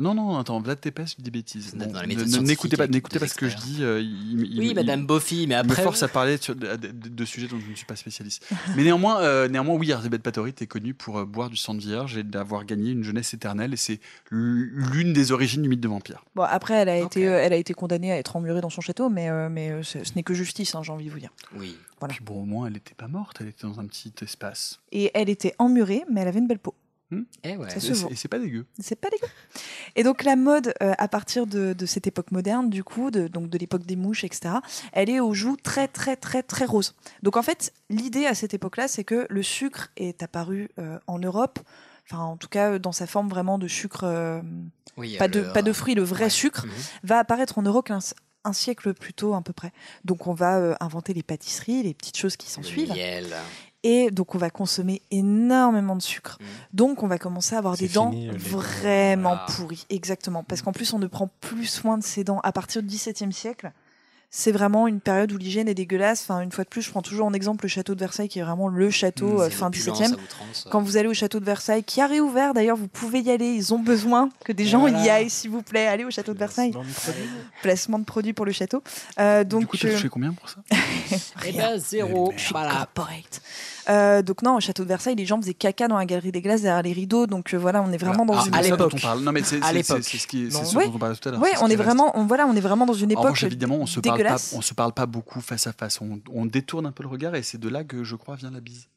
Non, non, attends, Vlad Tepes, je dis des bêtises. N'écoutez pas, n'écoutez pas ce que je dis. euh, il- il- Oui, il- Madame Boffy, mais il après. me force à parler sur- de, de- de sujets dont je ne suis pas spécialiste. mais néanmoins, euh, néanmoins, oui, Erzébeth Báthory est connue pour euh, boire du sang de vierge et d'avoir gagné une jeunesse éternelle. Et c'est l'une des origines du mythe de vampire. Bon, après, elle a, été, euh, elle a été condamnée à être emmurée dans son château, mais, euh, mais euh, ce ce n'est que justice, hein, j'ai envie de vous dire. Oui. Voilà. Puis bon, au moins, elle n'était pas morte, elle était dans un petit espace. Et elle était emmurée, mais elle avait une belle peau. Eh ouais. Ça se Et c'est- et c'est pas dégueu. C'est pas dégueu. Et donc la mode, euh, à partir de, de cette époque moderne, du coup, de, donc de l'époque des mouches, etc., elle est aux joues très très très très rose. Donc en fait, l'idée à cette époque-là, c'est que le sucre est apparu euh, en Europe, enfin en tout cas dans sa forme vraiment de sucre, euh, Oui, pas, de, pas de fruits, le vrai sucre, Mhm. va apparaître en Europe un, un siècle plus tôt à peu près. Donc on va euh, inventer les pâtisseries, les petites choses qui s'en Le suivent. miel. Et donc, on va consommer énormément de sucre. Mm. Donc, on va commencer à avoir des dents fini, euh, dents. vraiment pourries. Exactement. Parce qu'en plus, on ne prend plus soin de ses dents. À partir du XVIIe siècle, c'est vraiment une période où l'hygiène est dégueulasse. Enfin, une fois de plus, je prends toujours en exemple le château de Versailles, qui est vraiment le château Mm, euh, fin XVIIe. à outrance. Quand vous allez au château de Versailles, qui a réouvert d'ailleurs, vous pouvez y aller. Ils ont besoin que des gens Voilà. y aillent, s'il vous plaît. Allez au château de Versailles. Placement de produits pour le château. Euh, donc, du coup, euh, combien pour ça? Eh ben, zéro. Voilà. corporate. Euh, donc non, au château de Versailles, les gens faisaient caca dans la galerie des glaces derrière les rideaux. Donc euh, voilà, on est vraiment dans Ah, une à C'est ça dont l'époque. on parle. Non, mais c'est À c'est- l'époque. c'est- c'est ce qui, c'est ce dont on parlait tout à l'heure. Ce on est vraiment, on, voilà, on est vraiment dans une En époque revanche, évidemment, on se parle pas, on se parle pas beaucoup face à face. On, on détourne un peu le regard et c'est de là que je crois vient la bise.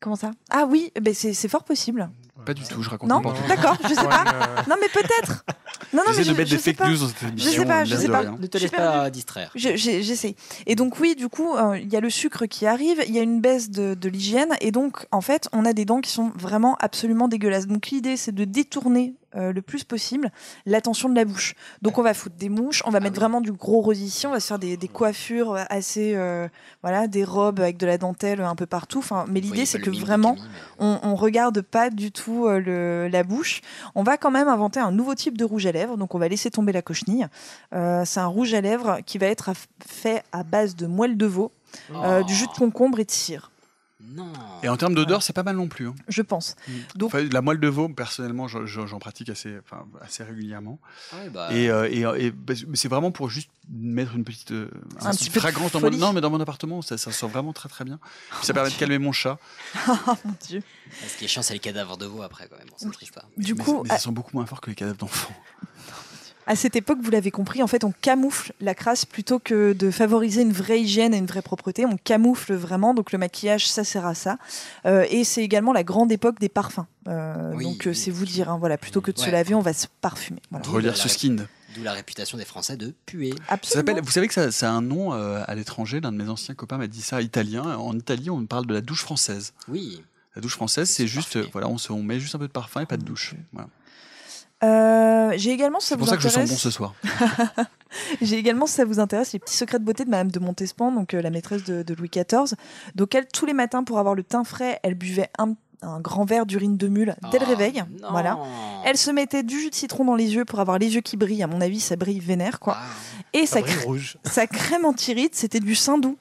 Comment ça? Ah oui, ben c'est c'est fort possible. Pas du tout, je raconte Non, d'accord, je sais pas. Euh, Non, mais peut-être. Non, non, mais J'essaie je, de mettre je des sais fake pas. news dans cette émission. pas, je sais de pas. Ne te Je laisse pas distraire. Je- J'essaie. Et donc oui, du coup, euh, il y a le sucre qui arrive, il y a une baisse de, de l'hygiène, et donc en fait, on a des dents qui sont vraiment absolument dégueulasses. Donc l'idée, c'est de détourner euh, le plus possible l'attention de la bouche. Donc on va foutre des mouches, on va mettre vraiment du gros rose ici, on va se faire des, des coiffures assez, euh, voilà, des robes avec de la dentelle un peu partout. Enfin, mais l'idée, Oui, c'est que vraiment, on, on regarde pas du tout euh, le, la bouche. On va quand même inventer un nouveau type de rouge à lèvres. Donc on va laisser tomber la cochenille. Euh, c'est un rouge à lèvres qui va être à- fait à base de moelle de veau, euh, Oh. du jus de concombre et de cire. Non. Et en termes d'odeur, c'est pas mal non plus. hein. Je pense. Donc- Enfin, la moelle de veau, personnellement, j'en- pratique assez, enfin, assez régulièrement. Ah ouais, bah, Et, euh, et, et- bah, mais c'est vraiment pour juste mettre une petite, euh, Un un petit petit peu de fragrance dans mon, folie. non, mais dans mon appartement, ça, ça sent vraiment très très bien. Puis ça permet de calmer mon chat. oh mon dieu. Ce qui est chiant, c'est les cadavres de veau après, quand même. C'est triste. hein. Du mais, coup, mais ça sent beaucoup moins fort que les cadavres d'enfants. À cette époque, vous l'avez compris, en fait, on camoufle la crasse plutôt que de favoriser une vraie hygiène et une vraie propreté. On camoufle vraiment. Donc le maquillage, ça sert à ça. Euh, et c'est également la grande époque des parfums. Euh, Oui, donc euh, c'est vous dire, hein, voilà, plutôt que de se laver, on va se parfumer. Voilà. Relire ce skin. D'où la réputation des Français de puer. Absolument. vous savez que ça, ça a un nom euh, à l'étranger. L'un de mes anciens copains m'a dit ça, italien. En Italie, on parle de la douche française. Oui. La douche française, C'est juste, voilà, on, se, on met juste un peu de parfum et pas de douche. Voilà. Euh, J'ai également, si ça C'est vous pour ça que je sens intéresse, bon ce soir. J'ai également, si ça vous intéresse, les petits secrets de beauté de Madame de Montespan, donc euh, la maîtresse de, de Louis XIV. Donc elle, tous les matins, pour avoir le teint frais, elle buvait un, un grand verre d'urine de mule dès le Oh, réveil. non. Voilà. Elle se mettait du jus de citron dans les yeux pour avoir les yeux qui brillent. À mon avis, ça brille vénère, quoi. Ah. Et Ça sa, rouge. crème anti-rides, c'était du saindoux.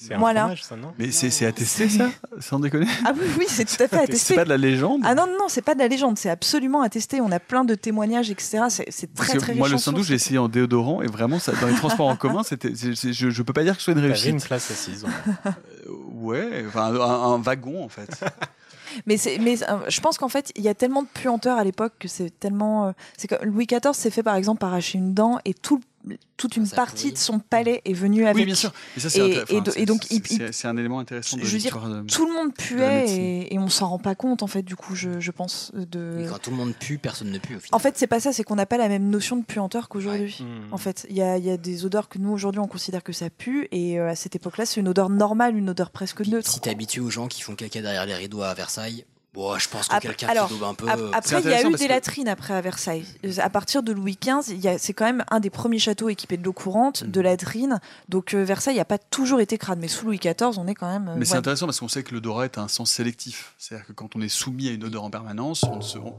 C'est un Voilà. fromage, ça, non? Mais c'est c'est attesté ça? Sans déconner Ah oui, oui, c'est tout à fait C'est attesté. pas de la légende Ah non, non, non, c'est pas de la légende, c'est absolument attesté. On a plein de témoignains, etc. C'est c'est très, très moi, le sandwich, j'ai essayé en déodorant et vraiment, ça, dans les transports en commun, c'était, c'est- c'est- je, je peux pas dire que ce soit une réussite. une place assise. Euh, ouais, enfin, un, un wagon en fait. Mais, c'est- mais euh, je pense qu'en fait, il y a tellement de puanteurs à l'époque que c'est tellement. euh, c'est que Louis XIV s'est fait par exemple arracher une dent et tout, toute une partie de son palais est venue avec. Oui, bien sûr. Mais ça, c'est, Et- et et donc, c'est- un élément intéressant de Je veux dire, de- Tout le monde puait et, et on s'en rend pas compte en fait. Du coup, je, je pense de. Et quand tout le monde pue, personne ne pue au final. En fait, c'est pas ça, c'est qu'on n'a pas la même notion de puanteur qu'aujourd'hui. Hmm. En fait, il y a, il y a des odeurs que nous aujourd'hui on considère que ça pue, et euh, à cette époque-là, c'est une odeur normale, une odeur presque neutre. Si t'es habitué aux gens qui font caca derrière les rideaux à Versailles, bon, je pense que quelqu'un alors, qui daube un peu. euh, Après, il y a eu des que- latrines après à Versailles. À partir de Louis XV, c'est quand même un des premiers châteaux équipés de l'eau courante, Mm. de latrines. Donc euh, Versailles n'a pas toujours été crade, mais sous Louis XIV, on est quand même. euh, Mais c'est intéressant parce qu'on sait que l'odorat est un sens sélectif. C'est-à-dire que quand on est soumis à une odeur en permanence, on se. on-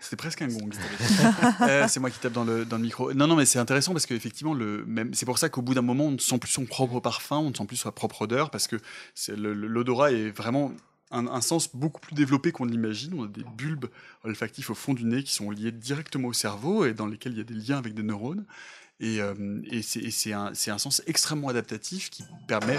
C'était presque un gong. Euh, c'est moi qui tape dans le, dans le micro. Non, non, mais c'est intéressant parce qu'effectivement, le, même, c'est pour ça qu'au bout d'un moment, on ne sent plus son propre parfum, on ne sent plus sa propre odeur parce que l'odorat est vraiment un, un sens beaucoup plus développé qu'on l'imagine. On a des bulbes olfactifs au fond du nez qui sont liés directement au cerveau et dans lesquels il y a des liens avec des neurones. Et, euh, et c'est un, sens extrêmement adaptatif qui permet.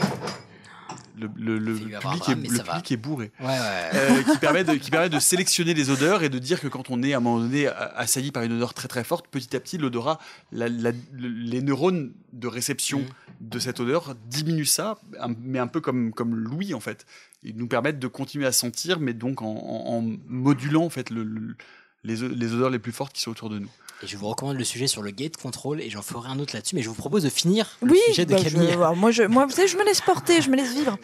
Le, le- le J'ai eu avoir public, est, le public bourré. Ouais, ouais. Euh, qui, permet de, qui permet de sélectionner les odeurs et de dire que quand on est à un moment donné assailli par une odeur très très forte, petit à petit l'odorat, les neurones de réception de cette odeur diminuent ça, mais un peu comme, comme l'ouïe en fait. Ils nous permettent de continuer à sentir, mais donc en, en- en modulant en fait le- le- les, les odeurs les plus fortes qui sont autour de nous. Et je vous recommande le sujet sur le gate control et j'en ferai un autre là-dessus, mais je vous propose de finir le Oui, sujet de bah, je- Camille. alors, moi, je, moi, vous savez, je me laisse porter, je me laisse vivre.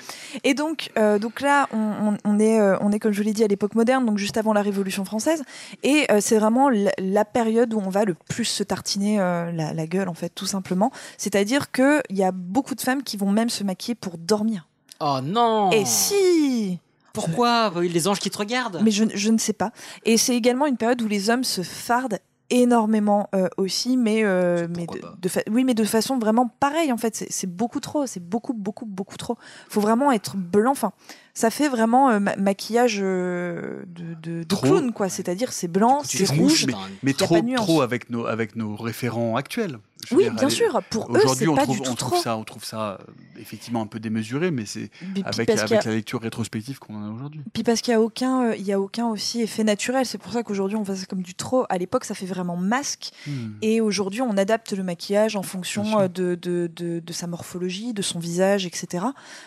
Et donc, euh, donc là, on, est, euh, on est, comme je vous l'ai dit, à l'époque moderne, donc juste avant la Révolution française. Et euh, c'est vraiment la, période où on va le plus se tartiner euh, la, la gueule, en fait, tout simplement. C'est-à-dire qu'il y a beaucoup de femmes qui vont même se maquiller pour dormir. Oh non Et si Pourquoi Les anges qui te regardent Mais je, je ne sais pas. Et c'est également une période où les hommes se fardent énormément euh, aussi, mais, euh, mais de, de fa- oui, mais de façon vraiment pareille en fait. C'est- C'est beaucoup trop, c'est beaucoup, beaucoup, beaucoup trop. Faut vraiment être blanc. Enfin, ça fait vraiment euh, ma- maquillage euh, de, de, de Trop. clown, quoi. C'est-à-dire c'est blanc, c'est rouge. mais, trop, trop avec nos, avec nos référents actuels. Je Oui, dire, bien allez, sûr. Pour eux, Aujourd'hui, c'est on pas trouve, du tout on trouve trop. ça, on trouve ça euh, effectivement un peu démesuré, mais c'est avec, la lecture rétrospective qu'on a aujourd'hui. Puis parce qu'il y a aucun, euh, il y a aucun aussi effet naturel. C'est pour ça qu'aujourd'hui on fait ça comme du trop. À l'époque, ça fait vraiment masque. Hmm. Et aujourd'hui, on adapte le maquillage en fonction euh, de, de, de, de sa morphologie, de son visage, etc.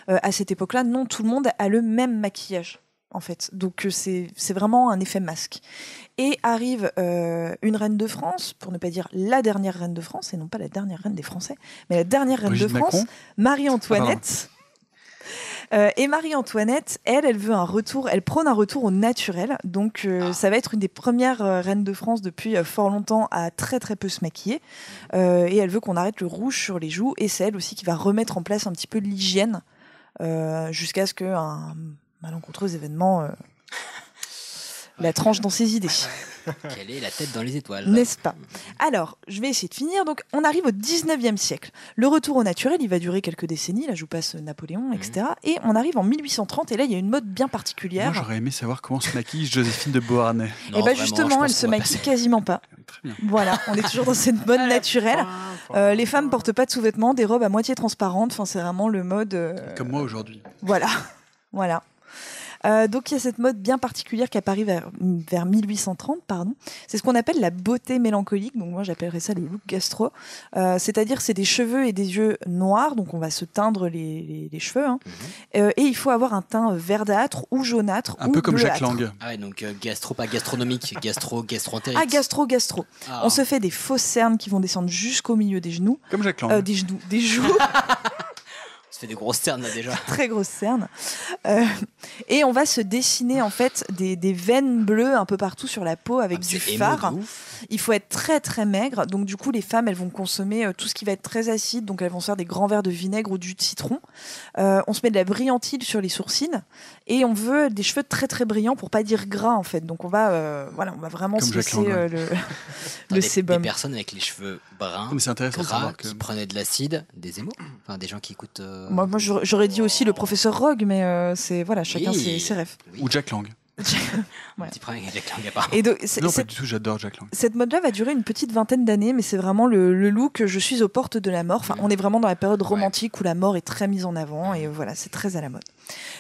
Euh, à cette époque-là, non, tout le monde a le même maquillage. En fait, donc euh, c'est vraiment un effet masque. Et arrive euh, une reine de France, pour ne pas dire la dernière reine de France, et non pas la dernière reine des Français, mais la dernière reine Brigitte de France, Marie-Antoinette. Euh, et Marie-Antoinette, elle, elle veut un retour, elle prône un retour au naturel. Donc, euh, ça va être une des premières reines de France depuis fort longtemps à très très peu se maquiller. Et elle veut qu'on arrête le rouge sur les joues. Et c'est elle aussi qui va remettre en place un petit peu l'hygiène jusqu'à ce qu'un malencontreux événement euh, la tranche dans ses idées. Quelle est la tête dans les étoiles? N'est-ce pas? Alors, je vais essayer de finir. Donc, on arrive au 19e siècle. Le retour au naturel, il va durer quelques décennies. Là, je vous passe Napoléon, etc. Et on arrive en 1830. Et là, il y a une mode bien particulière. Moi, j'aurais aimé savoir comment se maquille Joséphine de Beauharnais. Et bah justement, elle se maquille quasiment pas. Voilà, on est toujours dans cette mode naturelle. Euh, les femmes portent pas de sous-vêtements, des robes à moitié transparentes. Enfin, c'est vraiment le mode. euh, Comme moi aujourd'hui. Voilà, voilà. Euh, donc il y a cette mode bien particulière qui apparaît vers, vers 1830, pardon. C'est ce qu'on appelle la beauté mélancolique. Donc moi j'appellerais ça le look gastro. Euh, C'est-à-dire c'est des cheveux et des yeux noirs. Donc on va se teindre les, les- les cheveux. hein. Euh, et il faut avoir un teint verdâtre ou jaunâtre. Un ou peu comme Jacques bleuâtre. Lang. Ah ouais, donc euh, gastro, pas gastronomique, gastro, gastroentérite. Ah, gastro, gastro. Ah. On se fait des fausses cernes qui vont descendre jusqu'au milieu des genoux. Comme Jacques Lang. Euh, des genoux, des joues. Ça fait des grosses ternes là déjà. très grosses cernes. Euh, et on va se dessiner en fait des, des veines bleues un peu partout sur la peau avec du Ah, émo fard. Il faut être très très maigre. Donc du coup, les femmes, elles vont consommer euh, tout ce qui va être très acide. Donc elles vont se faire des grands verres de vinaigre ou du citron. Euh, on se met de la brillantine sur les sourcils et on veut des cheveux très très brillants pour pas dire gras en fait. Donc on va euh, voilà, on va vraiment Comme se laisser euh, le, le des, sébum. des personnes avec les cheveux bruns, Mais intéressant gras, que- qui prenaient de l'acide, des émos, enfin des gens qui écoutent. euh, Moi, moi, j'aurais dit aussi le professeur Rogue, mais euh, c'est voilà, chacun Oui. ses, ses rêves. Ou Jack Lang. Un petit problème avec Jack Lang apparemment. Et donc, Non, pas du tout, j'adore Jack Lang. Cette mode-là va durer une petite vingtaine d'années, mais c'est vraiment le, le look je suis aux portes de la mort. Enfin, on est vraiment dans la période romantique où la mort est très mise en avant et voilà, c'est très à la mode.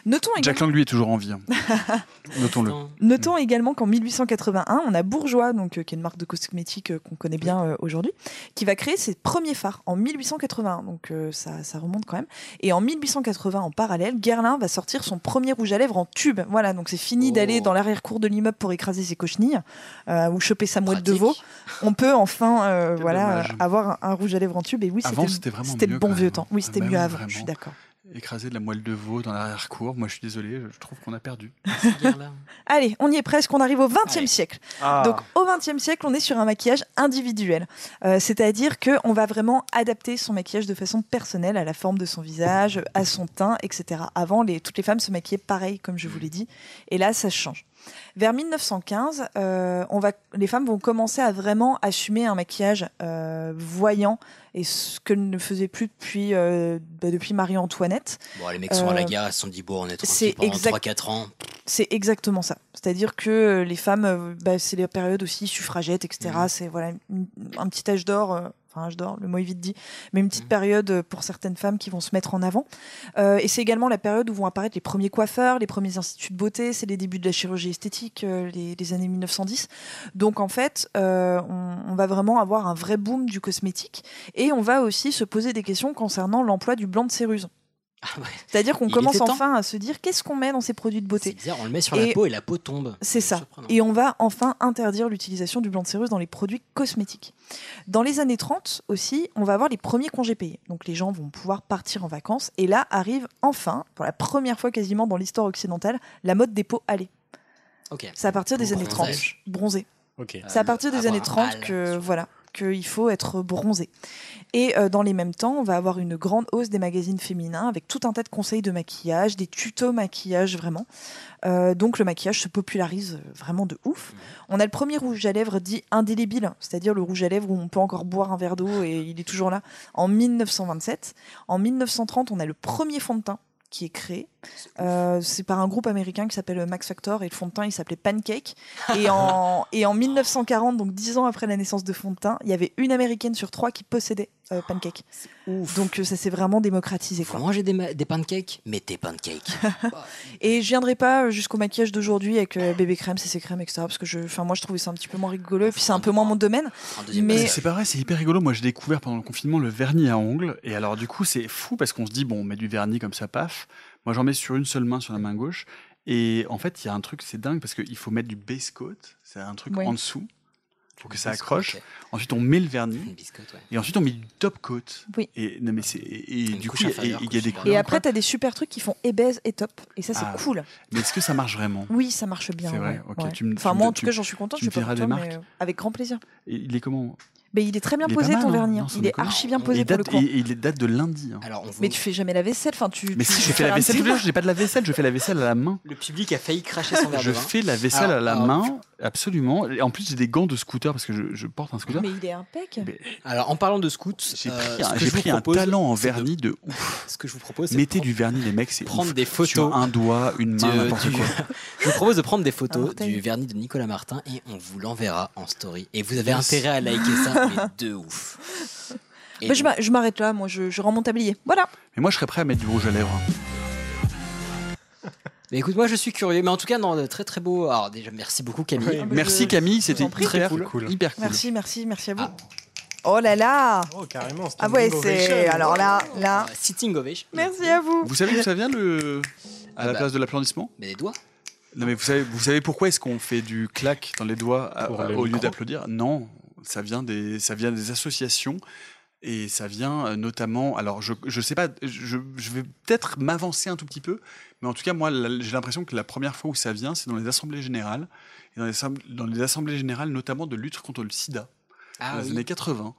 Notons Jack également, Lang, lui, est toujours en vie. hein. Notons-le. notons également qu'en 1881, on a Bourgeois, donc, euh, qui est une marque de cosmétiques euh, qu'on connaît bien euh, aujourd'hui, qui va créer ses premiers phares en 1881. Donc euh, ça, ça remonte quand même. Et en 1880, en parallèle, Guerlain va sortir son premier rouge à lèvres en tube. Voilà, donc c'est fini d'aller dans l'arrière-cour de l'immeuble pour écraser ses cochenilles euh, ou choper sa mouette de veau. On peut enfin euh, voilà, dommage. avoir un, un rouge à lèvres en tube. Et oui, Avant, c'était le bon vieux même. temps. Oui, c'était Ah mieux avant, vraiment. je suis d'accord. Écraser de la moelle de veau dans l'arrière-cour. Moi, je suis désolé, je trouve qu'on a perdu. Allez, on y est presque, on arrive au XXe siècle. Ah. Donc au XXe siècle, on est sur un maquillage individuel. Euh, C'est-à-dire qu'on va vraiment adapter son maquillage de façon personnelle à la forme de son visage, à son teint, etc. Avant, les, toutes les femmes se maquillaient pareil, comme je vous l'ai dit. Et là, ça change. Vers 1915, euh, on va, les femmes vont commencer à vraiment assumer un maquillage euh, voyant, et ce qu'elles ne faisaient plus depuis, euh, bah, depuis Marie-Antoinette. Bon, les mecs sont à la se sont dit, bon, on est tranquille pendant exact- 3-4 ans. C'est exactement ça. C'est-à-dire que les femmes, bah, c'est les périodes aussi suffragettes, etc. Mhm. C'est voilà un petit âge d'or. Enfin, âge d'or, le mot est vite dit, mais une petite Mhm. période euh, pour certaines femmes qui vont se mettre en avant. Euh, et c'est également la période où vont apparaître les premiers coiffeurs, les premiers instituts de beauté. C'est les débuts de la chirurgie esthétique, euh, les, les années 1910. Donc en fait, euh, on, on va vraiment avoir un vrai boom du cosmétique. Et on va aussi se poser des questions concernant l'emploi du blanc de céruse. C'est-à-dire qu'on commence enfin à se dire qu'est-ce qu'on met dans ces produits de beauté. Bizarre, on le met sur Et- la peau et la peau tombe. C'est ça. Et on va enfin interdire l'utilisation du blanc de céruse dans les produits cosmétiques. Dans les années 30 aussi, on va avoir les premiers congés payés. Donc les gens vont pouvoir partir en vacances. Et là arrive enfin, pour la première fois quasiment dans l'histoire occidentale, la mode des peaux hâlées. Ok. C'est à partir des années 30. bronzage. Bronzé. Ok. C'est à partir des avoir années un 30 hâle que voilà qu'il faut être bronzé. Et euh, dans les mêmes temps, on va avoir une grande hausse des magazines féminins avec tout un tas de conseils de maquillage, des tutos maquillage vraiment. Euh, donc le maquillage se popularise euh, vraiment de ouf. On a le premier rouge à lèvres dit indélébile, c'est-à-dire le rouge à lèvres où on peut encore boire un verre d'eau et il est toujours là, en 1927. En 1930, on a le premier fond de teint qui est créé. Euh, c'est par un groupe américain qui s'appelle Max Factor et le fond de teint il s'appelait Pancake. Et en, et en 1940, donc dix ans après la naissance de fond de teint, il y avait une américaine sur trois qui possédait euh, Pancake. Donc euh, ça s'est vraiment démocratisé. Faut Quoi. manger des, ma- des pancakes, mais des pancakes. Et je viendrai pas euh, jusqu'au maquillage d'aujourd'hui avec euh, bébé crème, CC crème, etc. Parce que je, enfin moi je trouvais ça un petit peu moins rigolo et puis c'est un peu moins mon domaine. Mais C'est pas vrai, c'est hyper rigolo. Moi, j'ai découvert pendant le confinement le vernis à ongles. Et alors, du coup, c'est fou parce qu'on se dit, bon, on met du vernis comme ça, paf. Moi, j'en mets sur une seule main, sur la main gauche. Et en fait, il y a un truc, c'est dingue parce qu'il faut mettre du base coat. C'est un truc Ouais. en dessous pour que ça accroche. Ensuite, on met le vernis. biscotte, ouais. Et ensuite, on met du top coat. Oui. Et, non, mais c'est, et, et du coup, il y a- y, des Et couleurs. après, tu as des super trucs qui font et baise et top. Et ça, c'est Ah. cool. Mais est-ce que ça marche vraiment? Oui, ça marche bien. C'est vrai, ouais. Tu me- enfin, tu moi, en tout cas, j'en suis contente. tu Je me sais pas des toi, mais marques euh, avec grand plaisir. Et il est comment? Mais il est très bien est posé mal, ton hein. vernis. Il est déconner. archi bien posé il pour le date, coup. il date de lundi. hein. Alors, on vous- Mais tu fais jamais la vaisselle. Enfin, tu. Mais tu si, je fais la vaisselle jours, j'ai pas de la vaisselle, je fais la vaisselle à la main. Le public a failli cracher son verre Je fais la vaisselle Alors, à la alors, main, absolument. Et en plus, j'ai des gants de scooter parce que je, je porte un scooter. Mais il est impec. Alors, en parlant de scouts, J'ai euh, pris, que j'ai je pris un talent en de- vernis de ouf. Ce que je vous propose, Mettez du vernis, les mecs, c'est prendre des photos un doigt, une main, de- n'importe quoi. je vous propose de prendre des photos du vernis de Nicolas Martin et on vous l'enverra en story. Et vous avez intérêt à liker ça, mais de ouf. Et Bah, je m'a- je m'arrête là. Moi, je, je rends mon tablier. Voilà. Mais moi, je serais prêt à mettre du rouge à lèvres. Mais écoute, moi je suis curieux. Mais en tout cas, non, très très beau. Alors déjà, merci beaucoup Camille. Bah, Merci je- Camille, c'était Très cool. cool. Hyper cool. Merci, merci, merci à vous. Oh là là. Oh, carrément. Ah ouais, c'est. Alors là, là. Euh, Sitting ovation. Merci à vous. Vous savez d'où ça vient le à la bah. place de l'applaudissement Mais des doigts. Non mais vous savez, vous savez pourquoi est-ce qu'on fait du clac dans les doigts à- à- au lieu d'applaudir? Non, ça vient des ça vient des associations et ça vient euh, notamment. Alors je je sais pas, je, je vais peut-être m'avancer un tout petit peu, mais en tout cas moi j'ai l'impression que la première fois où ça vient, c'est dans les assemblées générales et dans les, dans les assemblées générales notamment de lutte contre le SIDA Ah dans les années 80.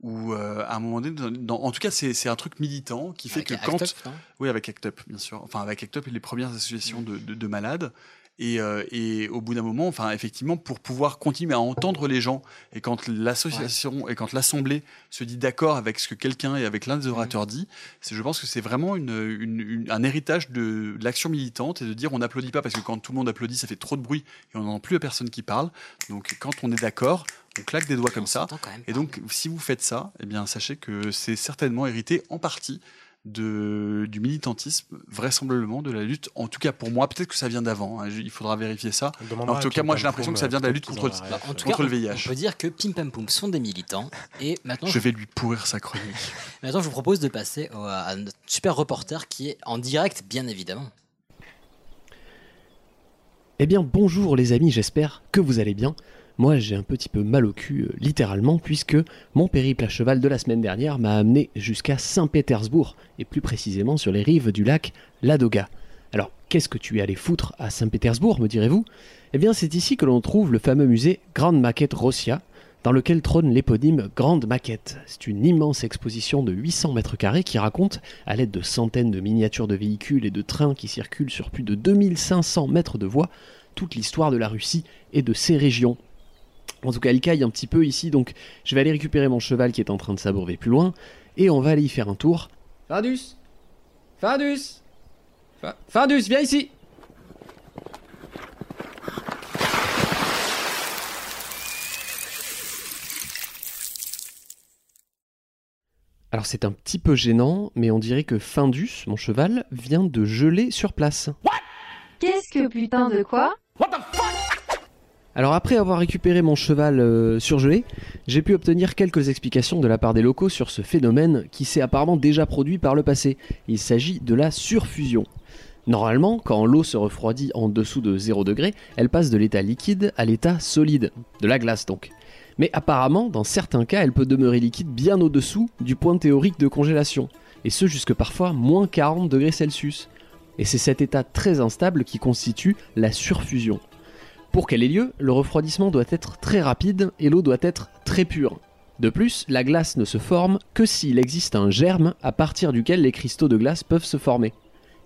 Où euh, à un moment donné, dans- dans- en tout cas, c'est un truc militant qui fait Avec que Act quand, Up, non oui, avec ACT UP, bien sûr. Enfin, avec ACT UP et les premières associations de, de- de malades. Et, euh, et au bout d'un moment, enfin, effectivement, pour pouvoir continuer à entendre les gens, et quand l'association et quand l'assemblée se dit d'accord avec ce que quelqu'un et avec l'un des orateurs dit, je pense que c'est vraiment une, une- une- un héritage de, de l'action militante et de dire on n'applaudit pas parce que quand tout le monde applaudit, ça fait trop de bruit et on n'entend plus la personne qui parle. Donc, quand on est d'accord, on claque des doigts comme ça. Et donc, si vous faites ça, eh bien, sachez que c'est certainement hérité en partie de, du militantisme, vraisemblablement de la lutte. En tout cas, pour moi, peut-être que ça vient d'avant. hein, il faudra vérifier ça. En tout cas, moi, j'ai l'impression que ça vient de la euh, lutte contre le, qu'ils ont en tout contre cas, le on- VIH. On peut dire que Pim Pam Poum sont des militants. Et maintenant, Je vais lui pourrir sa chronique. maintenant, je vous propose de passer au- à notre super reporter qui est en direct, bien évidemment. Eh bien bonjour les amis, j'espère que vous allez bien. Moi j'ai un petit peu mal au cul euh, littéralement puisque mon périple à cheval de la semaine dernière m'a amené jusqu'à Saint-Pétersbourg et plus précisément sur les rives du lac Ladoga. Alors qu'est-ce que tu es allé foutre à Saint-Pétersbourg me direz-vous? Eh bien c'est ici que l'on trouve le fameux musée Grande Maquette Rossia dans lequel trône l'éponyme Grande Maquette. C'est une immense exposition de 800 mètres carrés qui raconte, à l'aide de centaines de miniatures de véhicules et de trains qui circulent sur plus de 2500 mètres de voies, toute l'histoire de la Russie et de ses régions. En tout cas, elle caille un petit peu ici, donc je vais aller récupérer mon cheval qui est en train de s'abourber plus loin, et on va aller y faire un tour. Findus. Findus. Findus, viens ici. Alors c'est un petit peu gênant, mais on dirait que Findus, mon cheval, vient de geler sur place. Qu'est-ce que putain de quoi? What the fuck? Alors après avoir récupéré mon cheval euh, surgelé, j'ai pu obtenir quelques explications de la part des locaux sur ce phénomène qui s'est apparemment déjà produit par le passé. Il s'agit de la surfusion. Normalement, quand l'eau se refroidit en dessous de 0 degré, elle passe de l'état liquide à l'état solide, de la glace donc. Mais apparemment, dans certains cas, elle peut demeurer liquide bien au-dessous du point théorique de congélation, et ce jusque parfois moins 40 degrés Celsius. Et c'est cet état très instable qui constitue la surfusion. Pour qu'elle ait lieu, le refroidissement doit être très rapide et l'eau doit être très pure. De plus, la glace ne se forme que s'il existe un germe à partir duquel les cristaux de glace peuvent se former.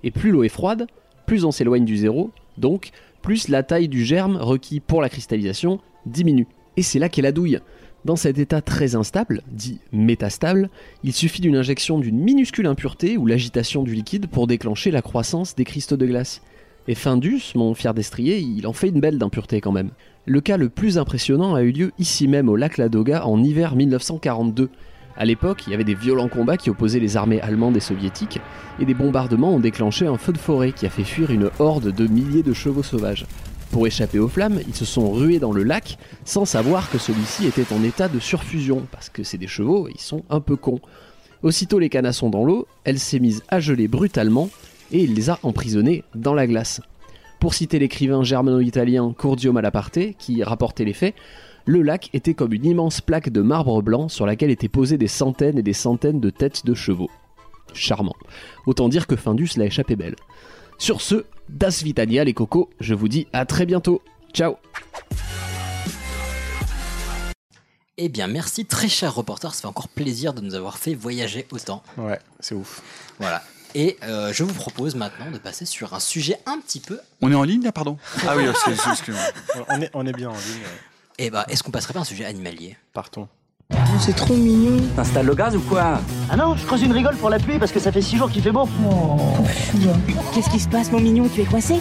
Et plus l'eau est froide, plus on s'éloigne du zéro, donc plus la taille du germe requis pour la cristallisation diminue. Et c'est là qu'est la douille. Dans cet état très instable, dit métastable, il suffit d'une injection d'une minuscule impureté ou l'agitation du liquide pour déclencher la croissance des cristaux de glace. Et Findus, mon fier destrier, il en fait une belle d'impureté quand même. Le cas le plus impressionnant a eu lieu ici même au lac Ladoga en hiver 1942. À l'époque, il y avait des violents combats qui opposaient les armées allemandes et soviétiques, et des bombardements ont déclenché un feu de forêt qui a fait fuir une horde de milliers de chevaux sauvages. Pour échapper aux flammes, ils se sont rués dans le lac sans savoir que celui-ci était en état de surfusion, parce que c'est des chevaux, ils sont un peu cons. Aussitôt les canassons dans l'eau, elle s'est mise à geler brutalement et il les a emprisonnés dans la glace. Pour citer l'écrivain germano-italien Cordio Malaparte, qui rapportait les faits, le lac était comme une immense plaque de marbre blanc sur laquelle étaient posées des centaines et des centaines de têtes de chevaux. Charmant. Autant dire que Findus l'a échappé belle. Sur ce, Das Vitania les cocos, je vous dis à très bientôt. Ciao Eh bien, merci très cher reporter, ça fait encore plaisir de nous avoir fait voyager autant. Ouais, c'est ouf. Voilà. Et euh, je vous propose maintenant de passer sur un sujet un petit peu. On est en ligne là, pardon Ah oui, excuse-moi. on, est, on est bien en ligne. Eh bah, est-ce qu'on passerait pas à un sujet animalier? Partons. C'est trop mignon. T'installes le gaz ou quoi? Ah non, je creuse une rigole pour la pluie parce que ça fait six jours qu'il fait beau. Qu'est-ce qui se passe, mon mignon? Tu es coincé?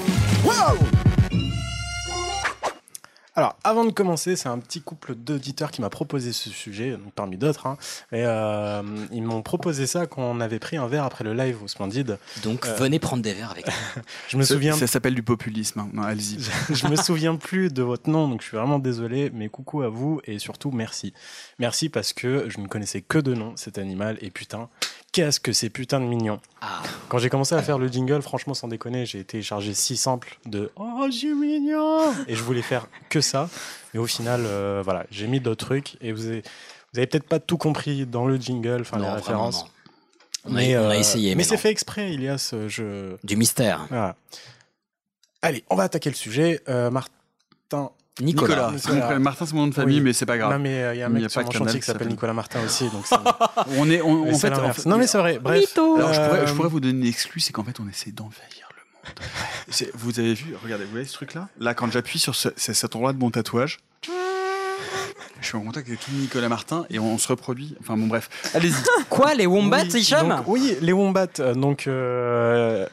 Alors, avant de commencer, c'est un petit couple d'auditeurs qui m'a proposé ce sujet, donc parmi d'autres. hein. et euh, ils m'ont proposé ça quand on avait pris un verre après le live au Splendide. Donc, Euh, venez prendre des verres avec nous. Je me Ça- souviens. Ça s'appelle du populisme. hein. Allez-y. je me souviens plus de votre nom, donc je suis vraiment désolé, mais coucou à vous et surtout merci. Merci parce que je ne connaissais que de nom cet animal et putain, qu'est-ce que c'est putain de mignon. Ah. Quand j'ai commencé à faire le jingle, franchement sans déconner, j'ai téléchargé six samples de Oh, c'est mignon Et je voulais faire que ça, mais au final, euh, voilà, j'ai mis d'autres trucs et vous avez, vous avez peut-être pas tout compris dans le jingle, enfin les références. non. On a- on a essayé, Mais mais c'est fait exprès, Ilias. euh, Je... Du mystère. Voilà. Allez, on va attaquer le sujet. Euh, Martin. Nicolas. C'est mon prénom. Martin, c'est mon nom de famille, mais c'est pas grave. Non, mais euh, il y a un mec n'y a sur pas mon chantier qui s'appelle Nicolas Martin aussi. Donc c'est- On est, on, en fait, en fait- Non, mais c'est vrai. Bref. Alors, je, pourrais, Euh, je pourrais vous donner une exclue, c'est qu'en fait, on essaie d'envahir le monde. Vous avez vu, regardez, vous voyez ce truc-là? Là, quand j'appuie sur ce, cet endroit de mon tatouage, je suis en contact avec tout Nicolas Martin et on, se reproduit. Enfin, bon, bref. Allez-y. Quoi, les wombats, Oui, Hicham donc, Oui, les wombats. euh, Donc, euh,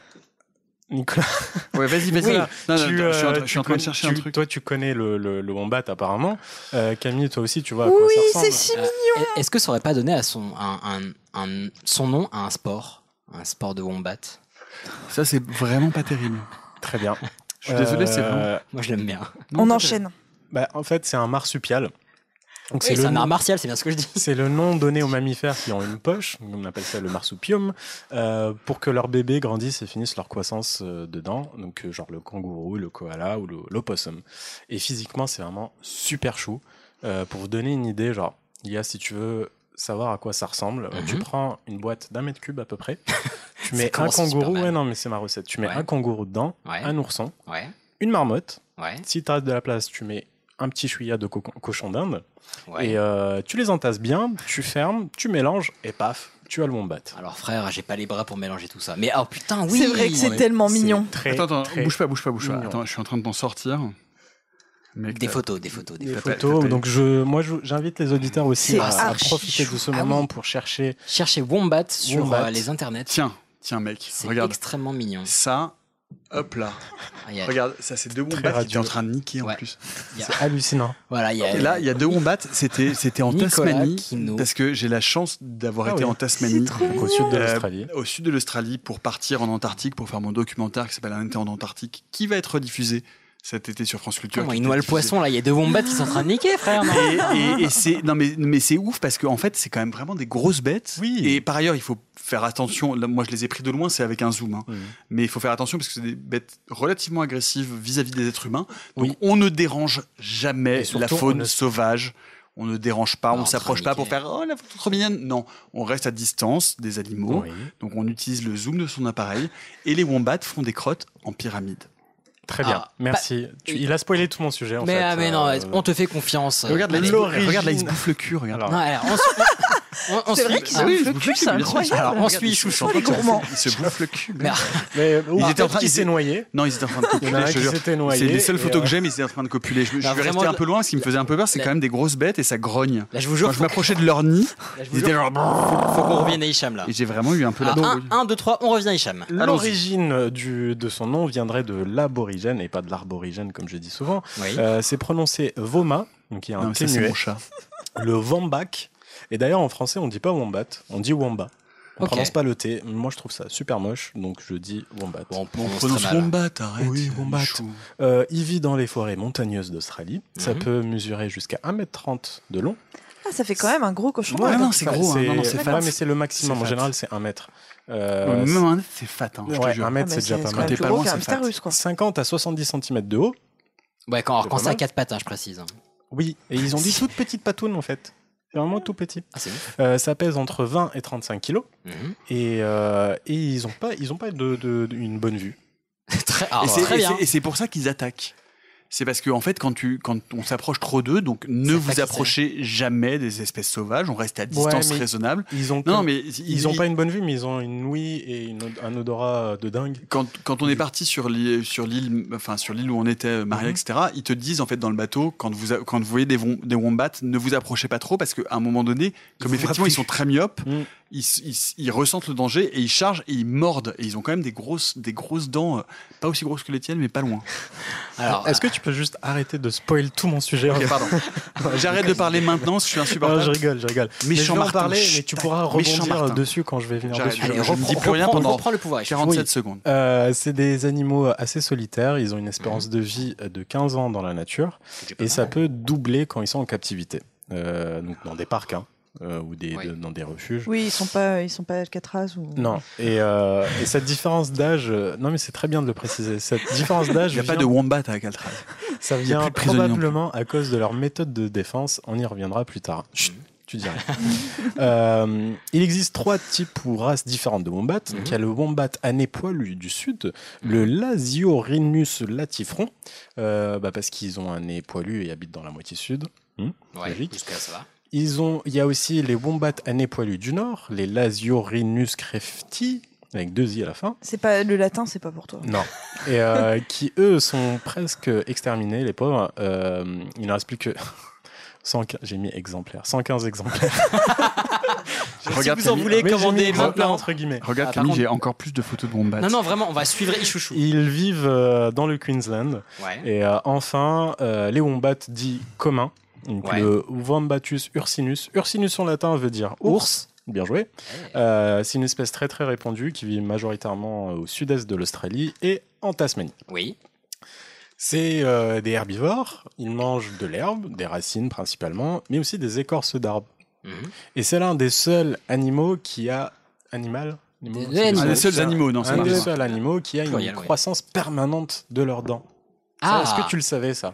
Nicolas. Ouais, vas-y, vas-y. Voilà. Non, non, Tu, je suis en euh, train- je suis en tu train de connais- chercher un truc. Toi, tu connais le, le, le wombat apparemment. Euh, Camille, toi aussi, tu vois à quoi ça ressemble. Euh, Est-ce que ça aurait pas donné à son, un, un- un- son nom à un sport? Un sport de wombat? Ça, c'est vraiment pas terrible. Très bien. Je suis désolé, c'est vraiment- Moi, je l'aime bien. On enchaîne. Bah, en fait, c'est un marsupial. Donc, Oui, c'est le un nom- art martial, c'est bien ce que je dis. C'est le nom donné aux mammifères qui ont une poche, on appelle ça le marsupium, euh, pour que leurs bébés grandissent et finissent leur croissance euh, dedans. Donc, euh, genre le kangourou, le koala ou l'opossum. Et physiquement, c'est vraiment super chou. Pour vous donner une idée, genre, il y a, si tu veux savoir à quoi ça ressemble, euh, tu Mhm. prends une boîte d'un mètre cube à peu près, tu mets un kangourou, ouais, non, mais c'est ma recette. Tu mets Ouais. un kangourou dedans, Ouais. un ourson, Ouais. une marmotte. Si tu as de la place, tu mets un petit chouïa de co- cochon d'Inde. Ouais. Et euh, tu les entasses bien, tu fermes, tu mélanges et paf, tu as le wombat. Alors, frère, j'ai pas les bras pour mélanger tout ça. Mais oh putain, oui C'est vrai que c'est tellement mignon. Très, attends, attends, très bouge pas, bouge pas, bouge pas. Attends, je suis en train de t'en sortir. Mec, Des photos, des photos, des Des photos. Donc je, moi, j'invite les auditeurs aussi C'est à, profiter de ce Ah moment oui. pour chercher. Cherchez wombat sur Wombat. euh, les internets. Tiens, tiens, mec, C'est regarde. extrêmement mignon. Ça, hop là. il y a- Regarde, ça c'est deux wombats qui étaient en train de niquer en plus. a- C'est hallucinant. Voilà, il y a. Et là, il y a deux wombats, c'était c'était en Nicolas Tasmanie parce que j'ai la chance d'avoir Ah été oui. en Tasmanie Donc, au sud de Euh, l'Australie. au sud de l'Australie pour partir en Antarctique pour faire mon documentaire qui s'appelle Un été en Antarctique qui va être diffusé cet été sur France Culture. Comment il noie le poisson là Il y a deux wombats qui sont en train de niquer, frère. non Et, et- et c'est non mais mais c'est ouf parce qu'en fait c'est quand même vraiment des grosses bêtes. Oui. Et par ailleurs il faut faire attention. Là, moi je les ai pris de loin, c'est avec un zoom. hein. Mais il faut faire attention parce que c'est des bêtes relativement agressives vis-à-vis des êtres humains. Donc Oui. on ne dérange jamais surtout, la faune on ne- sauvage. On ne dérange pas, Ah, on en ne s'approche pas pour faire oh la photo trop mignonne. Non, on reste à distance des animaux. Oui. Donc on utilise le zoom de son appareil et les wombats font des crottes en pyramide. Très bien, Ah, merci. Tu- il a spoilé tout mon sujet en mais, fait. ah, mais non, Euh, on te fait confiance. Regarde regarde là, il se bouffe le cul. Regarde. Alors, Non, alors, on, se- on- on C'est vrai qu'ils ah se bouffent le cul, c'est incroyable. Alors, on suit ils Chouchou. Les gourmands. Il se bouffe le cul. Mais- ou Ils étaient en train- ils s'est noyé. Non, ils étaient en train de copuler. C'est les seules photos que euh, j'ai, mais ils étaient en train de copuler. Je, vraiment, resté un de- peu loin. Ce qui me faisait un peu peur, c'est quand même des grosses bêtes et ça grogne. Là, je vous jure, Quand je m'approchais de leur nid, ils étaient genre. faut qu'on revienne à Hicham là. Et j'ai vraiment eu un peu la Ah, 1, 2, 3, on revient à Hicham. L'origine du, de son nom viendrait de l'aborigène et pas de l'arborigène comme je dis souvent. Euh, c'est prononcé Voma, donc il y a un Non, mais T ça, c'est muet. mon chat. Le Wambak. Et d'ailleurs en français on dit pas Wombat, on dit Wamba. On Ok. prononce pas le T. Moi je trouve ça super moche, donc je dis Wombat. Bon, on On prononce wombat, arrête. Oui, wombat. Euh, il vit dans les forêts montagneuses d'Australie. Ça Mhm. peut mesurer jusqu'à 1m30 de long. Ah, ça fait quand même un gros cochon. Ouais, non, c'est gros. hein. Non, non, c'est ouais, fat. mais c'est le maximum. En général, c'est 1 mètre. Euh, un c'est fat, hein, je te ouais, jure. un mètre, Ah, c'est déjà pas mal. T'es plus pas gros loin, c'est hamster fat. russe, quoi. 50 à 70 cm de haut. Ouais, quand, C'est quand c'est à mal. 4 pattes, hein, je précise. Oui, et ils ont dit toutes petites patounes en fait. C'est vraiment tout petit. Ah. Euh, ça pèse entre 20 et 35 kilos Mhm. et, euh, et ils ont pas, ils ont pas de, de- de- une bonne vue. Très, ah, c'est- Et c'est pour ça qu'ils attaquent. C'est parce que en fait, quand, tu, quand on s'approche trop d'eux, donc ne Ça vous approchez jamais des espèces sauvages. On reste à distance mais raisonnable. Ils ont, Non, mais ils, ont pas une bonne vue, mais ils ont une ouïe et une un odorat de dingue. quand, quand on est parti sur l'île, sur l'île, enfin sur l'île où on était, euh, Maria, Mhm. etc. Ils te disent en fait dans le bateau quand vous a- quand vous voyez des, wom- des wombats, ne vous approchez pas trop parce qu'à un moment donné, comme effectivement ils sont très myopes, Mm. Ils, ressentent le danger et ils chargent et ils mordent et ils ont quand même des grosses des grosses dents, euh, pas aussi grosses que les tiennes mais pas loin. Alors, Est-ce que tu peux juste arrêter de spoil tout mon sujet Ok, pardon. J'arrête de parler maintenant, je suis Non, insupportable. je rigole, je rigole. Mais Méchant je vais en Martin, parler, chut, mais tu pourras rebondir dessus quand je vais venir dessus. je- allez, je ne dis reprends, plus rien reprends- pendant reprends le pouvoir. Hicham. 47 Oui. secondes. Euh, c'est des animaux assez solitaires. Ils ont une espérance de vie de 15 ans dans la nature et ça peut doubler quand ils sont en captivité. Euh, donc dans des parcs hein, euh, ou des, Oui. de- dans des refuges. Oui, ils sont pas, ils sont pas Alcatraz ou. Non. Et, euh, et cette différence d'âge, euh, non mais c'est très bien de le préciser. Cette différence d'âge, Il n'y a pas de wombat à Alcatraz. ça vient probablement à cause de leur méthode de défense. On y reviendra plus tard. Chut, tu rien. Euh, il existe trois types ou races différentes de wombats. Donc, il y a le wombat à nez poilu du sud, le Lasiorhinus latifron, euh, bah, parce qu'ils ont un nez poilu et habitent dans la moitié sud. Ouais, logique. jusque-là, ça va. Ils ont, il y a aussi les wombats à nez poilu du nord, les Lasiorhinus crefti, avec deux i à la fin. C'est pas le latin, c'est pas pour toi. Non. Et euh, qui, eux, sont presque exterminés, les pauvres. Euh, il ne reste plus que 115, j'ai mis exemplaires, 115 exemplaires. Regarde, vous en voulez commander mis exemplaires maintenant. entre guillemets. Regarde Ah, Camille, contre- j'ai encore plus de photos de wombats. Non, non, vraiment, on va suivre Ichouchou. Ils vivent euh, dans le Queensland. Ouais. Et euh, enfin, euh, les wombats dits communs. Donc Ouais. le Wombatus ursinus. Ursinus en latin veut dire ours. Bien joué. Euh, c'est une espèce très très répandue qui vit majoritairement au sud-est de l'Australie et en Tasmanie. Oui. C'est euh, des herbivores. Ils mangent de l'herbe, des racines principalement, mais aussi des écorces d'arbres. Mhm. Et c'est l'un des seuls animaux qui a animal? Animaux, Des- c'est des animaux. Un des seuls C'est animaux, non, c'est un des seuls animaux qui a une ouais. croissance permanente de leurs dents. Ah. Est-ce que tu le savais ça?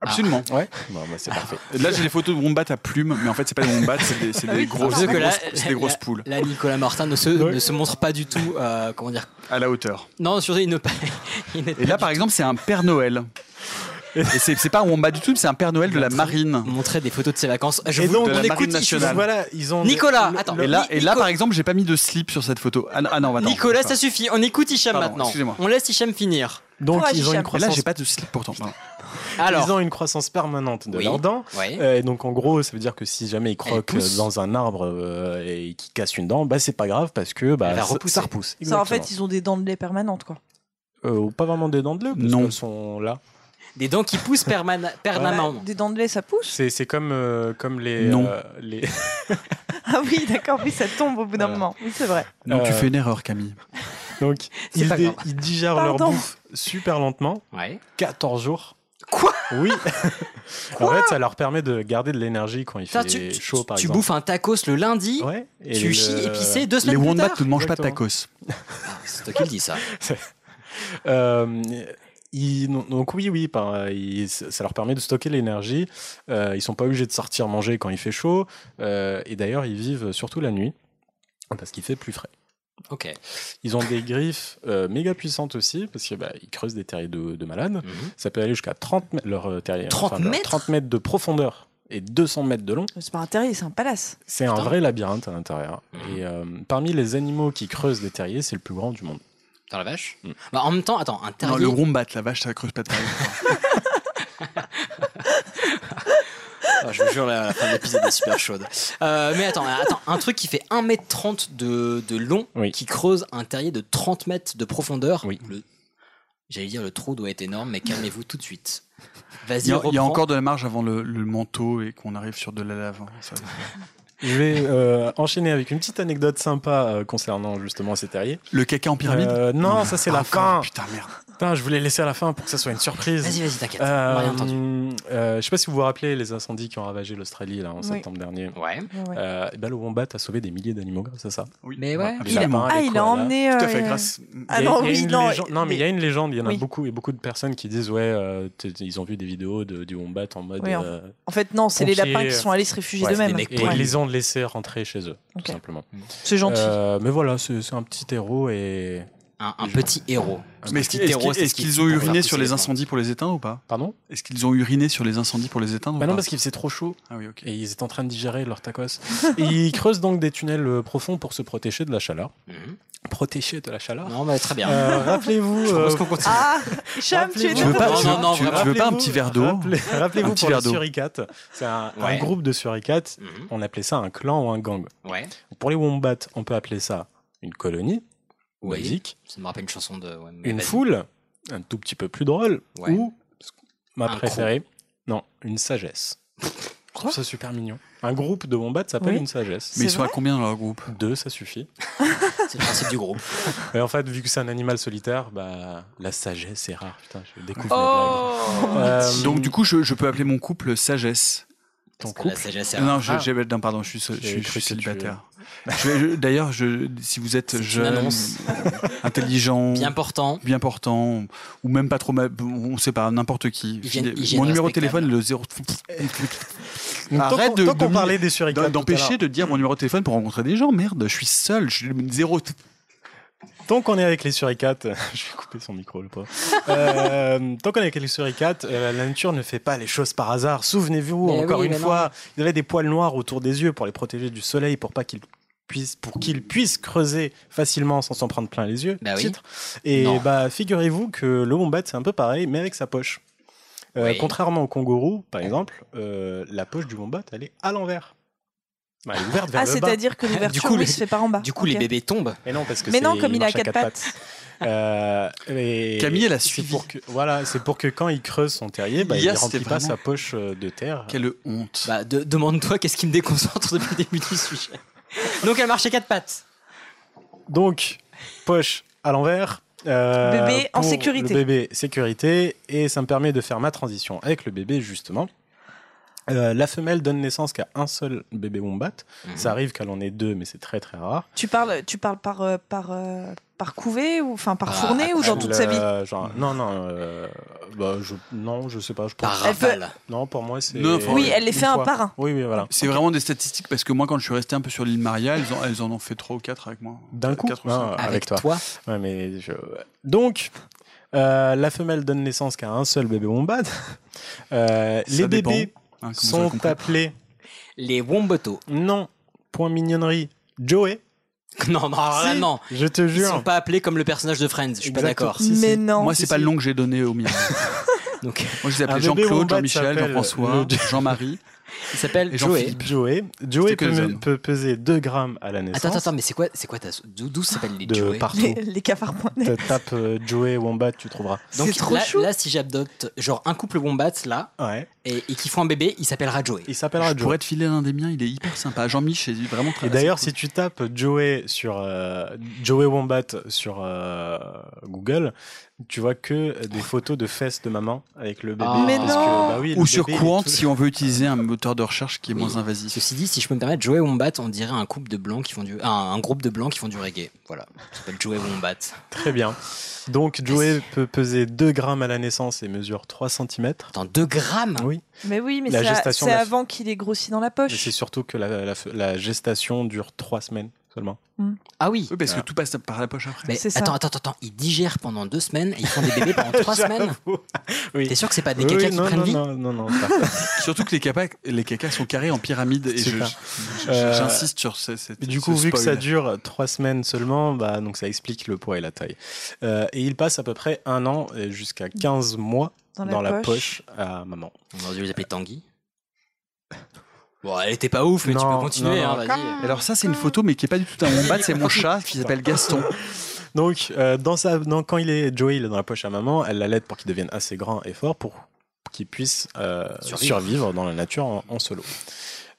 Absolument. Ouais. Bon, bah, c'est parfait. Là, j'ai les photos de wombats à plumes, mais en fait, c'est pas des wombats, c'est des, c'est des grosses, des des poules Là, Nicolas Martin ne se, Ouais. ne se montre pas du tout, euh, comment dire. à la hauteur. Non, surtout, il ne pas. il Et pas là, par exemple, c'est un Père Noël. Et c'est c'est pas un wombat du tout, c'est un Père Noël de la marine. montrer des photos de ses vacances. Je Et vous, de on la écoute nationale. Voilà, ils ont. Nicolas, le- attends. le- Et là, et là par exemple, j'ai pas mis de slip sur cette photo. Ah, non, ah non, attends, Nicolas, ça suffit. On écoute Hicham Pardon, maintenant. excusez-moi. On laisse Hicham finir. donc ils ont une. Et là, j'ai pas de slip pourtant. Non. Alors. Ils ont une croissance permanente de Oui. leurs dents. Ouais. Euh, et donc en gros, ça veut dire que si jamais ils croquent dans un arbre euh, et qu'ils cassent une dent, bah c'est pas grave parce que bah ça, repousser. ça repousse. Ça, en fait, ils ont des dents de lait permanentes, quoi. Euh, pas vraiment des dents de lait, parce Non. qu'elles sont là. Des dents qui poussent permana- permanemment. Des dents de lait, ça pousse C'est c'est comme, euh, comme les. Non. euh, les... Ah oui, d'accord, oui, ça tombe au bout d'un Voilà. moment. Oui, c'est vrai. Donc tu fais une erreur, Camille. Donc, ils, digèrent leur bouffe super lentement. Ouais. 14 jours. Quoi Oui. en fait, ça leur permet de garder de l'énergie quand il Putain, fait tu, chaud, par tu exemple. bouffes un tacos le lundi, Ouais. Et tu le- chies épicé deux Les semaines plus wombats tard. ne mangent pas de tacos. C'est toi qui le dis ça. Euh, ils- donc oui, oui, par- ils- ça leur permet de stocker l'énergie. Euh, ils sont pas obligés de sortir manger quand il fait chaud. Euh, et d'ailleurs, ils vivent surtout la nuit parce qu'il fait plus frais. Ok. Ils ont des griffes euh, méga puissantes aussi parce qu'ils bah, ils creusent des terriers de, de malades. Mhm. Ça peut aller jusqu'à 30 mètres, leur euh, terrier. 30 leur mètres 30 mètres de profondeur et 200 mètres de long. C'est pas un terrier, c'est un palace. C'est un vrai labyrinthe à l'intérieur. Mhm. Et euh, parmi les animaux qui creusent des terriers, c'est le plus grand du monde. Dans la vache Mm. bah, En même temps, attends, un terrier. Non, le wombat, la vache, ça creuse pas de terrier. Ah, je vous jure, la, la fin de l'épisode est super chaude. Euh, mais attends, attends, un truc qui fait 1m30 de, de long, Oui. qui creuse un terrier de 30 mètres de profondeur. Oui. Le- J'allais dire le trou doit être énorme, mais calmez-vous tout de suite. Vas-y, Il y, a, il y a encore de la marge avant le, le manteau et qu'on arrive sur de la lave. hein, ça- Je vais euh, enchaîner avec une petite anecdote sympa euh, concernant justement ces terriers. Le caca en pyramide Euh, non, ça c'est la fin. Putain, merde. Putain, je voulais laisser à la fin pour que ça soit une surprise. Vas-y, vas-y, t'inquiète. Euh, euh, je sais pas si vous vous rappelez les incendies qui ont ravagé l'Australie là en Oui. septembre dernier. Ouais. Euh, et ben, le wombat a sauvé des milliers d'animaux grâce à ça. Oui. Mais ouais. Les Il a- lapins, Ah, il a emmené. Tout à fait, grâce. Ah non, il y a oui, une non. légende- non, mais il y a une légende. Il y en a Oui. beaucoup et beaucoup de personnes qui disent ouais, euh, ils ont vu des vidéos de, du wombat en mode. Oui, en- euh, En fait, non, c'est les lapins qui sont allés se réfugier d'eux-mêmes. et ils les ont laissés rentrer chez eux, tout simplement. C'est gentil. Euh, mais voilà, c'est un petit héros et. Un, un petit héros. Mais Un est-ce qu'ils est-ce ont uriné sur les incendies pour les éteindre ou pas? Pardon? Est-ce qu'ils ont uriné sur les incendies pour les éteindre ou Bah non, pas? parce qu'il faisait trop chaud. Ah oui, ok. Et ils étaient en train de digérer leur tacos. et ils creusent donc des tunnels euh, profonds pour se protéger de la chaleur. Mhm. Protéger de la chaleur Non, mais très bien. Euh, Rappelez-vous. Euh, qu'on continue. Ah, Hicham, tu es Tu veux pas, Non, tu, non, non, tu- veux pas un petit verre d'eau rappelez- Rappelez-vous Un petit pour verre le d'eau. suricate. C'est un, groupe de suricates. Mhm. On appelait ça un clan ou un gang. Ouais. Pour les wombats, on peut appeler ça une colonie. Oui. Basique. Ça me rappelle une chanson de. ouais, Une foule. Un tout petit peu plus drôle. Ouais. Ou ma Un préférée. Non, une sagesse. Je trouve ça super mignon. Un groupe de wombats s'appelle Oui. une sagesse. Mais ils sont à combien dans leur groupe? Deux, ça suffit. C'est le principe du groupe. Et en fait, vu que c'est un animal solitaire, bah, la sagesse est rare. Putain, je découvre Oh. Euh, Donc du coup, je, je peux appeler mon couple sagesse. Ton Parce que la couple. sagesse est Non, je, Ah. non, pardon, je suis, je, je célibataire. D'ailleurs, je, si vous êtes jeune, annonce. intelligent, Bien portant. bien portant, ou même pas trop, on sait pas, n'importe qui. Hygiène- hygiène Mon numéro de téléphone est le 0. Donc, tant Arrête de, parlait des d'empêcher de dire mon numéro de téléphone pour rencontrer des gens. Merde, je suis seul, je suis zéro. Tant qu'on est avec les suricates, je vais couper son micro le pauvre. Euh, tant qu'on est avec les suricates, euh, la nature ne fait pas les choses par hasard. Souvenez-vous, Mais encore oui, une fois, il y avait des poils noirs autour des yeux pour les protéger du soleil, pour pas qu'ils puissent, pour qu'ils puissent creuser facilement sans s'en prendre plein les yeux. Bah oui. Et Non. bah figurez-vous que le wombat c'est un peu pareil, mais avec sa poche. Euh, Oui. Contrairement au kangourou, par exemple, la poche du wombat elle est à l'envers. Bah, elle est ouverte vers Ah, le bas. c'est-à-dire que l'ouverture, coup, oui, les- se fait par en bas. Du coup, les bébés tombent. Mais non, parce que Mais non, c'est- comme il a quatre pattes. Euh, et- Camille, elle a c'est suivi. Pour que, voilà, c'est pour que quand il creuse son terrier, bah, il ne remplit pas vraiment- sa poche euh, de terre. Quelle honte. Bah, de- demande-toi qu'est-ce qui me déconcentre depuis le début du sujet. Donc, elle marchait quatre pattes. Donc, poche à l'envers. euh, Bébé en sécurité. Le bébé sécurité. Et ça me permet de faire ma transition avec le bébé, justement. Euh, la femelle donne naissance qu'à un seul bébé wombat. Mhm. Ça arrive qu'elle en ait deux, mais c'est très très rare. Tu parles, tu parles par, euh, par, euh, par couvée ou enfin par Ah, fournée ou dans toute sa vie genre, Non, non, euh, bah, je, non, je sais pas. Je pense- Par Elle peut- rafale. Non, pour moi, c'est. Oui, elle les fait un par un. Oui, oui, voilà. C'est vraiment des statistiques parce que moi, quand je suis resté un peu sur l'île Maria, elles en, elles en ont fait trois ou quatre avec moi. D'un coup Quatre ou Ah, cinq. Avec, toi. Ouais, mais je- Donc, euh, la femelle donne naissance qu'à un seul bébé wombat. Euh, Ça les dépend, bébés hein, sont compris. appelés, Les Womboto. non, point mignonnerie, Joey. Non, non, là, Si, non. Je te Ils jure. sont pas appelés comme le personnage de Friends. Je suis pas d'accord. Si, si. Mais non. Moi, c'est si, pas si. le nom que j'ai donné au mien. Donc, Moi, je les appelais Jean-Claude, Jean-Michel, Jean-François, le- Jean-Marie. Il s'appelle Joey. Joey. Joey peut, me- peut peser 2 grammes à la naissance. Attends, attends, mais c'est quoi, c'est quoi ta d'où d'où ça s'appelle les De Joey partout. Les, les cafards.net. Te Tape euh, Joey Wombat, tu trouveras. Donc C'est trop là, chou. là, si j'adopte genre un couple wombat là Ouais. et, et qui font un bébé, il s'appellera Joey. Il s'appellera Je Joey. pourrais te filer l'un des miens, il est hyper sympa. Jean-Mich est vraiment très Et d'ailleurs, si tu tapes Joey sur euh, Joey Wombat sur euh, Google, tu vois que des photos de fesses de maman avec le bébé. Ah. Mais parce non. que, bah oui, le Ou sur tout- si on veut utiliser un moteur de recherche qui est Oui. moins invasif. Ceci dit, si je peux me permettre, Joey Wombat, on dirait un couple de blancs qui font du, un, un groupe de blancs qui font du reggae. Voilà, ça s'appelle Joey Wombat. Très bien. Donc Joey peut peser 2 grammes à la naissance et mesure 3 cm. Attends, 2 grammes? Oui. Mais oui, mais La c'est avant qu'il ait grossi dans la Mais poche. c'est surtout que la, la- la gestation dure 3 semaines seulement. Ah oui. Oui, parce que Voilà. tout passe par la poche après. Mais C'est ça. attends, attends, attends, ils digèrent pendant deux semaines et ils font des bébés pendant trois semaines. Oui. T'es sûr que c'est pas des Oui, caca oui, qui non, prennent non, vie non, non, non, Surtout que les cacas, les cacas sont carrés en pyramide et je- Super. je- Euh, j'insiste sur ce- cette. Mais du ce coup, vu que ça dure trois semaines seulement, bah, donc ça explique le poids et la taille. Euh, et il passe à peu près un an et jusqu'à 15 mois Dans dans, la la, poche. poche. à maman. On aurait dû les appeler Tanguy. Bon, elle était pas ouf, mais tu Non, peux continuer, non, hein, non. Alors ça, c'est une photo, mais qui est pas du tout un wombat, c'est mon chat qui s'appelle Gaston. Donc, euh, dans sa, dans- quand il est Joey, il est dans la poche à maman, elle l'aide pour qu'il devienne assez grand et fort pour qu'il puisse euh, Survivre. survivre. dans la nature en, en solo.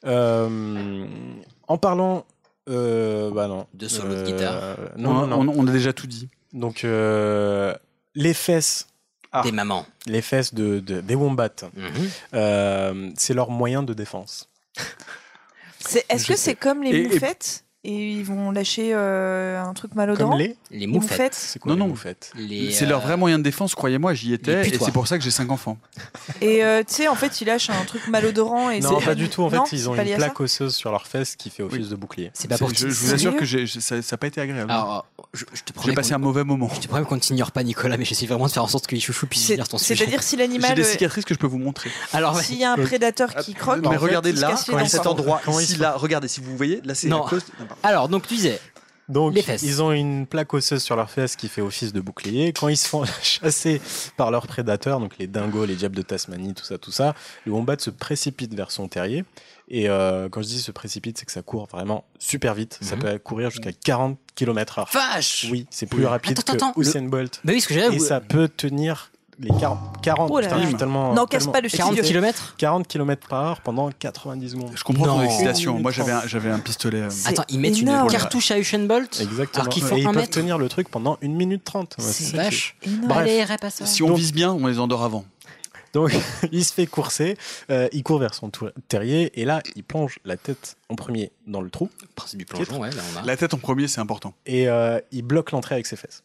Euh, en parlant, euh, bah non, De solo de guitare. Non, on, on- on a déjà tout dit. Donc, euh, les fesses. ah, Des mamans. les fesses de, de- des wombats, Mhm. euh, c'est leur moyen de défense. Est-ce que c'est comme les Et- et- moufettes? Et ils vont lâcher euh, un truc malodorant Comme les Les Les moufettes. moufettes. C'est quoi Non, les non. moufettes C'est euh, leur vrai moyen de défense, croyez-moi, j'y étais, et c'est pour ça que j'ai cinq enfants. Et euh, tu sais, en fait, ils lâchent un truc malodorant et Non, pas du tout. En fait, Non, ils ont une plaque osseuse sur leurs fesses qui fait office de bouclier. C'est pas pour je, je vous assure que j'ai- ça n'a pas été agréable. Alors, je, je te J'ai passé un mauvais moment. Je te promets qu'on ne t'ignore pas, Nicolas, mais j'essaie vraiment de faire en sorte que les chouchous puissent finir ton sujet. C'est-à-dire si J'ai l'animal, des euh, cicatrices que je peux vous montrer. Alors, s'il y a un prédateur qui croque, mais regardez là, cet endroit, là, regardez, si vous voyez, là c'est. Alors, donc tu disais, Donc, Les fesses. ils ont une plaque osseuse sur leurs fesses qui fait office de bouclier. Quand ils se font chasser par leurs prédateurs, donc les dingos, les diables de Tasmanie, tout ça, tout ça, le wombat se précipite vers son terrier. Et euh, quand je dis se précipite, c'est que ça court vraiment super vite. Ça Mhm. peut courir jusqu'à 40 km/h. vache Oui, c'est plus rapide Attends, que attends, Usain Bolt. Bah oui, ce que j'ai Et ça peut tenir les 40. 40 Oh là putain, là. je suis tellement, N'en casse tellement- pas le 40 studio. km 40 km par heure pendant 90 secondes. Je comprends ton excitation. Moi j'avais un, j'avais un pistolet. euh, Attends, ils mettent énorme. une cartouche à Usain Bolt Exactement. Alors qu'ils Et font ils un peuvent mètre. tenir le truc pendant 1 minute 30. Ouais, C'est ça qui est- vache. Énorme. Bref. Allez, répète Si on vise bien, on les endort avant. Donc, il se fait courser, euh, il court vers son terrier, et là, il plonge la tête en premier dans le trou, Principe du plongeon, ouais, là on a. La tête en premier, c'est important. et euh, il bloque l'entrée avec ses fesses.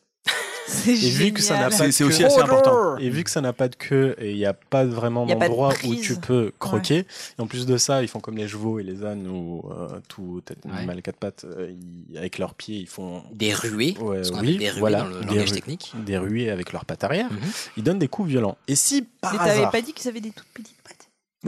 C'est Et vu que ça n'a pas C'est de c'est queue- aussi assez important. Et vu que ça n'a pas de queue et il n'y a pas vraiment de d'endroit où tu peux croquer, et en plus de ça, ils font comme les chevaux et les ânes ou euh, tout Ouais. animal à quatre pattes, euh, ils- avec leurs pieds, ils font Des ruées, Ouais, ce qu'on oui, appelle des ruées voilà, dans le des langage technique. des ruées avec leurs pattes arrière. Mhm. Ils donnent des coups violents. Et si par Mais t'avais pas dit qu'ils avaient des toutes petites pattes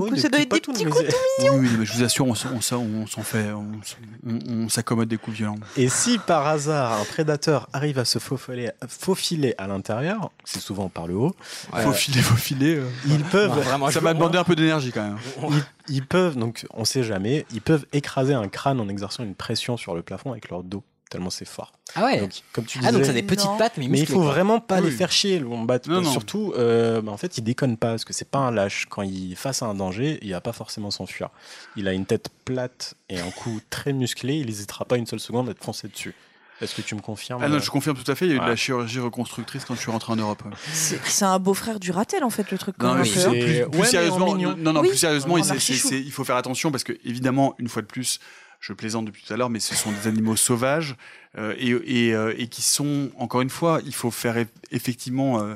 Oui, coup, ça doit petits être des petits coups c'est- Oui, oui, mais je vous assure, on, s'en- on, s'en- on s'en fait, on, s- on- on s'accommode des coups violents. Et si par hasard un prédateur arrive à se faufiler, faufiler à l'intérieur, c'est souvent par le haut, Ouais. Faut filer, faut filer. euh. ils peuvent, Non, vraiment, Ça m'a demandé un peu d'énergie quand même. ils, ils peuvent, donc on sait jamais, ils peuvent écraser un crâne en exerçant une pression sur le plafond avec leur dos, tellement c'est fort. Ah ouais Donc, comme tu disais, Ah, donc ça a des petites Non. pattes, mais mais il faut quoi. vraiment pas Oui. les faire chier, le wombat. Non, non. Surtout, euh, bah, en fait, il déconne pas, parce que c'est pas un lâche. Quand il est face à un danger, il va pas forcément s'enfuir. Il a une tête plate et un cou très musclé, il n'hésitera pas une seule seconde à te foncer dessus. Est-ce que tu me confirmes Ah non, euh, je confirme tout à fait, il y a eu de la chirurgie reconstructrice quand je suis rentré en Europe. C'est c'est un beau-frère du ratel en fait le truc. Non, oui, plus, plus- C'est- plus ouais, sérieusement, mignon. non, non, Oui, plus sérieusement, c'est- c'est- il faut faire attention parce que évidemment, une fois de plus, je plaisante depuis tout à l'heure, mais ce sont des animaux sauvages euh, et, et, euh, et qui sont, encore une fois, il faut faire eff- effectivement. euh,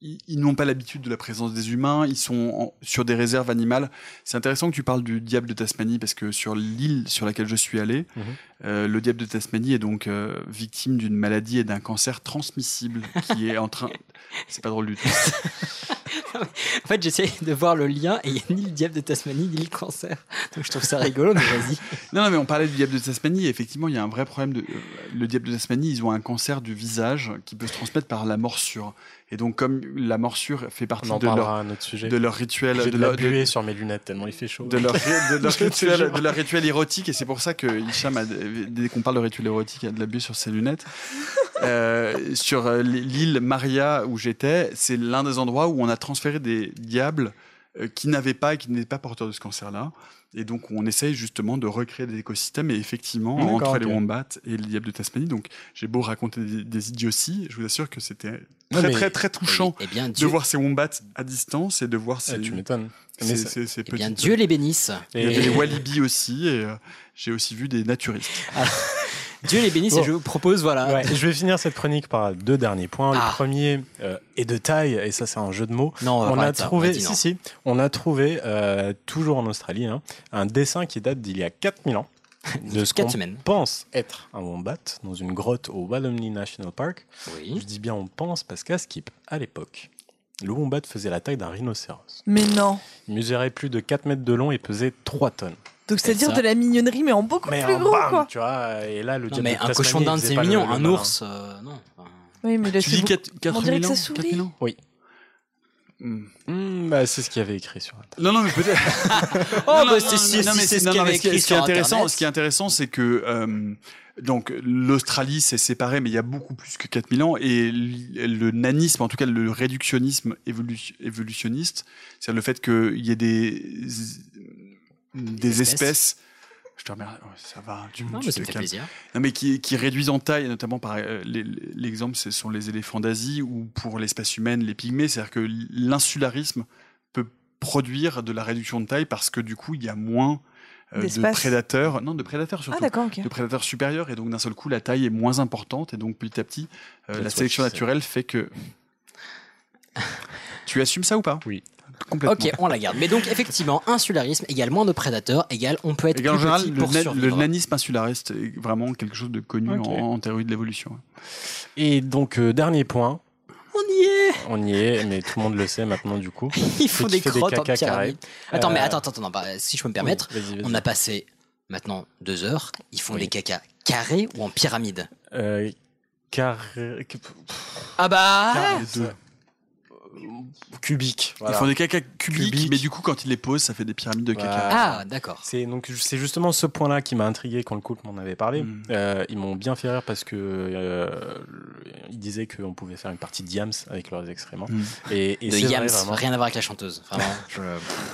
ils, ils n'ont pas l'habitude de la présence des humains, ils sont en- sur des réserves animales. C'est intéressant que tu parles du diable de Tasmanie parce que sur l'île sur laquelle je suis allé, Mhm. le diable de Tasmanie est donc victime d'une maladie et d'un cancer transmissible qui est en train. C'est pas drôle du tout. En fait, j'essaie de voir le lien et il n'y a ni le diable de Tasmanie ni le cancer. Donc je trouve ça rigolo, mais vas-y. Non, non, mais on parlait du diable de Tasmanie. et Effectivement, il y a un vrai problème. De, euh, le diable de Tasmanie, ils ont un cancer du visage qui peut se transmettre par la morsure. Et donc, comme la morsure fait partie de leur, de rituel, de de la leur, de- buée sur mes lunettes tellement il fait chaud. de leur, de rituel, de leur rituel érotique, et c'est pour ça que Hicham, a, dès qu'on parle de rituel érotique, il a de la buée sur ses lunettes. Euh, sur euh, l'île Maria où j'étais, c'est l'un des endroits où on a transféré des diables euh, qui n'avaient pas et qui n'étaient pas porteurs de ce cancer-là. Et donc, on essaye justement de recréer des écosystèmes. Et effectivement, entre les wombats et le diable de Tasmanie, donc j'ai beau raconter des, des idioties, je vous assure que c'était très, très, très touchant Eh bien, de voir ces wombats à distance et de voir ces. Ah, tu m'étonnes. Ces- Mais ces- ça- ces Eh bien, Dieu les bénisse. il y avait des walibi aussi, et euh, j'ai aussi vu des naturistes. Dieu les bénisse Bon. et je vous propose, voilà. Ouais, je vais finir cette chronique par deux derniers points. Ah. Le premier euh, est de taille, et ça c'est un jeu de mots. Non, on a ça, trouvé, si si, on a trouvé euh, toujours en Australie hein, un dessin qui date d'il y a 4000 ans. De ce Quatre qu'on semaines. pense être un wombat dans une grotte au Wallonie National Park. Oui. Je dis bien on pense parce qu'à Skip, à l'époque, le wombat faisait la taille d'un rhinocéros. Mais non. Il mesurait plus de 4 mètres de long et pesait 3 tonnes. Donc c'est-à-dire de la mignonnerie, mais en beaucoup Mais plus en gros, bam, quoi. tu vois, et là le Non, mais un cochon d'Inde, c'est mignon. Un ours, euh, non. Enfin, Oui, mais Tu dis laissez-vous- 4 On dirait que ça sourit. 4000 ans Oui. Hmm. Hmm, bah, c'est ce qu'il y avait écrit sur Internet. Non, non, mais peut-être. Oh, Non, bah, non, si- non, si mais c'est ce non, qu'il y non, avait mais ce qui est- intéressant, Internet. ce qui est intéressant, c'est que euh, donc l'Australie c'est séparé, mais il y a beaucoup plus que 4000 ans, et le nanisme, en tout cas le réductionnisme évolu- évolutionniste, c'est le fait qu'il y ait des des espèces. Je te remercie. Ça va. Tu, Non, tu mais ça te me fait calmes. plaisir. Non, mais qui, qui réduisent en taille, notamment par euh, l'exemple, ce sont les éléphants d'Asie ou pour l'espèce humaine, les pygmées. C'est-à-dire que l'insularisme peut produire de la réduction de taille parce que du coup, il y a moins de D'espace. prédateurs, non, de prédateurs surtout, Ah, de prédateurs supérieurs, et donc d'un seul coup, la taille est moins importante, et donc petit à petit, euh, la sélection naturelle fait que. tu assumes ça ou pas? Oui. Complètement. Ok, on la garde. Mais donc, effectivement, insularisme égale moins de prédateurs, égale on peut être en plus général, petit le, pour na- le nanisme insulariste est vraiment quelque chose de connu en, en théorie de l'évolution. Et donc, euh, dernier point. On y est mais tout le monde le sait maintenant du coup. Ils font des crottes en pyramide. Attends, mais Euh, attends, attends, attends, bah, si je peux me permettre, oui, on a passé maintenant deux heures. Ils font Oui. des cacas carrés ou en pyramide? Euh, carré... Ah bah carré- deux. Cubique. Ils font des caca cubiques, Cubique. mais du coup, quand ils les posent, ça fait des pyramides de caca. Voilà. Ah, d'accord. C'est donc c'est justement ce point-là qui m'a intrigué quand le couple m'en avait parlé. Mm. Euh, ils m'ont bien fait rire parce que euh, ils disaient qu'on pouvait faire une partie de yams avec leurs excréments. Mm. Et, et De vrai, Yams, rien à voir avec la chanteuse. Vraiment, je-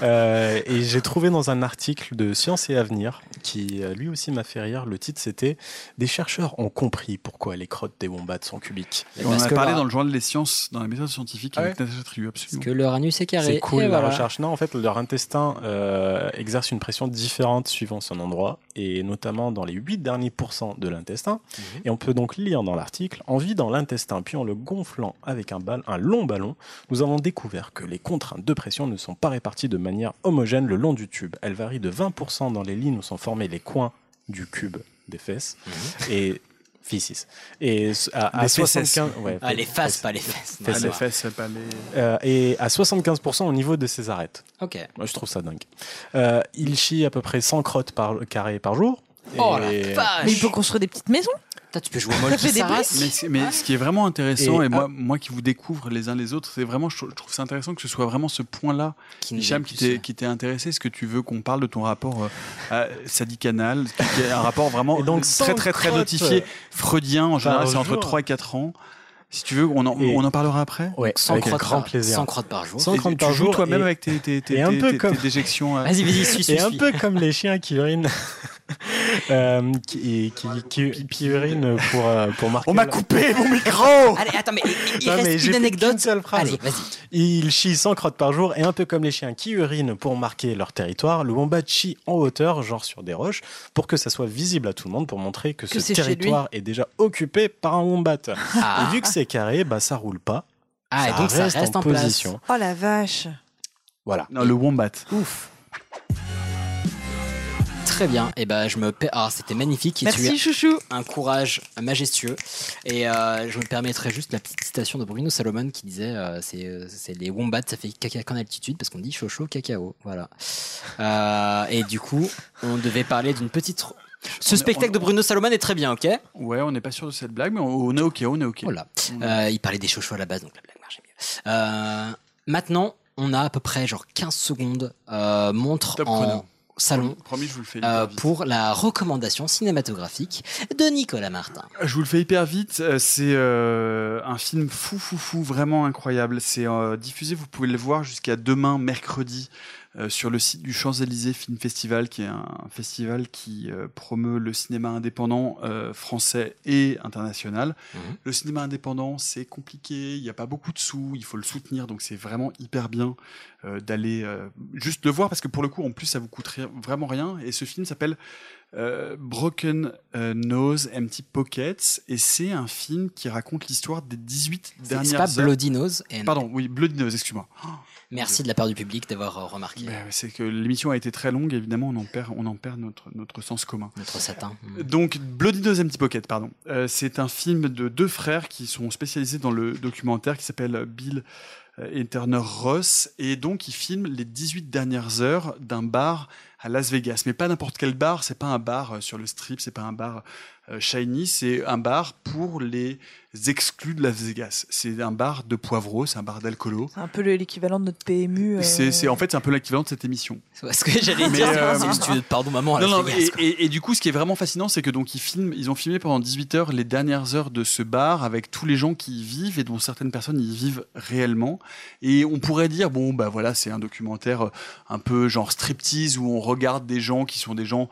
Euh, et j'ai trouvé dans un article de Science et Avenir qui lui aussi m'a fait rire. Le titre c'était Des chercheurs ont compris pourquoi les crottes des wombats sont cubiques. Et on en a parlé là- dans le journal des sciences, dans la méthode scientifique, Ah avec Natacha Triou, Parce absolument. que leur anus est carré. C'est cool et la voilà. recherche. Non, en fait, leur intestin euh, exerce une pression différente suivant son endroit, et notamment dans les 8 derniers pourcents de l'intestin. Mhm. Et on peut donc lire dans l'article, en vidant l'intestin puis en le gonflant avec un, bal- un long ballon, nous avons découvert que les contraintes de pression ne sont pas réparties de manière homogène le long du tube. Elles varient de 20% dans les lignes où sont formés les coins du cube des fesses, et Feces. Et à, à Les fesses. 75, ouais, Ah, les faces, pas les fesses. Fesses, Ah, ouais. les fesses, pas les. Euh, et à 75% au niveau de ses arêtes. Ok. Moi, je trouve ça dingue. Euh, il chie à peu près 100 crottes par carré par jour. Oh Et- la vache Mais il peut construire des petites maisons? Tu peux jouer au Molki Mais, mais ce qui est vraiment intéressant, Et- et, moi, moi qui vous découvre les uns les autres, c'est vraiment, je, trou- je trouve ça intéressant que ce soit vraiment ce point-là, Hicham, qui t'est qui t'est intéressé. Est-ce que tu veux qu'on parle de ton rapport euh, à Sadi Canal, qui est un rapport vraiment donc, très, 100 très, très notifié, freudien, en général, c'est entre jour. 3 et 4 ans. Si tu veux, on en, Et- on en parlera après Ouais, 100 avec crottes grand par- plaisir. 100 crottes par jour. 100 Et crottes par jour toi-même et- avec tes, tes, tes, un tes- peu tes- comme- tes déjections. euh, Vas-y, vas-y, suis, suis, Et un peu comme les chiens qui urinent, euh, qui, qui, qui, qui urinent pour, euh, pour marquer. On m'a coupé mon micro Allez, attends, mais il, il Non, mais reste une anecdote. qu'une seule phrase. Allez, vas-y. Ils chient 100 crottes par jour et un peu comme les chiens qui urinent pour marquer leur territoire, le wombat chie en hauteur, genre sur des roches, pour que ça soit visible à tout le monde, pour montrer que, Que ce territoire est déjà occupé par un wombat. Ah. Et vu que c'est carré, bah ça roule pas. Ah, et donc ça reste en place. position. Oh la vache. Voilà. Non, le wombat. Ouf. Très bien. Et ben je me pa- ah c'était magnifique. Et Merci, tu chouchou. Un courage majestueux. Et euh, je me permettrai juste la petite citation de Bruno Salomon qui disait euh, c'est euh, c'est les wombats ça fait caca qu'en altitude parce qu'on dit chocho cacao. Voilà. Euh, et du coup on devait parler d'une petite. Ce spectacle de Bruno Salomon est très bien, ok Ouais, on n'est pas sûr de cette blague, mais on on est ok, on est ok. Voilà. Euh, il parlait des chochos à la base, donc la blague marchait mieux. Euh, maintenant, on a à peu près genre 15 secondes euh, montre Top en chrono. salon Promis, je vous le fais. euh, hyper vite. pour la recommandation cinématographique de Nicolas Martin. Je vous le fais hyper vite. C'est euh, un film fou, fou, fou, vraiment incroyable. C'est euh, diffusé, vous pouvez le voir jusqu'à demain, mercredi, sur le site du Champs-Élysées Film Festival, qui est un festival qui euh, promeut le cinéma indépendant euh, français et international. Le cinéma indépendant, c'est compliqué, il n'y a pas beaucoup de sous, il faut le soutenir, donc c'est vraiment hyper bien euh, d'aller euh, juste le voir, parce que pour le coup, en plus, ça vous coûte ri- vraiment rien. Et ce film s'appelle euh, Broken euh, Nose, Empty Pockets, et c'est un film qui raconte l'histoire des 18 C'est dernières c'est pas heures. Bloody Nose. and- Pardon, oui, Bloody Nose, excuse-moi. Merci de la part du public d'avoir euh, remarqué Ouais, C'est que l'émission a été très longue, évidemment, on en perd, on en perd notre, notre sens commun. notre satin. Mm. Donc, Bloody Nose Empty Pocket, pardon. Euh, c'est un film de deux frères qui sont spécialisés dans le documentaire qui s'appelle Bill euh, et Turner Ross. Et donc, ils filment les 18 dernières heures d'un bar à Las Vegas. Mais pas n'importe quel bar, c'est pas un bar euh, sur le strip, c'est pas un bar euh, shiny, c'est un bar pour les exclus de Las Vegas. C'est un bar de poivreau, c'est un bar d'alcoolo. C'est un peu le- l'équivalent de notre PMU. euh, C'est, c'est- en fait, c'est un peu l'équivalent de cette émission. C'est ce que j'allais Mais, dire. euh, c'est le studio de Pardon Maman à non, Las non, Vegas, et, quoi. et- et du coup, ce qui est vraiment fascinant, c'est que donc ils filment, ils ont filmé pendant 18 heures les dernières heures de ce bar avec tous les gens qui y vivent et dont certaines personnes y vivent réellement. Et on pourrait dire bon bah voilà, c'est un documentaire euh, un peu genre striptease où on regarde des gens qui sont des gens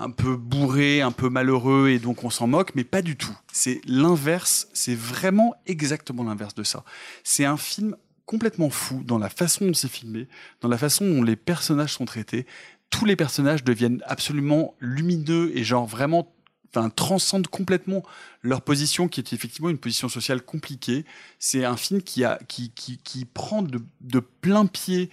un peu bourrés, un peu malheureux et donc on s'en moque, mais pas du tout. C'est l'inverse, c'est vraiment exactement l'inverse de ça. C'est un film complètement fou dans la façon dont c'est filmé, dans la façon dont les personnages sont traités. Tous les personnages deviennent absolument lumineux et genre vraiment enfin, transcendent complètement leur position qui est effectivement une position sociale compliquée. C'est un film qui, qui, qui prend de, de plein pied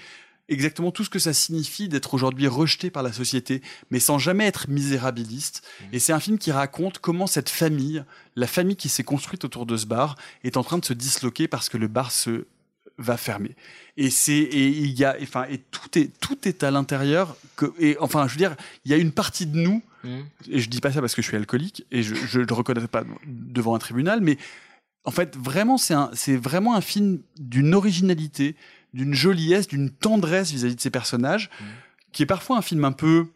exactement tout ce que ça signifie d'être aujourd'hui rejeté par la société, mais sans jamais être misérabiliste. Et c'est un film qui raconte comment cette famille, la famille qui s'est construite autour de ce bar, est en train de se disloquer parce que le bar se va fermer. Et c'est et il y a enfin et tout est tout est à l'intérieur que et enfin je veux dire il y a une partie de nous Mm. et je dis pas ça parce que je suis alcoolique et je je ne reconnaîtrai pas devant un tribunal mais en fait vraiment c'est un c'est vraiment un film d'une originalité d'une joliesse d'une tendresse vis-à-vis de ces personnages qui est parfois un film un peu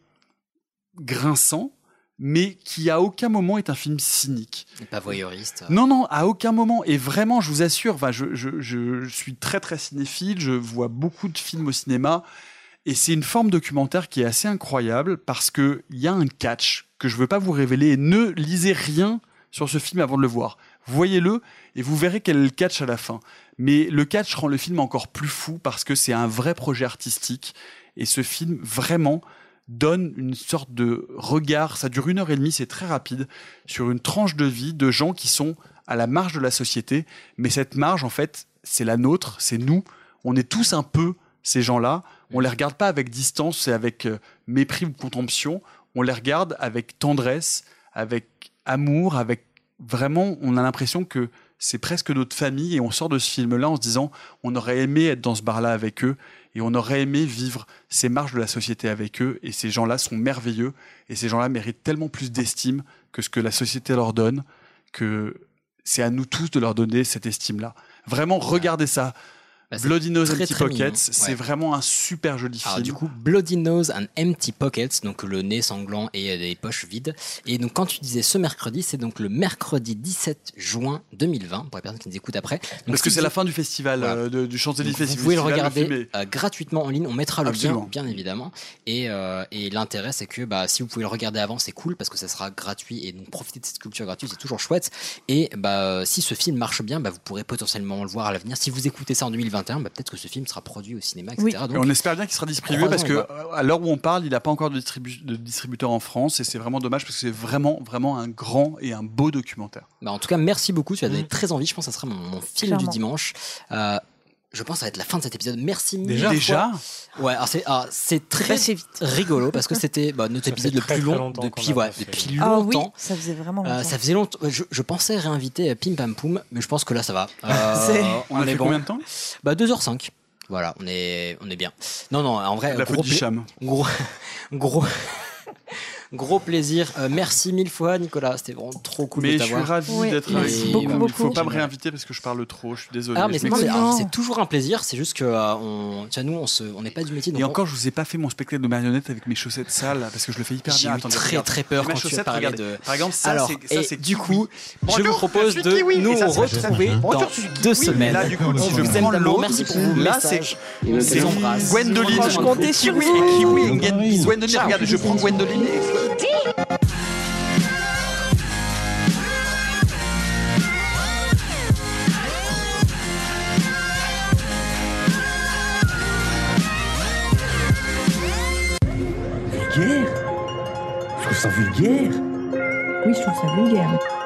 grinçant mais qui à aucun moment est un film cynique Et Pas voyeuriste. non, non, à aucun moment. Et vraiment, je vous assure, enfin, je, je, je, je suis très, très cinéphile. Je vois beaucoup de films au cinéma. Et c'est une forme documentaire qui est assez incroyable parce qu'il y a un catch que je ne veux pas vous révéler. Et ne lisez rien sur ce film avant de le voir. Voyez-le et vous verrez quel est le catch à la fin. Mais le catch rend le film encore plus fou parce que c'est un vrai projet artistique. Et ce film, vraiment, donne une sorte de regard, ça dure une heure et demie, c'est très rapide, sur une tranche de vie de gens qui sont à la marge de la société, mais cette marge, en fait, c'est la nôtre, c'est nous, on est tous un peu ces gens-là, on les regarde pas avec distance et avec euh, mépris ou contemplation, on les regarde avec tendresse, avec amour, avec vraiment, on a l'impression que c'est presque notre famille et on sort de ce film-là en se disant on aurait aimé être dans ce bar-là avec eux et on aurait aimé vivre ces marges de la société avec eux et ces gens-là sont merveilleux et ces gens-là méritent tellement plus d'estime que ce que la société leur donne que c'est à nous tous de leur donner cette estime-là. Vraiment, regardez ça. Bah, Bloody Nose très, Empty très Pockets, c'est Ouais. vraiment un super joli Alors film. du coup, Bloody Nose and Empty Pockets, donc le nez sanglant et euh, des poches vides. Et donc quand tu disais ce mercredi, c'est donc le mercredi 17 juin 2020, pour les personnes qui nous écoutent après. Donc, Parce que c'est la fin du festival Voilà. euh, de- du Champs-Élysées Festival. Vous pouvez le regarder euh, gratuitement en ligne. On mettra le Absolument. lien, bien évidemment. Et, euh, et l'intérêt, c'est que bah, si vous pouvez le regarder avant, c'est cool parce que ça sera gratuit et donc profiter de cette culture gratuite, c'est toujours chouette. Et bah, si ce film marche bien, bah, vous pourrez potentiellement le voir à l'avenir. Si vous écoutez ça en 2021, bah, peut-être que ce film sera produit au cinéma, etc. Oui. Donc, Et on espère bien qu'il sera distribué parce que euh, à l'heure où on parle, il n'a pas encore de, distribu- de distributeur en France et c'est vraiment dommage parce que c'est vraiment vraiment un grand et un beau documentaire. Bah, en tout cas, merci beaucoup. Tu as donné très envie. Je pense que ça sera mon, mon film Clairement. du dimanche. Euh, je pense que ça va être la fin de cet épisode. Merci mille Déjà Ouais, alors c'est alors, c'est très rigolo parce que c'était bah, notre Ça épisode le plus long longtemps depuis, ouais, Ah oui, longtemps. ça faisait vraiment Euh, longtemps. ça faisait longtemps. Je, je pensais réinviter euh, Pim Pam Poum, mais je pense que là ça va. Euh, C'est- On a est fait bon. combien de temps? Bah 2h05. Voilà, on est, on est bien. Non, non, en vrai, La faute gros, du pla- cham. gros, gros, gros plaisir. Euh, merci mille fois, Nicolas. C'était vraiment trop cool Mais de je suis t'avoir. ravi Oui, d'être merci avec beaucoup, vous. Il beaucoup. faut pas me réinviter parce que je parle trop, je suis désolé. Ah, mais Non. c'est toujours un plaisir. C'est juste que euh, on, nous, on on n'est pas du métier. donc Et on- encore, je vous ai pas fait mon spectacle de marionnette avec mes chaussettes sales parce que je le fais hyper J'ai bien. eu Attendez, très regarde. très peur quand tu as chaussettes, parlé regardez. de. Par exemple, ça, Alors, c'est ça, et c'est du coup, je vous propose de nous retrouver dans deux semaines. là, du coup, si On je vous Merci pour vos là, messages. c'est- On vous. Gwendoline. Je comptais sur Kiwi vous. Gwendoline, regarde, je prends Gwendoline et. Vulgaire Je trouve ça vulgaire. Oui, je trouve ça vulgaire.